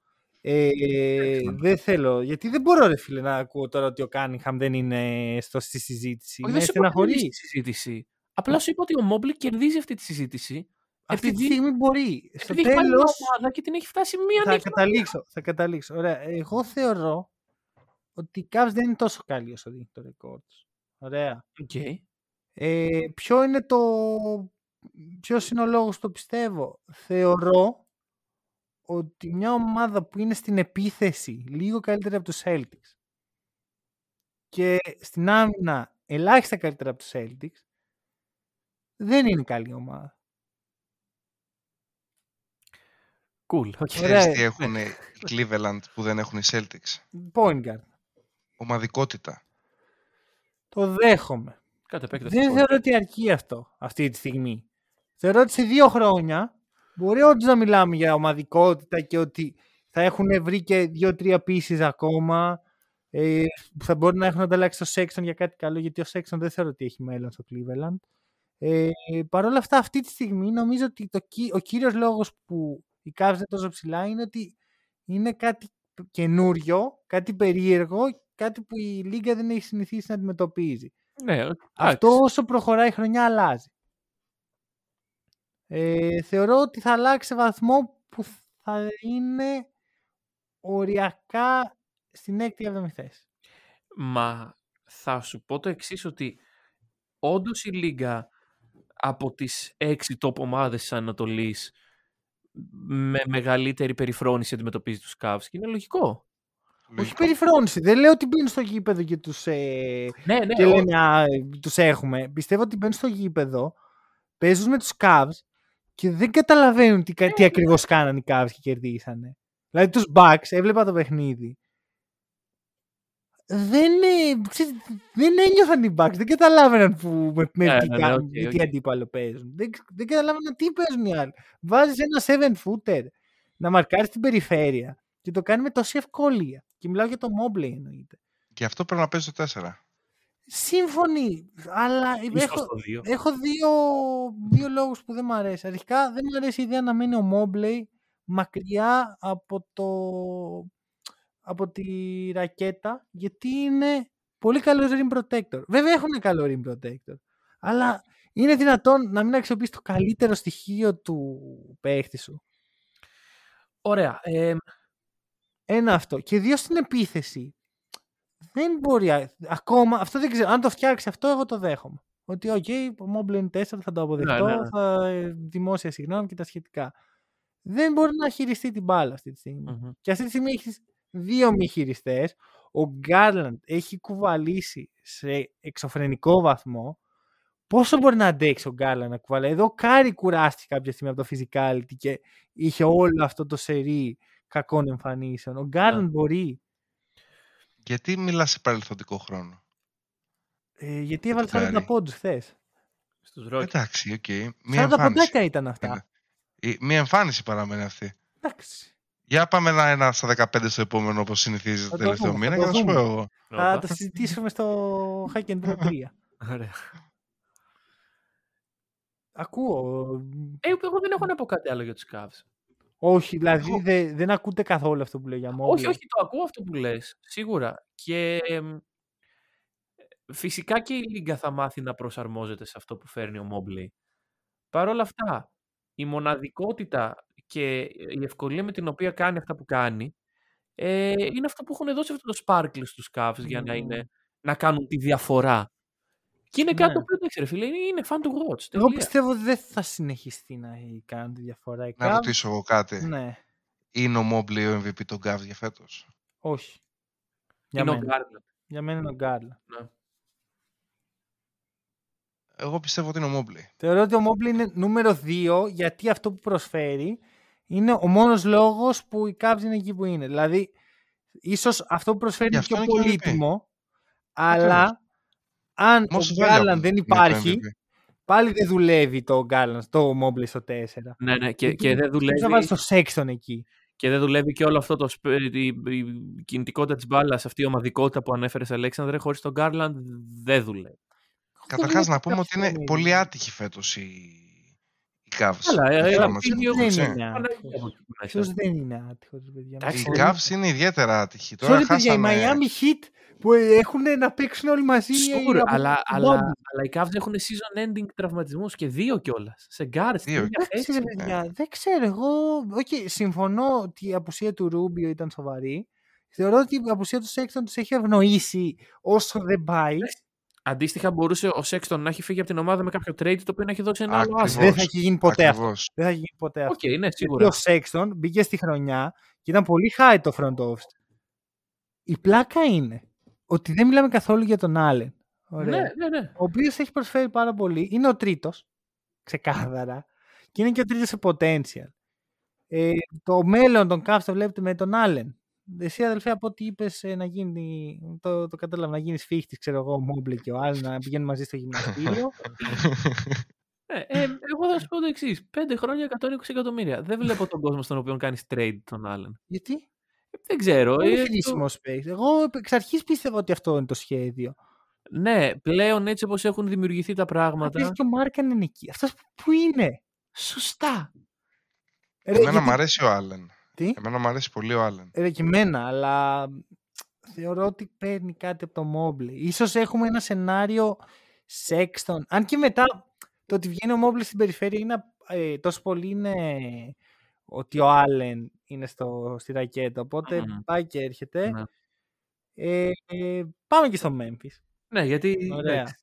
Ε, δεν θέλω, γιατί δεν μπορώ ρε φίλε να ακούω τώρα ότι ο Κάνιχαμ δεν είναι στο, στη συζήτηση. Όχι, Με δεν σου είπα ότι δεν στεναχωρείς. είναι στη συζήτηση. Απλά σου είπα ότι ο Μόμπλε κερδίζει αυτή τη συζήτηση. Αυτή τη επειδή- στιγμή μπορεί. Στο Επειδή έχει πάρει μια τέλος ομάδα και την έχει φτάσει μία θα νίκη. καταλήξω, θα καταλήξω. Ωραία. Εγώ θεωρώ ότι οι Cavs δεν είναι τόσο καλοί όσο δείχνει το ρεκόρ τους. Ωραία. Οκ. Ε, ποιο είναι το... Ποιος είναι ο λόγος που το πιστεύω. Θεωρώ ότι μια ομάδα που είναι στην επίθεση λίγο καλύτερα από τους Celtics και στην άμυνα ελάχιστα καλύτερα από τους Celtics δεν είναι καλή ομάδα. Cool. οκ. Ωραία. Ξέρεις τι έχουν οι Cleveland που δεν έχουν οι Celtics. Point guard. Ομαδικότητα. Το δέχομαι. Κάτω επέκταση. Δεν θεωρώ ότι αρκεί αυτό αυτή τη στιγμή. Θεωρώ ότι σε δύο χρόνια μπορεί όντως να μιλάμε για ομαδικότητα και ότι θα έχουν βρει και δύο-τρία pieces ακόμα ε, που θα μπορεί να έχουν ανταλλάξει το Sexton για κάτι καλό γιατί ο Sexton δεν θεωρώ ότι έχει μέλλον στο Cleveland. Ε, Παρ' όλα αυτά αυτή τη στιγμή νομίζω ότι το, κυ- ο κύριος λόγος που οι Cavs είναι τόσο ψηλά είναι ότι είναι κάτι καινούριο, κάτι περίεργο, κάτι που η Λίγκα δεν έχει συνηθίσει να αντιμετωπίζει. Ναι, οκ. Αυτό Εντάξει. όσο προχωράει η χρονιά αλλάζει. Ε, θεωρώ ότι θα αλλάξει σε βαθμό που θα είναι οριακά στην 6η 7η θέση. Μα θα σου πω το εξής ότι όντως η Λίγκα από τις έξι top ομάδες της Ανατολής με μεγαλύτερη περιφρόνηση αντιμετωπίζει τους Cavs και είναι λογικό. Όχι Λογικό. περιφρόνηση. Δεν λέω ότι μπαίνουν στο γήπεδο και τους, ε, Ναι, ναι, και ο- λένε «Α, τους έχουμε. Πιστεύω ότι μπαίνουν στο γήπεδο, παίζουν με τους Cavs και δεν καταλαβαίνουν τι, κα- τι ακριβώς κάνανε οι Cavs και κερδίσανε. Δηλαδή τους Bucks, έβλεπα το παιχνίδι. Δεν, ε, ξέρεις, δεν ένιωθαν οι Bucks, δεν καταλάβαιναν που, με, με, Ναι, τι, ναι, κα- ναι, οκ, με οκ. τι αντίπαλο παίζουν. Δεν, δεν καταλάβαιναν τι παίζουν οι άλλοι. Βάζεις ένα 7 footer να μαρκάρεις την περιφέρεια και το κάνει με τόση ευκολία. Και μιλάω για το Mobley εννοείται. Και αυτό πρέπει να παίζει το 4. Σύμφωνοι, αλλά Ίσως έχω, το δύο. έχω δύο, δύο λόγους που δεν μου αρέσει. Αρχικά δεν μου αρέσει η ιδέα να μείνει ο Μόμπλεϊ μακριά από, το, από τη ρακέτα γιατί είναι πολύ καλός rim protector. Βέβαια έχουν καλό rim protector. Αλλά είναι δυνατόν να μην αξιοποιήσει το καλύτερο στοιχείο του παίχτη σου. Ωραία. Ε, Ένα αυτό. Και δύο στην επίθεση. Δεν μπορεί. α- Ακόμα. Αυτό δεν ξέρω. Αν το φτιάξεις αυτό, εγώ το δέχομαι. Ότι, οκ, ο Mobley είναι 4, θα το αποδεχτώ. Ναι, ναι, ναι. Θα ε, δημόσια συγγνώμη και τα σχετικά. Δεν μπορεί να χειριστεί την μπάλα αυτή τη στιγμή. μμμ. Και αυτή τη στιγμή έχεις δύο μη χειριστές. Ο Γκάρλαντ έχει κουβαλήσει σε εξωφρενικό βαθμό. Πόσο μπορεί να αντέξει ο Γκάρλαντ να κουβαλάει; Εδώ ο Κάρι κουράστηκε κάποια στιγμή από το physicality και είχε όλο αυτό το σερί κακών εμφανίσεων. Ο Γκάρλαντ μπορεί. Γιατί μιλάς σε παρελθοντικό χρόνο; Ε, γιατί έβαλε το 40 Κάρι. πόντους χθες. Στους Rockets. Εντάξει, οκ. 40 Μία εμφάνιση. ποντάκια ήταν αυτά. Είναι. Η- Μία εμφάνιση παραμένει αυτή. Εντάξει. Για πάμε ένα, ένα στα 15 στο επόμενο όπως συνηθίζει Θα το το τελευταίο δούμε, θα μήνα το και θα σου πω δούμε. εγώ. Θα Όπα. τα συζητήσουμε στο Hack and Draw 3. Ωραία. Ακούω. Ε, εγώ δεν έχω να πω κάτι άλλο για τους Cavs. Όχι, δηλαδή δε- δεν ακούτε καθόλου αυτό που λέω για Mobley. Όχι, όχι, το ακούω αυτό που λες, σίγουρα. Και εμ, φυσικά και η Λίγκα θα μάθει να προσαρμόζεται σε αυτό που φέρνει ο Μόμπλεϊ. Παρ' όλα αυτά, η μοναδικότητα και η ευκολία με την οποία κάνει αυτά που κάνει ε, είναι αυτό που έχουν δώσει αυτό το sparkle στους Cavs για να, Μμμ. είναι, να κάνουν τη διαφορά. Και είναι κάτι Ναι. το οποίο εντάξει, ρε φίλε, είναι, είναι fun to watch. Εγώ τελεία. πιστεύω ότι δεν θα συνεχιστεί να κάνει τη διαφορά. Οι Να Cavs- ρωτήσω εγώ κάτι. Ναι, Είναι ο Mobley ο MVP των Cavs για φέτος; όχι. Για Είναι ο μένα. Garland. Για μένα είναι ο Γκάρλα. Ναι. Εγώ πιστεύω ότι είναι ο Mobley. Θεωρώ ότι ο Mobley είναι νούμερο 2 γιατί αυτό που προσφέρει είναι ο μόνος λόγος που οι Cavs είναι εκεί που είναι. Δηλαδή, ίσως αυτό που προσφέρει Γι' είναι αυτό πιο είναι και ο MVP. πολύτιμο, αλλά αν ο Most valuable Garland δεν είναι το υπάρχει, MVP. πάλι δεν δουλεύει το Garland, το Mobley στο 4. Ναι, ναι, και, Γιατί και δεν Δεν θα δουλεύει. βάλεις το Sexton εκεί; Και δεν δουλεύει και όλο αυτό το, σπ- η, η κινητικότητα της μπάλας, αυτή η ομαδικότητα που ανέφερες Αλέξανδρε, χωρίς τον Garland δεν δουλεύει. Καταρχάς να πούμε βλέπω ότι είναι κάποιο πολύ παιχνίδι. άτυχη φέτος η, η Cavs. Καλά, ε, Δεν ε, θα ε, μας δεν συμφωνήσει. είναι Παναγία άτυχος. μου, που να Ποιος είσαι. δεν είναι άτυχος, παιδιά. Εντάξει, Οι Sorry. Cavs είναι ιδιαίτερα άτυχοι. Τώρα Sorry, παιδιά, οι χάσανε... Miami Heat που έχουν να παίξουν όλοι μαζί. Sure, από αλλά, τον αλλά, Bobby. αλλά οι Cavs έχουν season ending τραυματισμούς και δύο κιόλας. Σε guards, Δύο. στην ίδια Εντάξει, θέση. ρε παιδιά, δεν ξέρω. Εγώ όχι, συμφωνώ ότι η απουσία του Ρούμπιο ήταν σοβαρή. Θεωρώ ότι η απουσία του Sexton τους έχει ευνοήσει όσο δεν πάει. Αντίστοιχα, μπορούσε ο Sexton να έχει φύγει από την ομάδα με κάποιο trade το οποίο να έχει δώσει ένα άλλο Ακριβώς. άσο. Δεν θα έχει γίνει ποτέ αυτό. Ακριβώς. Δεν θα έχει γίνει ποτέ αυτό. Οκ, ναι, Γιατί σίγουρα. ο Sexton μπήκε στη χρονιά και ήταν πολύ high το front office. Η πλάκα είναι ότι δεν μιλάμε καθόλου για τον Άλεν. Ωραία. Ναι, ναι, ναι. Ο οποίος έχει προσφέρει πάρα πολύ. Είναι ο τρίτος. Ξεκάθαρα. Και είναι και ο τρίτος σε potential. Ε, το μέλλον των Cavs το βλέπετε με τον Άλεν. Εσύ αδελφέ από ό,τι είπες να γίνει. Το, το κατάλαβα να γίνεις φίχτης, ξέρω εγώ, ο Μόμπλε και ο Άλεν να πηγαίνουν μαζί στο γυμναστήριο. Ε, ε, εγώ θα σου πω το εξής. Πέντε χρόνια 120 εκατομμύρια. Δεν βλέπω τον κόσμο στον οποίο κάνεις trade τον άλλον. Γιατί; Ε, Δεν ξέρω. Πολύ ε, χρήσιμο space. Εγώ εξ αρχής πίστευα ότι αυτό είναι το σχέδιο. το- Ναι, πλέον έτσι όπως έχουν δημιουργηθεί τα Απλά πράγματα. και ο Μάρκαν είναι εκεί. Αυτός που είναι; Σωστά. Ρε, Εμένα γιατί- μου αρέσει ο Άλεν. Τι; Εμένα μου αρέσει πολύ ο Άλεν. Ρε και εμένα, αλλά θεωρώ ότι παίρνει κάτι από το Mobley. Ίσως έχουμε ένα σενάριο Sexton. Αν και μετά το ότι βγαίνει ο Mobley στην περιφέρεια είναι ε, τόσο πολύ είναι ότι ο Allen είναι στο, στη ρακέτα. Οπότε Μμμ. πάει και έρχεται. Ναι. Ε, ε, πάμε και στο Memphis. Ναι, γιατί. Ωραία. εντάξει,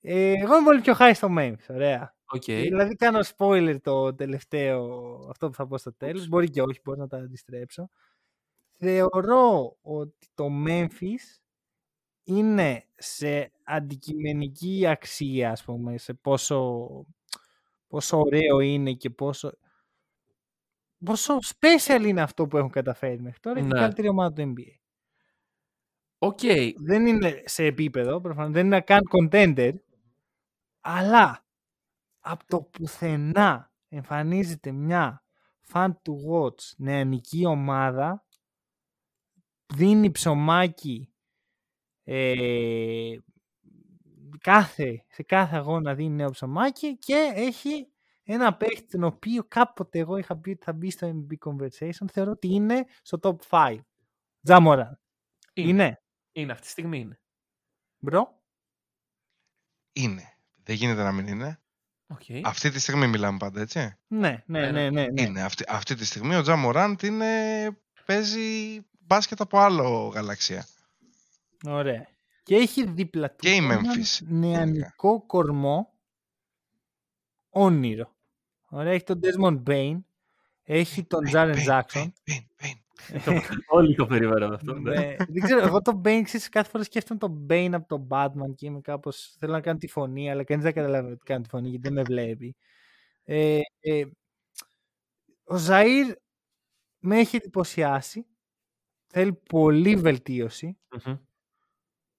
Ε, εγώ είμαι πολύ πιο high στο Memphis. Ωραία. Οκ. Δηλαδή κάνω spoiler το τελευταίο, αυτό που θα πω στο τέλος. Μπορεί και όχι, μπορεί να τα αντιστρέψω. Θεωρώ ότι το Memphis είναι σε αντικειμενική αξία, ας πούμε, σε πόσο πόσο ωραίο είναι και πόσο... Πόσο special είναι αυτό που έχουν καταφέρει μέχρι τώρα. Είναι η Ναι. καλύτερη ομάδα του NBA. Οκ. Δεν είναι σε επίπεδο, προφανώς, δεν είναι καν contender, αλλά από το πουθενά εμφανίζεται μια fun to watch νεανική ομάδα, δίνει ψωμάκι ε, κάθε, σε κάθε αγώνα δίνει νέο ψωμάκι και έχει ένα παίχτη τον οποίο κάποτε εγώ είχα πει ότι θα μπει στο MVP conversation θεωρώ ότι είναι στο top 5. Τζα Μοράντ. Είναι. Είναι. Είναι αυτή τη στιγμή είναι. Bro. Είναι. Δεν γίνεται να μην είναι. Οκ. Αυτή τη στιγμή μιλάμε πάντα, έτσι. Ναι, ναι, ναι, ναι. ναι. Είναι. Αυτή, αυτή τη στιγμή ο Τζα Μοράντ είναι, παίζει μπάσκετ από άλλο γαλαξία. Ωραία. Και έχει δίπλα του Και η έναν Memphis, νεανικό κορμό όνειρο. Ωραία, έχει τον Desmond Bane, έχει τον Jaren Jackson. Πιν, πιν. Όλοι το περιμέναμε αυτό. ναι. Ναι, δεν ξέρω, εγώ τον Bane ξέρεις, κάθε φορά σκέφτομαι τον Bane από τον Batman και είμαι κάπως, θέλω να κάνω τη φωνή, αλλά κανείς δεν καταλαβαίνει ότι κάνω τη φωνή γιατί δεν με βλέπει. Ε, ε, ο Ζαΐρ με έχει εντυπωσιάσει, θέλει πολύ βελτίωση. Μμμ.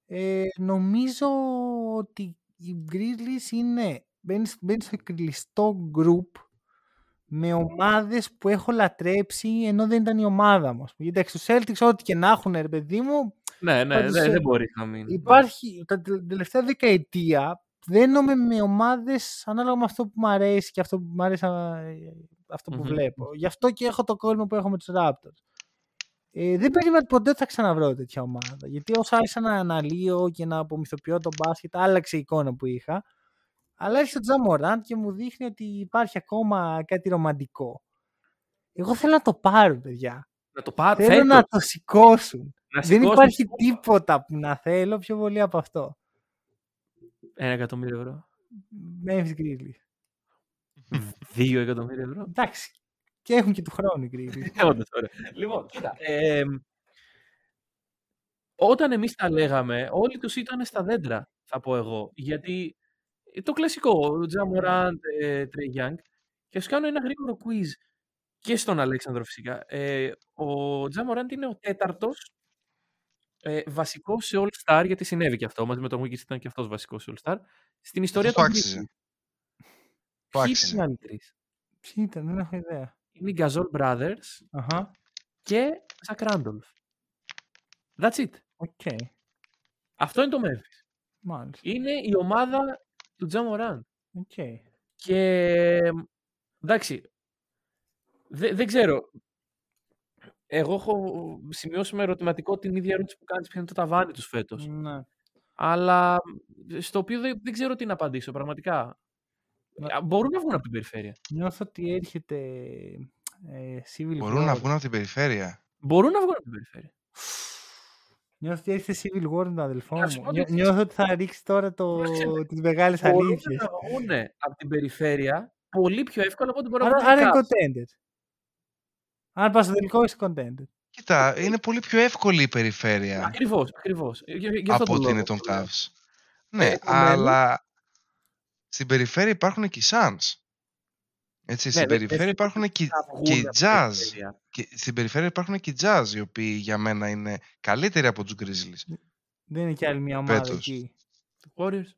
Ε, νομίζω ότι η Grizzlies είναι, μπαίνει, μπαίνει στο κλειστό group με ομάδες που έχω λατρέψει ενώ δεν ήταν η ομάδα μας. Γιατί εντάξει, τους Celtics ό,τι και να έχουν ρε παιδί μου, Ναι, ναι, Πάντως, δεν, ε, δεν μπορεί να μην. υπάρχει τα τε- τελευταία δεκαετία δένομαι με ομάδες ανάλογα με αυτό που μου αρέσει και αυτό που μου αρέσει α, αυτό που Μμμ. βλέπω. Γι' αυτό και έχω το κόλλημα που έχω με τους Raptors. Ε, δεν περίμενα ότι ποτέ θα ξαναβρω τέτοια ομάδα. Γιατί όσο άρχισα να αναλύω και να απομυθοποιώ τον μπάσκετ, άλλαξε η εικόνα που είχα. Αλλά έρχεται ο Τζαμοράντ και μου δείχνει ότι υπάρχει ακόμα κάτι ρομαντικό. Εγώ θέλω να το πάρω, παιδιά. Να το πάρει. Θέλω να το σηκώσουν. να Δεν σηκώσει υπάρχει τίποτα που να θέλω πιο πολύ από αυτό. Ένα εκατομμύριο ευρώ. Memphis Grizzlies. Δύο εκατομμύρια ευρώ. Εντάξει. Και έχουν και του χρόνου οι Grizzlies. Όντως, ωραία. Λοιπόν, κοίτα. ε, όταν εμείς τα λέγαμε, όλοι τους ήταν στα δέντρα, θα πω εγώ. Γιατί ε, το κλασικό, ο Τζα Μοράντ, Τρέι Γιάνγκ, και σου κάνω ένα γρήγορο quiz και στον Αλέξανδρο φυσικά. Ε, ο Τζα Μοράντ είναι ο τέταρτος ε, βασικός σε All Star, γιατί συνέβη και αυτό, μαζί με τον Wiggins ήταν και αυτός βασικός σε All Star, στην ιστορία Αυτό των άξιζε. Grizzlies. Το Ποιοι άξιζε. ήταν οι άλλοι τρεις; Ποιοι ήταν, δεν έχω ιδέα. Είναι οι Gasol Brothers Αχα. και Zach Randolph. That's it. Οκ. Αυτό είναι το Memphis. Μάλιστα. Είναι η ομάδα του Τζα Μοράντ. Οκ. Και εντάξει, δε- δεν ξέρω. Εγώ έχω σημειώσει με ερωτηματικό την ίδια ερώτηση που κάνεις ποιο είναι το ταβάνι τους φέτος. Ναι. Αλλά στο οποίο δεν, δεν ξέρω τι να απαντήσω πραγματικά. Ναι. Α, Μπορούν να βγουν από την περιφέρεια. Νιώθω ότι έρχεται ε, Civil Μπορούν να War. βγουν από την περιφέρεια. Μπορούν να βγουν από την περιφέρεια. Νιώθω ότι έρχεται Civil War με τον αδελφό Να σου μου. πω Νιώ- το Νιώθω ότι θα ρίξεις τώρα το... Κοίταξε, τις μεγάλες Μπορούν αλήθειες. να βγουν από την περιφέρεια πολύ πιο εύκολα από ό,τι μπορούν να Άρα, βγουν άρα οι είναι Cavs. contender. Αν πας στο τελικό είσαι contender. Κοίτα, είναι πολύ πιο εύκολη η περιφέρεια Ακριβώς, ακριβώς. Ε, Γι- γι' αυτό από το ότι λόγο είναι των το λέω. Cavs. Ναι, επομένως- αλλά στην περιφέρεια υπάρχουν και οι Suns. Έτσι, στην Ναι, δεν- δεν περιφέρεια υπάρχουν και, θα βγουν και οι από την Jazz. περιφέρεια. Και στην περιφέρεια υπάρχουν και οι Jazz, οι οποίοι για μένα είναι καλύτεροι από τους Grizzlies. Δεν είναι κι άλλη μια ομάδα Φέτος. εκεί. Warriors.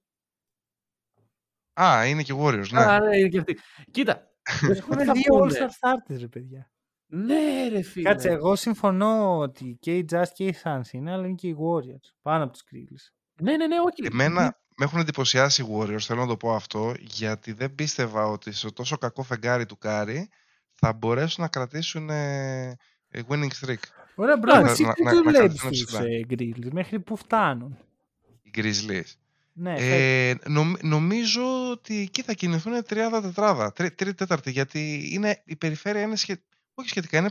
Α, είναι και Warriors, ναι. Α, ναι, είναι και αυτοί. Κοίτα. δεν σου πω τι Έχουν θα δύο πούνε. All-Star starters, ρε παιδιά. Ναι, ρε φίλε. Κάτσε, εγώ συμφωνώ ότι και οι Jazz και οι Suns είναι, αλλά είναι και οι Warriors. Πάνω από τους Grizzlies. Ναι, ναι, ναι, όχι. Εμένα με έχουν εντυπωσιάσει οι Warriors, θέλω να το πω αυτό, γιατί δεν πίστευα ότι στο τόσο κακό φεγγάρι του Κάρι θα μπορέσουν να κρατήσουν ε, ε, winning streak. Ωραία, bro, Να- εσύ να- τι να- του να βλέπεις κρατήσουν στους ψηλά. ε, Grizzlies, μέχρι πού φτάνουν; Οι Grizzlies. Ναι, Ε, νομ- νομίζω ότι εκεί θα κινηθούν τριάδα-τετράδα, τρί- τρίτη-τέταρτη, γιατί είναι, η περιφέρεια είναι σχε... όχι σχετικά, είναι,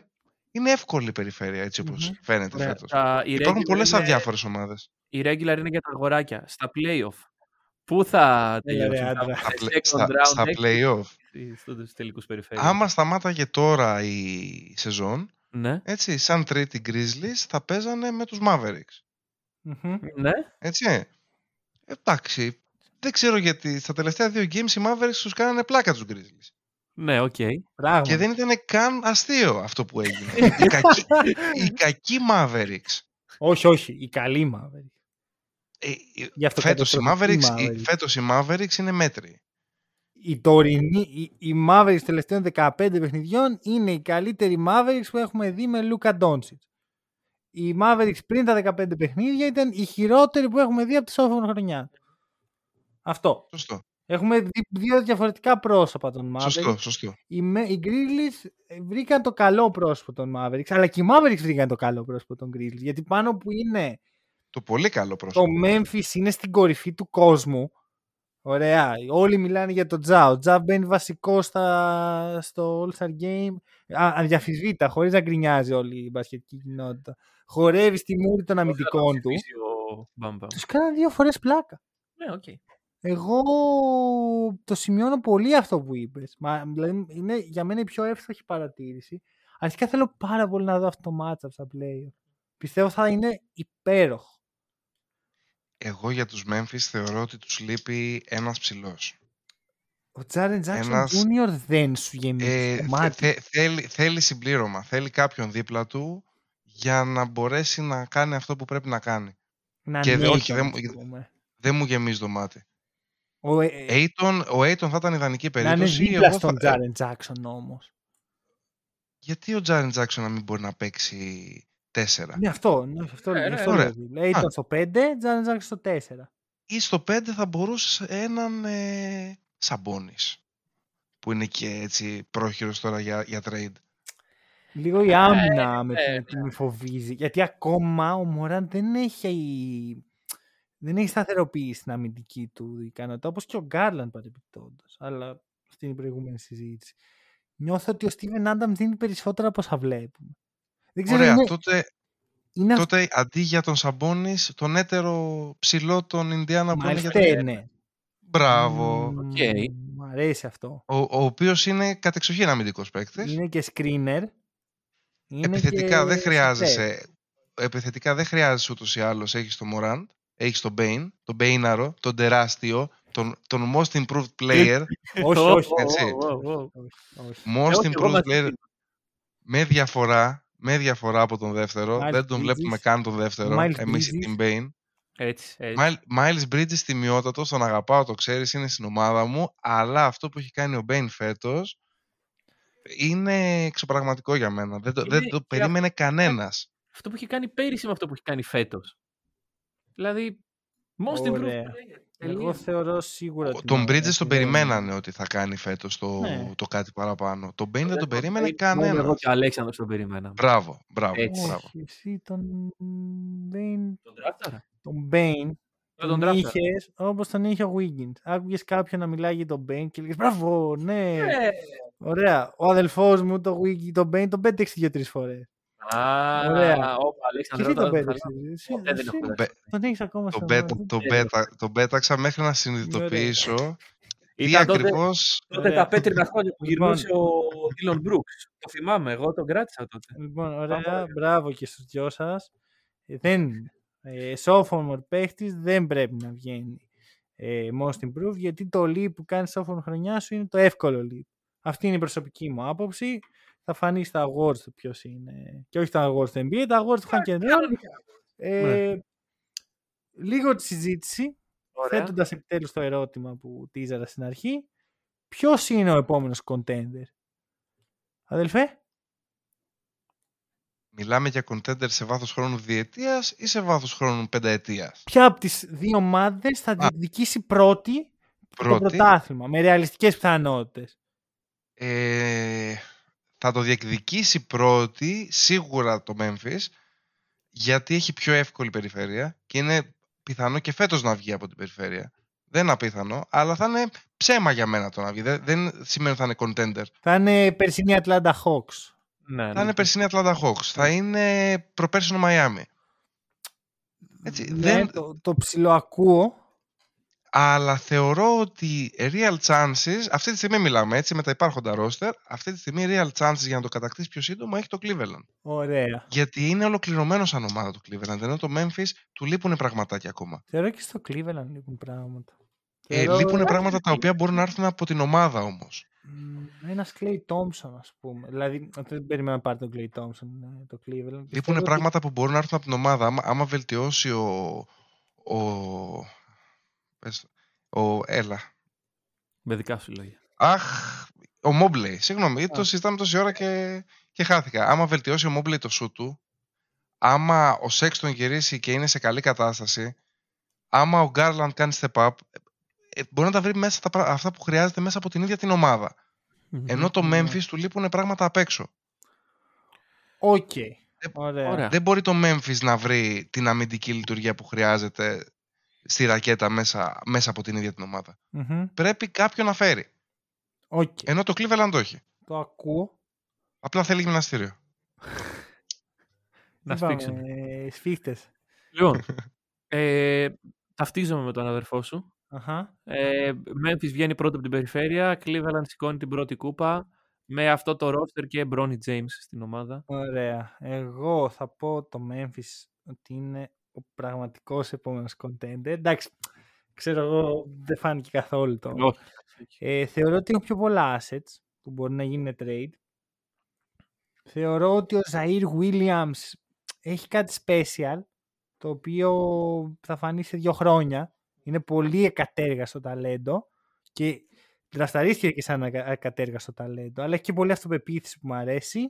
είναι εύκολη η περιφέρεια, έτσι όπως Μμμ. φαίνεται Ωραία, φέτος. τα- οι Υπάρχουν regular πολλές είναι- αδιάφορες ομάδες. Οι regular είναι για τα αγοράκια. Στα playoff. Πού θα Έλα, ρε, τελειώσουν. θα άντρα. βγουν Στα, σε play- second στα, round στα exit play-off. ή στους τελικούς περιφέρειες. Άμα σταμάταγε τώρα η σεζόν, Ναι, έτσι, σαν τρίτη Grizzlies θα παίζανε με τους Mavericks. Μμμ. ναι. Έτσι. Εντάξει. δεν ξέρω γιατί στα τελευταία δύο games οι Mavericks τους κάνανε πλάκα τους Grizzlies. Ναι, οκ. Πράγμα. Και δεν ήταν καν αστείο αυτό που έγινε. οι, κακοί, οι κακοί Mavericks. Όχι, όχι. Η καλή Mavericks. Ε, Γι' αυτό φέτος, οι καταστροφικοί Mavericks, οι- Mavericks. φέτος οι Mavericks είναι μέτροι. Η τωρινή, η, η Mavericks τελευταίων 15 παιχνιδιών είναι η καλύτερη Mavericks που έχουμε δει με Λούκα Ντόνσιτ. Οι Mavericks πριν τα 15 παιχνίδια ήταν οι χειρότεροι που έχουμε δει από τη σόφωνη χρονιά. Αυτό. Σωστό, Έχουμε δει δύο διαφορετικά πρόσωπα των Mavericks. σωστό, σωστό. Οι, με- οι Grizzlies ε, βρήκαν το καλό πρόσωπο των Mavericks, αλλά και οι Mavericks βρήκαν το καλό πρόσωπο των Grizzlies. Γιατί πάνω που είναι Το πολύ καλό πρόσωπο. το Memphis είναι στην κορυφή του κόσμου. Ωραία. Όλοι μιλάνε για τον Τζα. Ο Τζα μπαίνει βασικό στα, στο All-Star Game. Α, αδιαφυσβήτα, χωρίς να γκρινιάζει όλη η μπασκετική κοινότητα. Χορεύει στη μούρη των αμυντικών του. Ψηφίσει ο Μπαμπαμ. Τους κάναν δύο φορές πλάκα. Ναι, οκ. Εγώ το σημειώνω πολύ αυτό που είπες. Μα, δηλαδή, είναι για μένα η πιο εύστοχη παρατήρηση. Αρχικά θέλω πάρα πολύ να δω αυτό το matchup στα play. Πιστεύω θα είναι υπέροχο. Εγώ για τους Memphis θεωρώ ότι τους λείπει ένας ψηλός. Ο Τζάρεν Τζάξον Ένας- Jr. δεν σου γεμίζει Ε, το θε- μάτι. θε- θέλει, θέλει συμπλήρωμα. Θέλει κάποιον δίπλα του για να μπορέσει να κάνει αυτό που πρέπει να κάνει. να και δε- ανέχει, όχι, δεν ας μου- πούμε. Δεν μου γεμίζει το μάτι. Ο, ε, ε, Aiton, ο Aiton θα ήταν ιδανική να είναι περίπτωση. δίπλα Εγώ στον θα- ε, Τζάρεν Τζάξον όμως. γιατί ο Τζάρεν Τζάξον να μην μπορεί να παίξει 4. Ναι, αυτό. Ναι, αυτό, Ε, λέω, ναι, αυτό ωραία. λέω δίπλα. Ήταν Α. στο 5, Τζάρεν Τζάξον στο 4. Ή στο 5 θα μπορούσες έναν ε, Σαμπόνις που είναι και έτσι πρόχειρος τώρα για, για trade. Λίγο η άμυνα με, ε, με, τι με φοβίζει. Γιατί ακόμα ο Μωράν δεν έχει, δεν έχει σταθεροποιήσει την αμυντική του ικανότητα, όπως και ο Γκάρλαντ παρεμπιπτόντως. Αλλά αυτή είναι η προηγούμενη συζήτηση. Νιώθω ότι ο Στίβεν Άνταμς δίνει περισσότερα από όσα βλέπουμε. Δεν ξέρω, Ωραία, είναι, τότε, είναι αυτό. τότε αντί για τον Σαμπόνις, τον έτερο ψηλό τον Ινδιάνα που είναι για Μάλιστα, τον... ναι. Μπράβο. Μμμ, Οκ. Μ' αρέσει αυτό. Ο, ο οποίος είναι κατεξοχήν αμυντικός παίκτης. Είναι και screener. Είναι Επιθετικά και δεν shooter. χρειάζεσαι. Επιθετικά δεν χρειάζεσαι ούτως ή άλλως. Έχεις τον Μωράντ, έχεις τον Μπέιν, τον Μπέιναρο, τον τεράστιο, τον, τον most improved player. Όχι, όχι. Έτσι. Ω, ω, ω. όχι, όχι. most όχι, εγώ improved μαζί player σου. με διαφορά, με διαφορά από τον δεύτερο. Miles δεν τον βλέπουμε Bridges. καν τον δεύτερο. Miles Εμείς η Bridges. Team Bane. Έτσι, έτσι. Mile- Miles Bridges τιμιότατος, τον αγαπάω, το ξέρεις, είναι στην ομάδα μου, αλλά αυτό που έχει κάνει ο Μπέιν φέτος είναι εξωπραγματικό για μένα. Δεν το, δεν Είναι το και περίμενε κανένας. Αυτό που έχει κάνει πέρυσι με αυτό που έχει κάνει φέτος. Δηλαδή, most improved Ωραία. player. Εγώ Τελεία. θεωρώ σίγουρα. Ο- ότι Τον ναι, Bridges τον ότι δεν- περιμένανε ότι θα κάνει φέτος το, Ναι. το κάτι παραπάνω. Τον Bane δεν τον Τον περίμενε Bane, μόνο Εγώ κανένας. και ο Αλέξανδρος τον περιμέναμε. Μπράβο, μπράβο, Έτσι. μπράβο. Όχι, εσύ τον Bane, Τον τράφταρα. τον Bane τον τον τράφταρα. είχες όπως τον είχε ο Wiggins. Άκουγες κάποιον να μιλάει για τον Bane και λέγες μπράβο, ναι. Ε, Ωραία. Ο αδελφός μου, τον Wiggins, τον Bane, τον πέταξε δύο-τρεις φορές. Α, Ωραία. όπα, Και Αλέξανδρε, εσύ τον όταν- πέταξες. Εσύ- Ποτέ δεν εσύ έχω Μπε- Τον έχεις ακόμα Τον, στο πέτα, μάτι. τον, ξέρω. πέτα, τον πέταξα μέχρι να συνειδητοποιήσω τι Ήταν τότε- ακριβώς... Τότε Ωραία. τα πέτρινα χρόνια που Λοιπόν. γυρνούσε ο Δίλον Μπρούξ. Το θυμάμαι, εγώ τον κράτησα τότε. Λοιπόν, Πάμε, ωραία. ωραία. Μπράβο και στους δυο σας. Ε, δεν ε, sophomore παίχτης δεν πρέπει να βγαίνει ε, most improved γιατί το leap που κάνεις sophomore χρονιά σου είναι το εύκολο leap. Αυτή είναι η προσωπική μου άποψη. Θα φανεί στα awards του ποιος είναι. Και όχι τα awards του NBA, τα awards του Hank and Roll. Ε, Λίγο τη συζήτηση, Ωραία. θέτοντας επιτέλους το ερώτημα που τίζαρα στην αρχή. Ποιος είναι ο επόμενος contender; Αδελφέ; Μιλάμε για contender σε βάθος χρόνου διετίας ή σε βάθος χρόνου πενταετίας; ποια από τις δύο ομάδες θα διεκδικήσει πρώτη, το Πρώτη, πρωτάθλημα, με ρεαλιστικές πιθανότητες; ε, θα το διεκδικήσει πρώτη σίγουρα το Memphis γιατί έχει πιο εύκολη περιφέρεια και είναι πιθανό και φέτος να βγει από την περιφέρεια. Δεν είναι απίθανο, αλλά θα είναι ψέμα για μένα το να βγει. Δεν, δεν σημαίνει ότι θα είναι contender. Θα είναι περσινή Atlanta Hawks. Ναι, Θα ναι. είναι περσινή Atlanta Hawks. Θα είναι προπέρσινο Miami. Έτσι, Ναι, δεν- το, το ψιλοακούω. Αλλά θεωρώ ότι real chances, αυτή τη στιγμή μιλάμε έτσι με τα υπάρχοντα roster, αυτή τη στιγμή real chances για να το κατακτήσεις πιο σύντομα έχει το Cleveland. Ωραία. Γιατί είναι ολοκληρωμένος σαν ομάδα το Cleveland, ενώ το Memphis του λείπουν πραγματάκια ακόμα. Θεωρώ και στο Cleveland λείπουν πράγματα. Ε, Θεωρώ- λείπουν πράγματα τα οποία μπορούν να έρθουν από την ομάδα όμως. Ένας Clay Thompson, ας πούμε. Δηλαδή, δεν περίμενα να πάρει τον Clay Thompson ε, το Cleveland. Λείπουν Πιστεύω ότι- πράγματα που μπορούν να έρθουν από την ομάδα. Άμα, άμα βελτιώσει ο. ο, πες το, ο έλα. Με δικά σου λόγια. Αχ, ο Μόμπλεϊ. Συγγνώμη, Α. το συζητάμε τόση ώρα και, και χάθηκα. Άμα βελτιώσει ο Μόμπλεϊ το σου του, άμα ο Σέξτον γυρίσει και είναι σε καλή κατάσταση, άμα ο Γκάρλαντ κάνει step up, ε, μπορεί να τα βρει μέσα τα, πρά- αυτά που χρειάζεται μέσα από την ίδια την ομάδα. Ενώ το ναι. Memphis του λείπουν πράγματα απ' έξω. Οκ. Ε, Ωραία. Ωραία. Δεν μπορεί το Memphis να βρει την αμυντική λειτουργία που χρειάζεται στη ρακέτα μέσα, μέσα από την ίδια την ομάδα. Μμμ. Πρέπει κάποιον να φέρει. Οκ. Ενώ το Cleveland το έχει. Το ακούω. Απλά θέλει γυμναστήριο. Να Είπαμε, σφίξουν. ε, Σφίχτες. Λοιπόν, ε, ταυτίζομαι με τον αδερφό σου. Αχα. Ε, Memphis βγαίνει πρώτο από την περιφέρεια. Cleveland σηκώνει την πρώτη κούπα. Με αυτό το roster και Bronny James στην ομάδα. Ωραία. Εγώ θα πω το Memphis ότι είναι ο πραγματικός επόμενος contender. Εντάξει, ξέρω εγώ δεν φάνηκε καθόλου το. Όχι. Ε, θεωρώ ότι έχουν πιο πολλά assets που μπορεί να γίνουν trade. Θεωρώ ότι ο Zaire Williams έχει κάτι special το οποίο θα φανεί σε δύο χρόνια. Είναι πολύ εκατέργαστο ταλέντο και δρασταρίστηκε και σαν ακα- ακατέργαστο ταλέντο, αλλά έχει και πολύ αυτοπεποίθηση που μου αρέσει.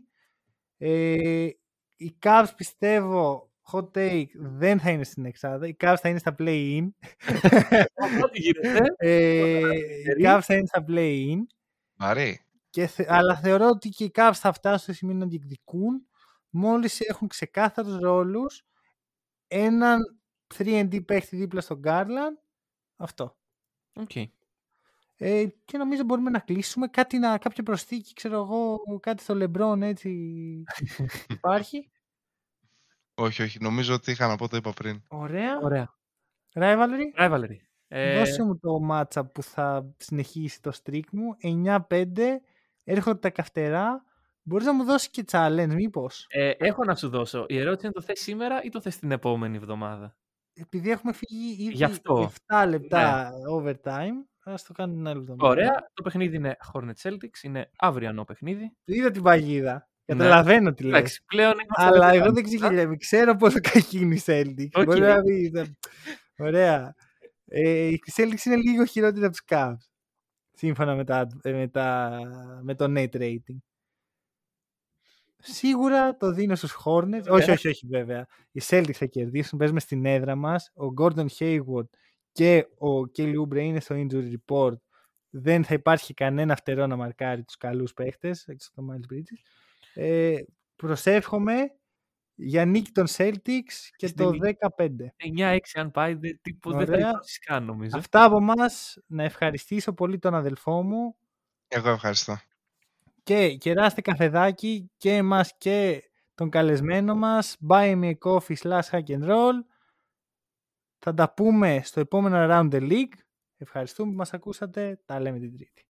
Ε, οι Cavs πιστεύω, hot take, δεν θα είναι στην εξάδα. Οι Cavs θα είναι στα play-in. Ό,τι γίνεται. Ε, οι Περί. Cavs θα είναι στα play-in. Μαρή. Και θε- αλλά θεωρώ ότι και οι Cavs θα φτάσουν στο σημείο να διεκδικούν μόλις έχουν ξεκάθαρους ρόλους έναν 3D παίχτη δίπλα στον Garland. Αυτό. Οκ. Ε, και νομίζω μπορούμε να κλείσουμε κάτι να, κάποια προσθήκη, ξέρω εγώ, κάτι στο LeBron έτσι υπάρχει. Όχι, όχι. Νομίζω ότι είχα να πω το είπα πριν. Ωραία. Ωραία. Rivalry. Rivalry. Ε, Δώσε μου το matchup που θα συνεχίσει το streak μου. 9-5. Έρχονται τα καυτερά. Μπορείς να μου δώσεις και challenge, μήπως; ε, έχω να σου δώσω. Η ερώτηση είναι το θες σήμερα ή το θες την επόμενη εβδομάδα; Επειδή έχουμε φύγει ήδη Γι' αυτό. Ναι. 7 λεπτά overtime, ας το κάνουμε την άλλη εβδομάδα. Ωραία. Το παιχνίδι είναι Hornet Celtics. Είναι αυριανό παιχνίδι. Είδα την παγίδα. Ναι. Καταλαβαίνω τι λες. Εντάξει, πλέον είμαστε Αλλά βετεράνοι. εγώ δεν ξεγελιάμαι. Ξέρω πόσο κακή είναι η Celtics. OK. Μπορεί να πει. θα- Ωραία. Ε, η Celtics είναι λίγο χειρότερη από τους Cavs. Σύμφωνα με, τα, ε, με, τα, με το net rating. Σίγουρα το δίνω στους Hornets. Όχι, όχι, όχι βέβαια. Οι Celtics θα κερδίσουν. Παίζουμε στην έδρα μας. Ο Gordon Hayward και ο Kelly Oubre είναι στο injury report. Δεν θα υπάρχει κανένα φτερό να μαρκάρει τους καλούς παίχτες. Έξω από το Miles Bridges. Ε, προσεύχομαι για νίκη των Celtics και Στην το νίκη. 15. 9-6 αν πάει, δεν, τίπο- δεν θα Ωραία. υπάρξει καν νομίζω. Αυτά από μας να ευχαριστήσω πολύ τον αδελφό μου Εγώ ευχαριστώ. και κεράστε καφεδάκι και εμάς και τον καλεσμένο μας buy me a coffee slash hack and roll θα τα πούμε στο επόμενο round the league ευχαριστούμε που μας ακούσατε τα λέμε την τρίτη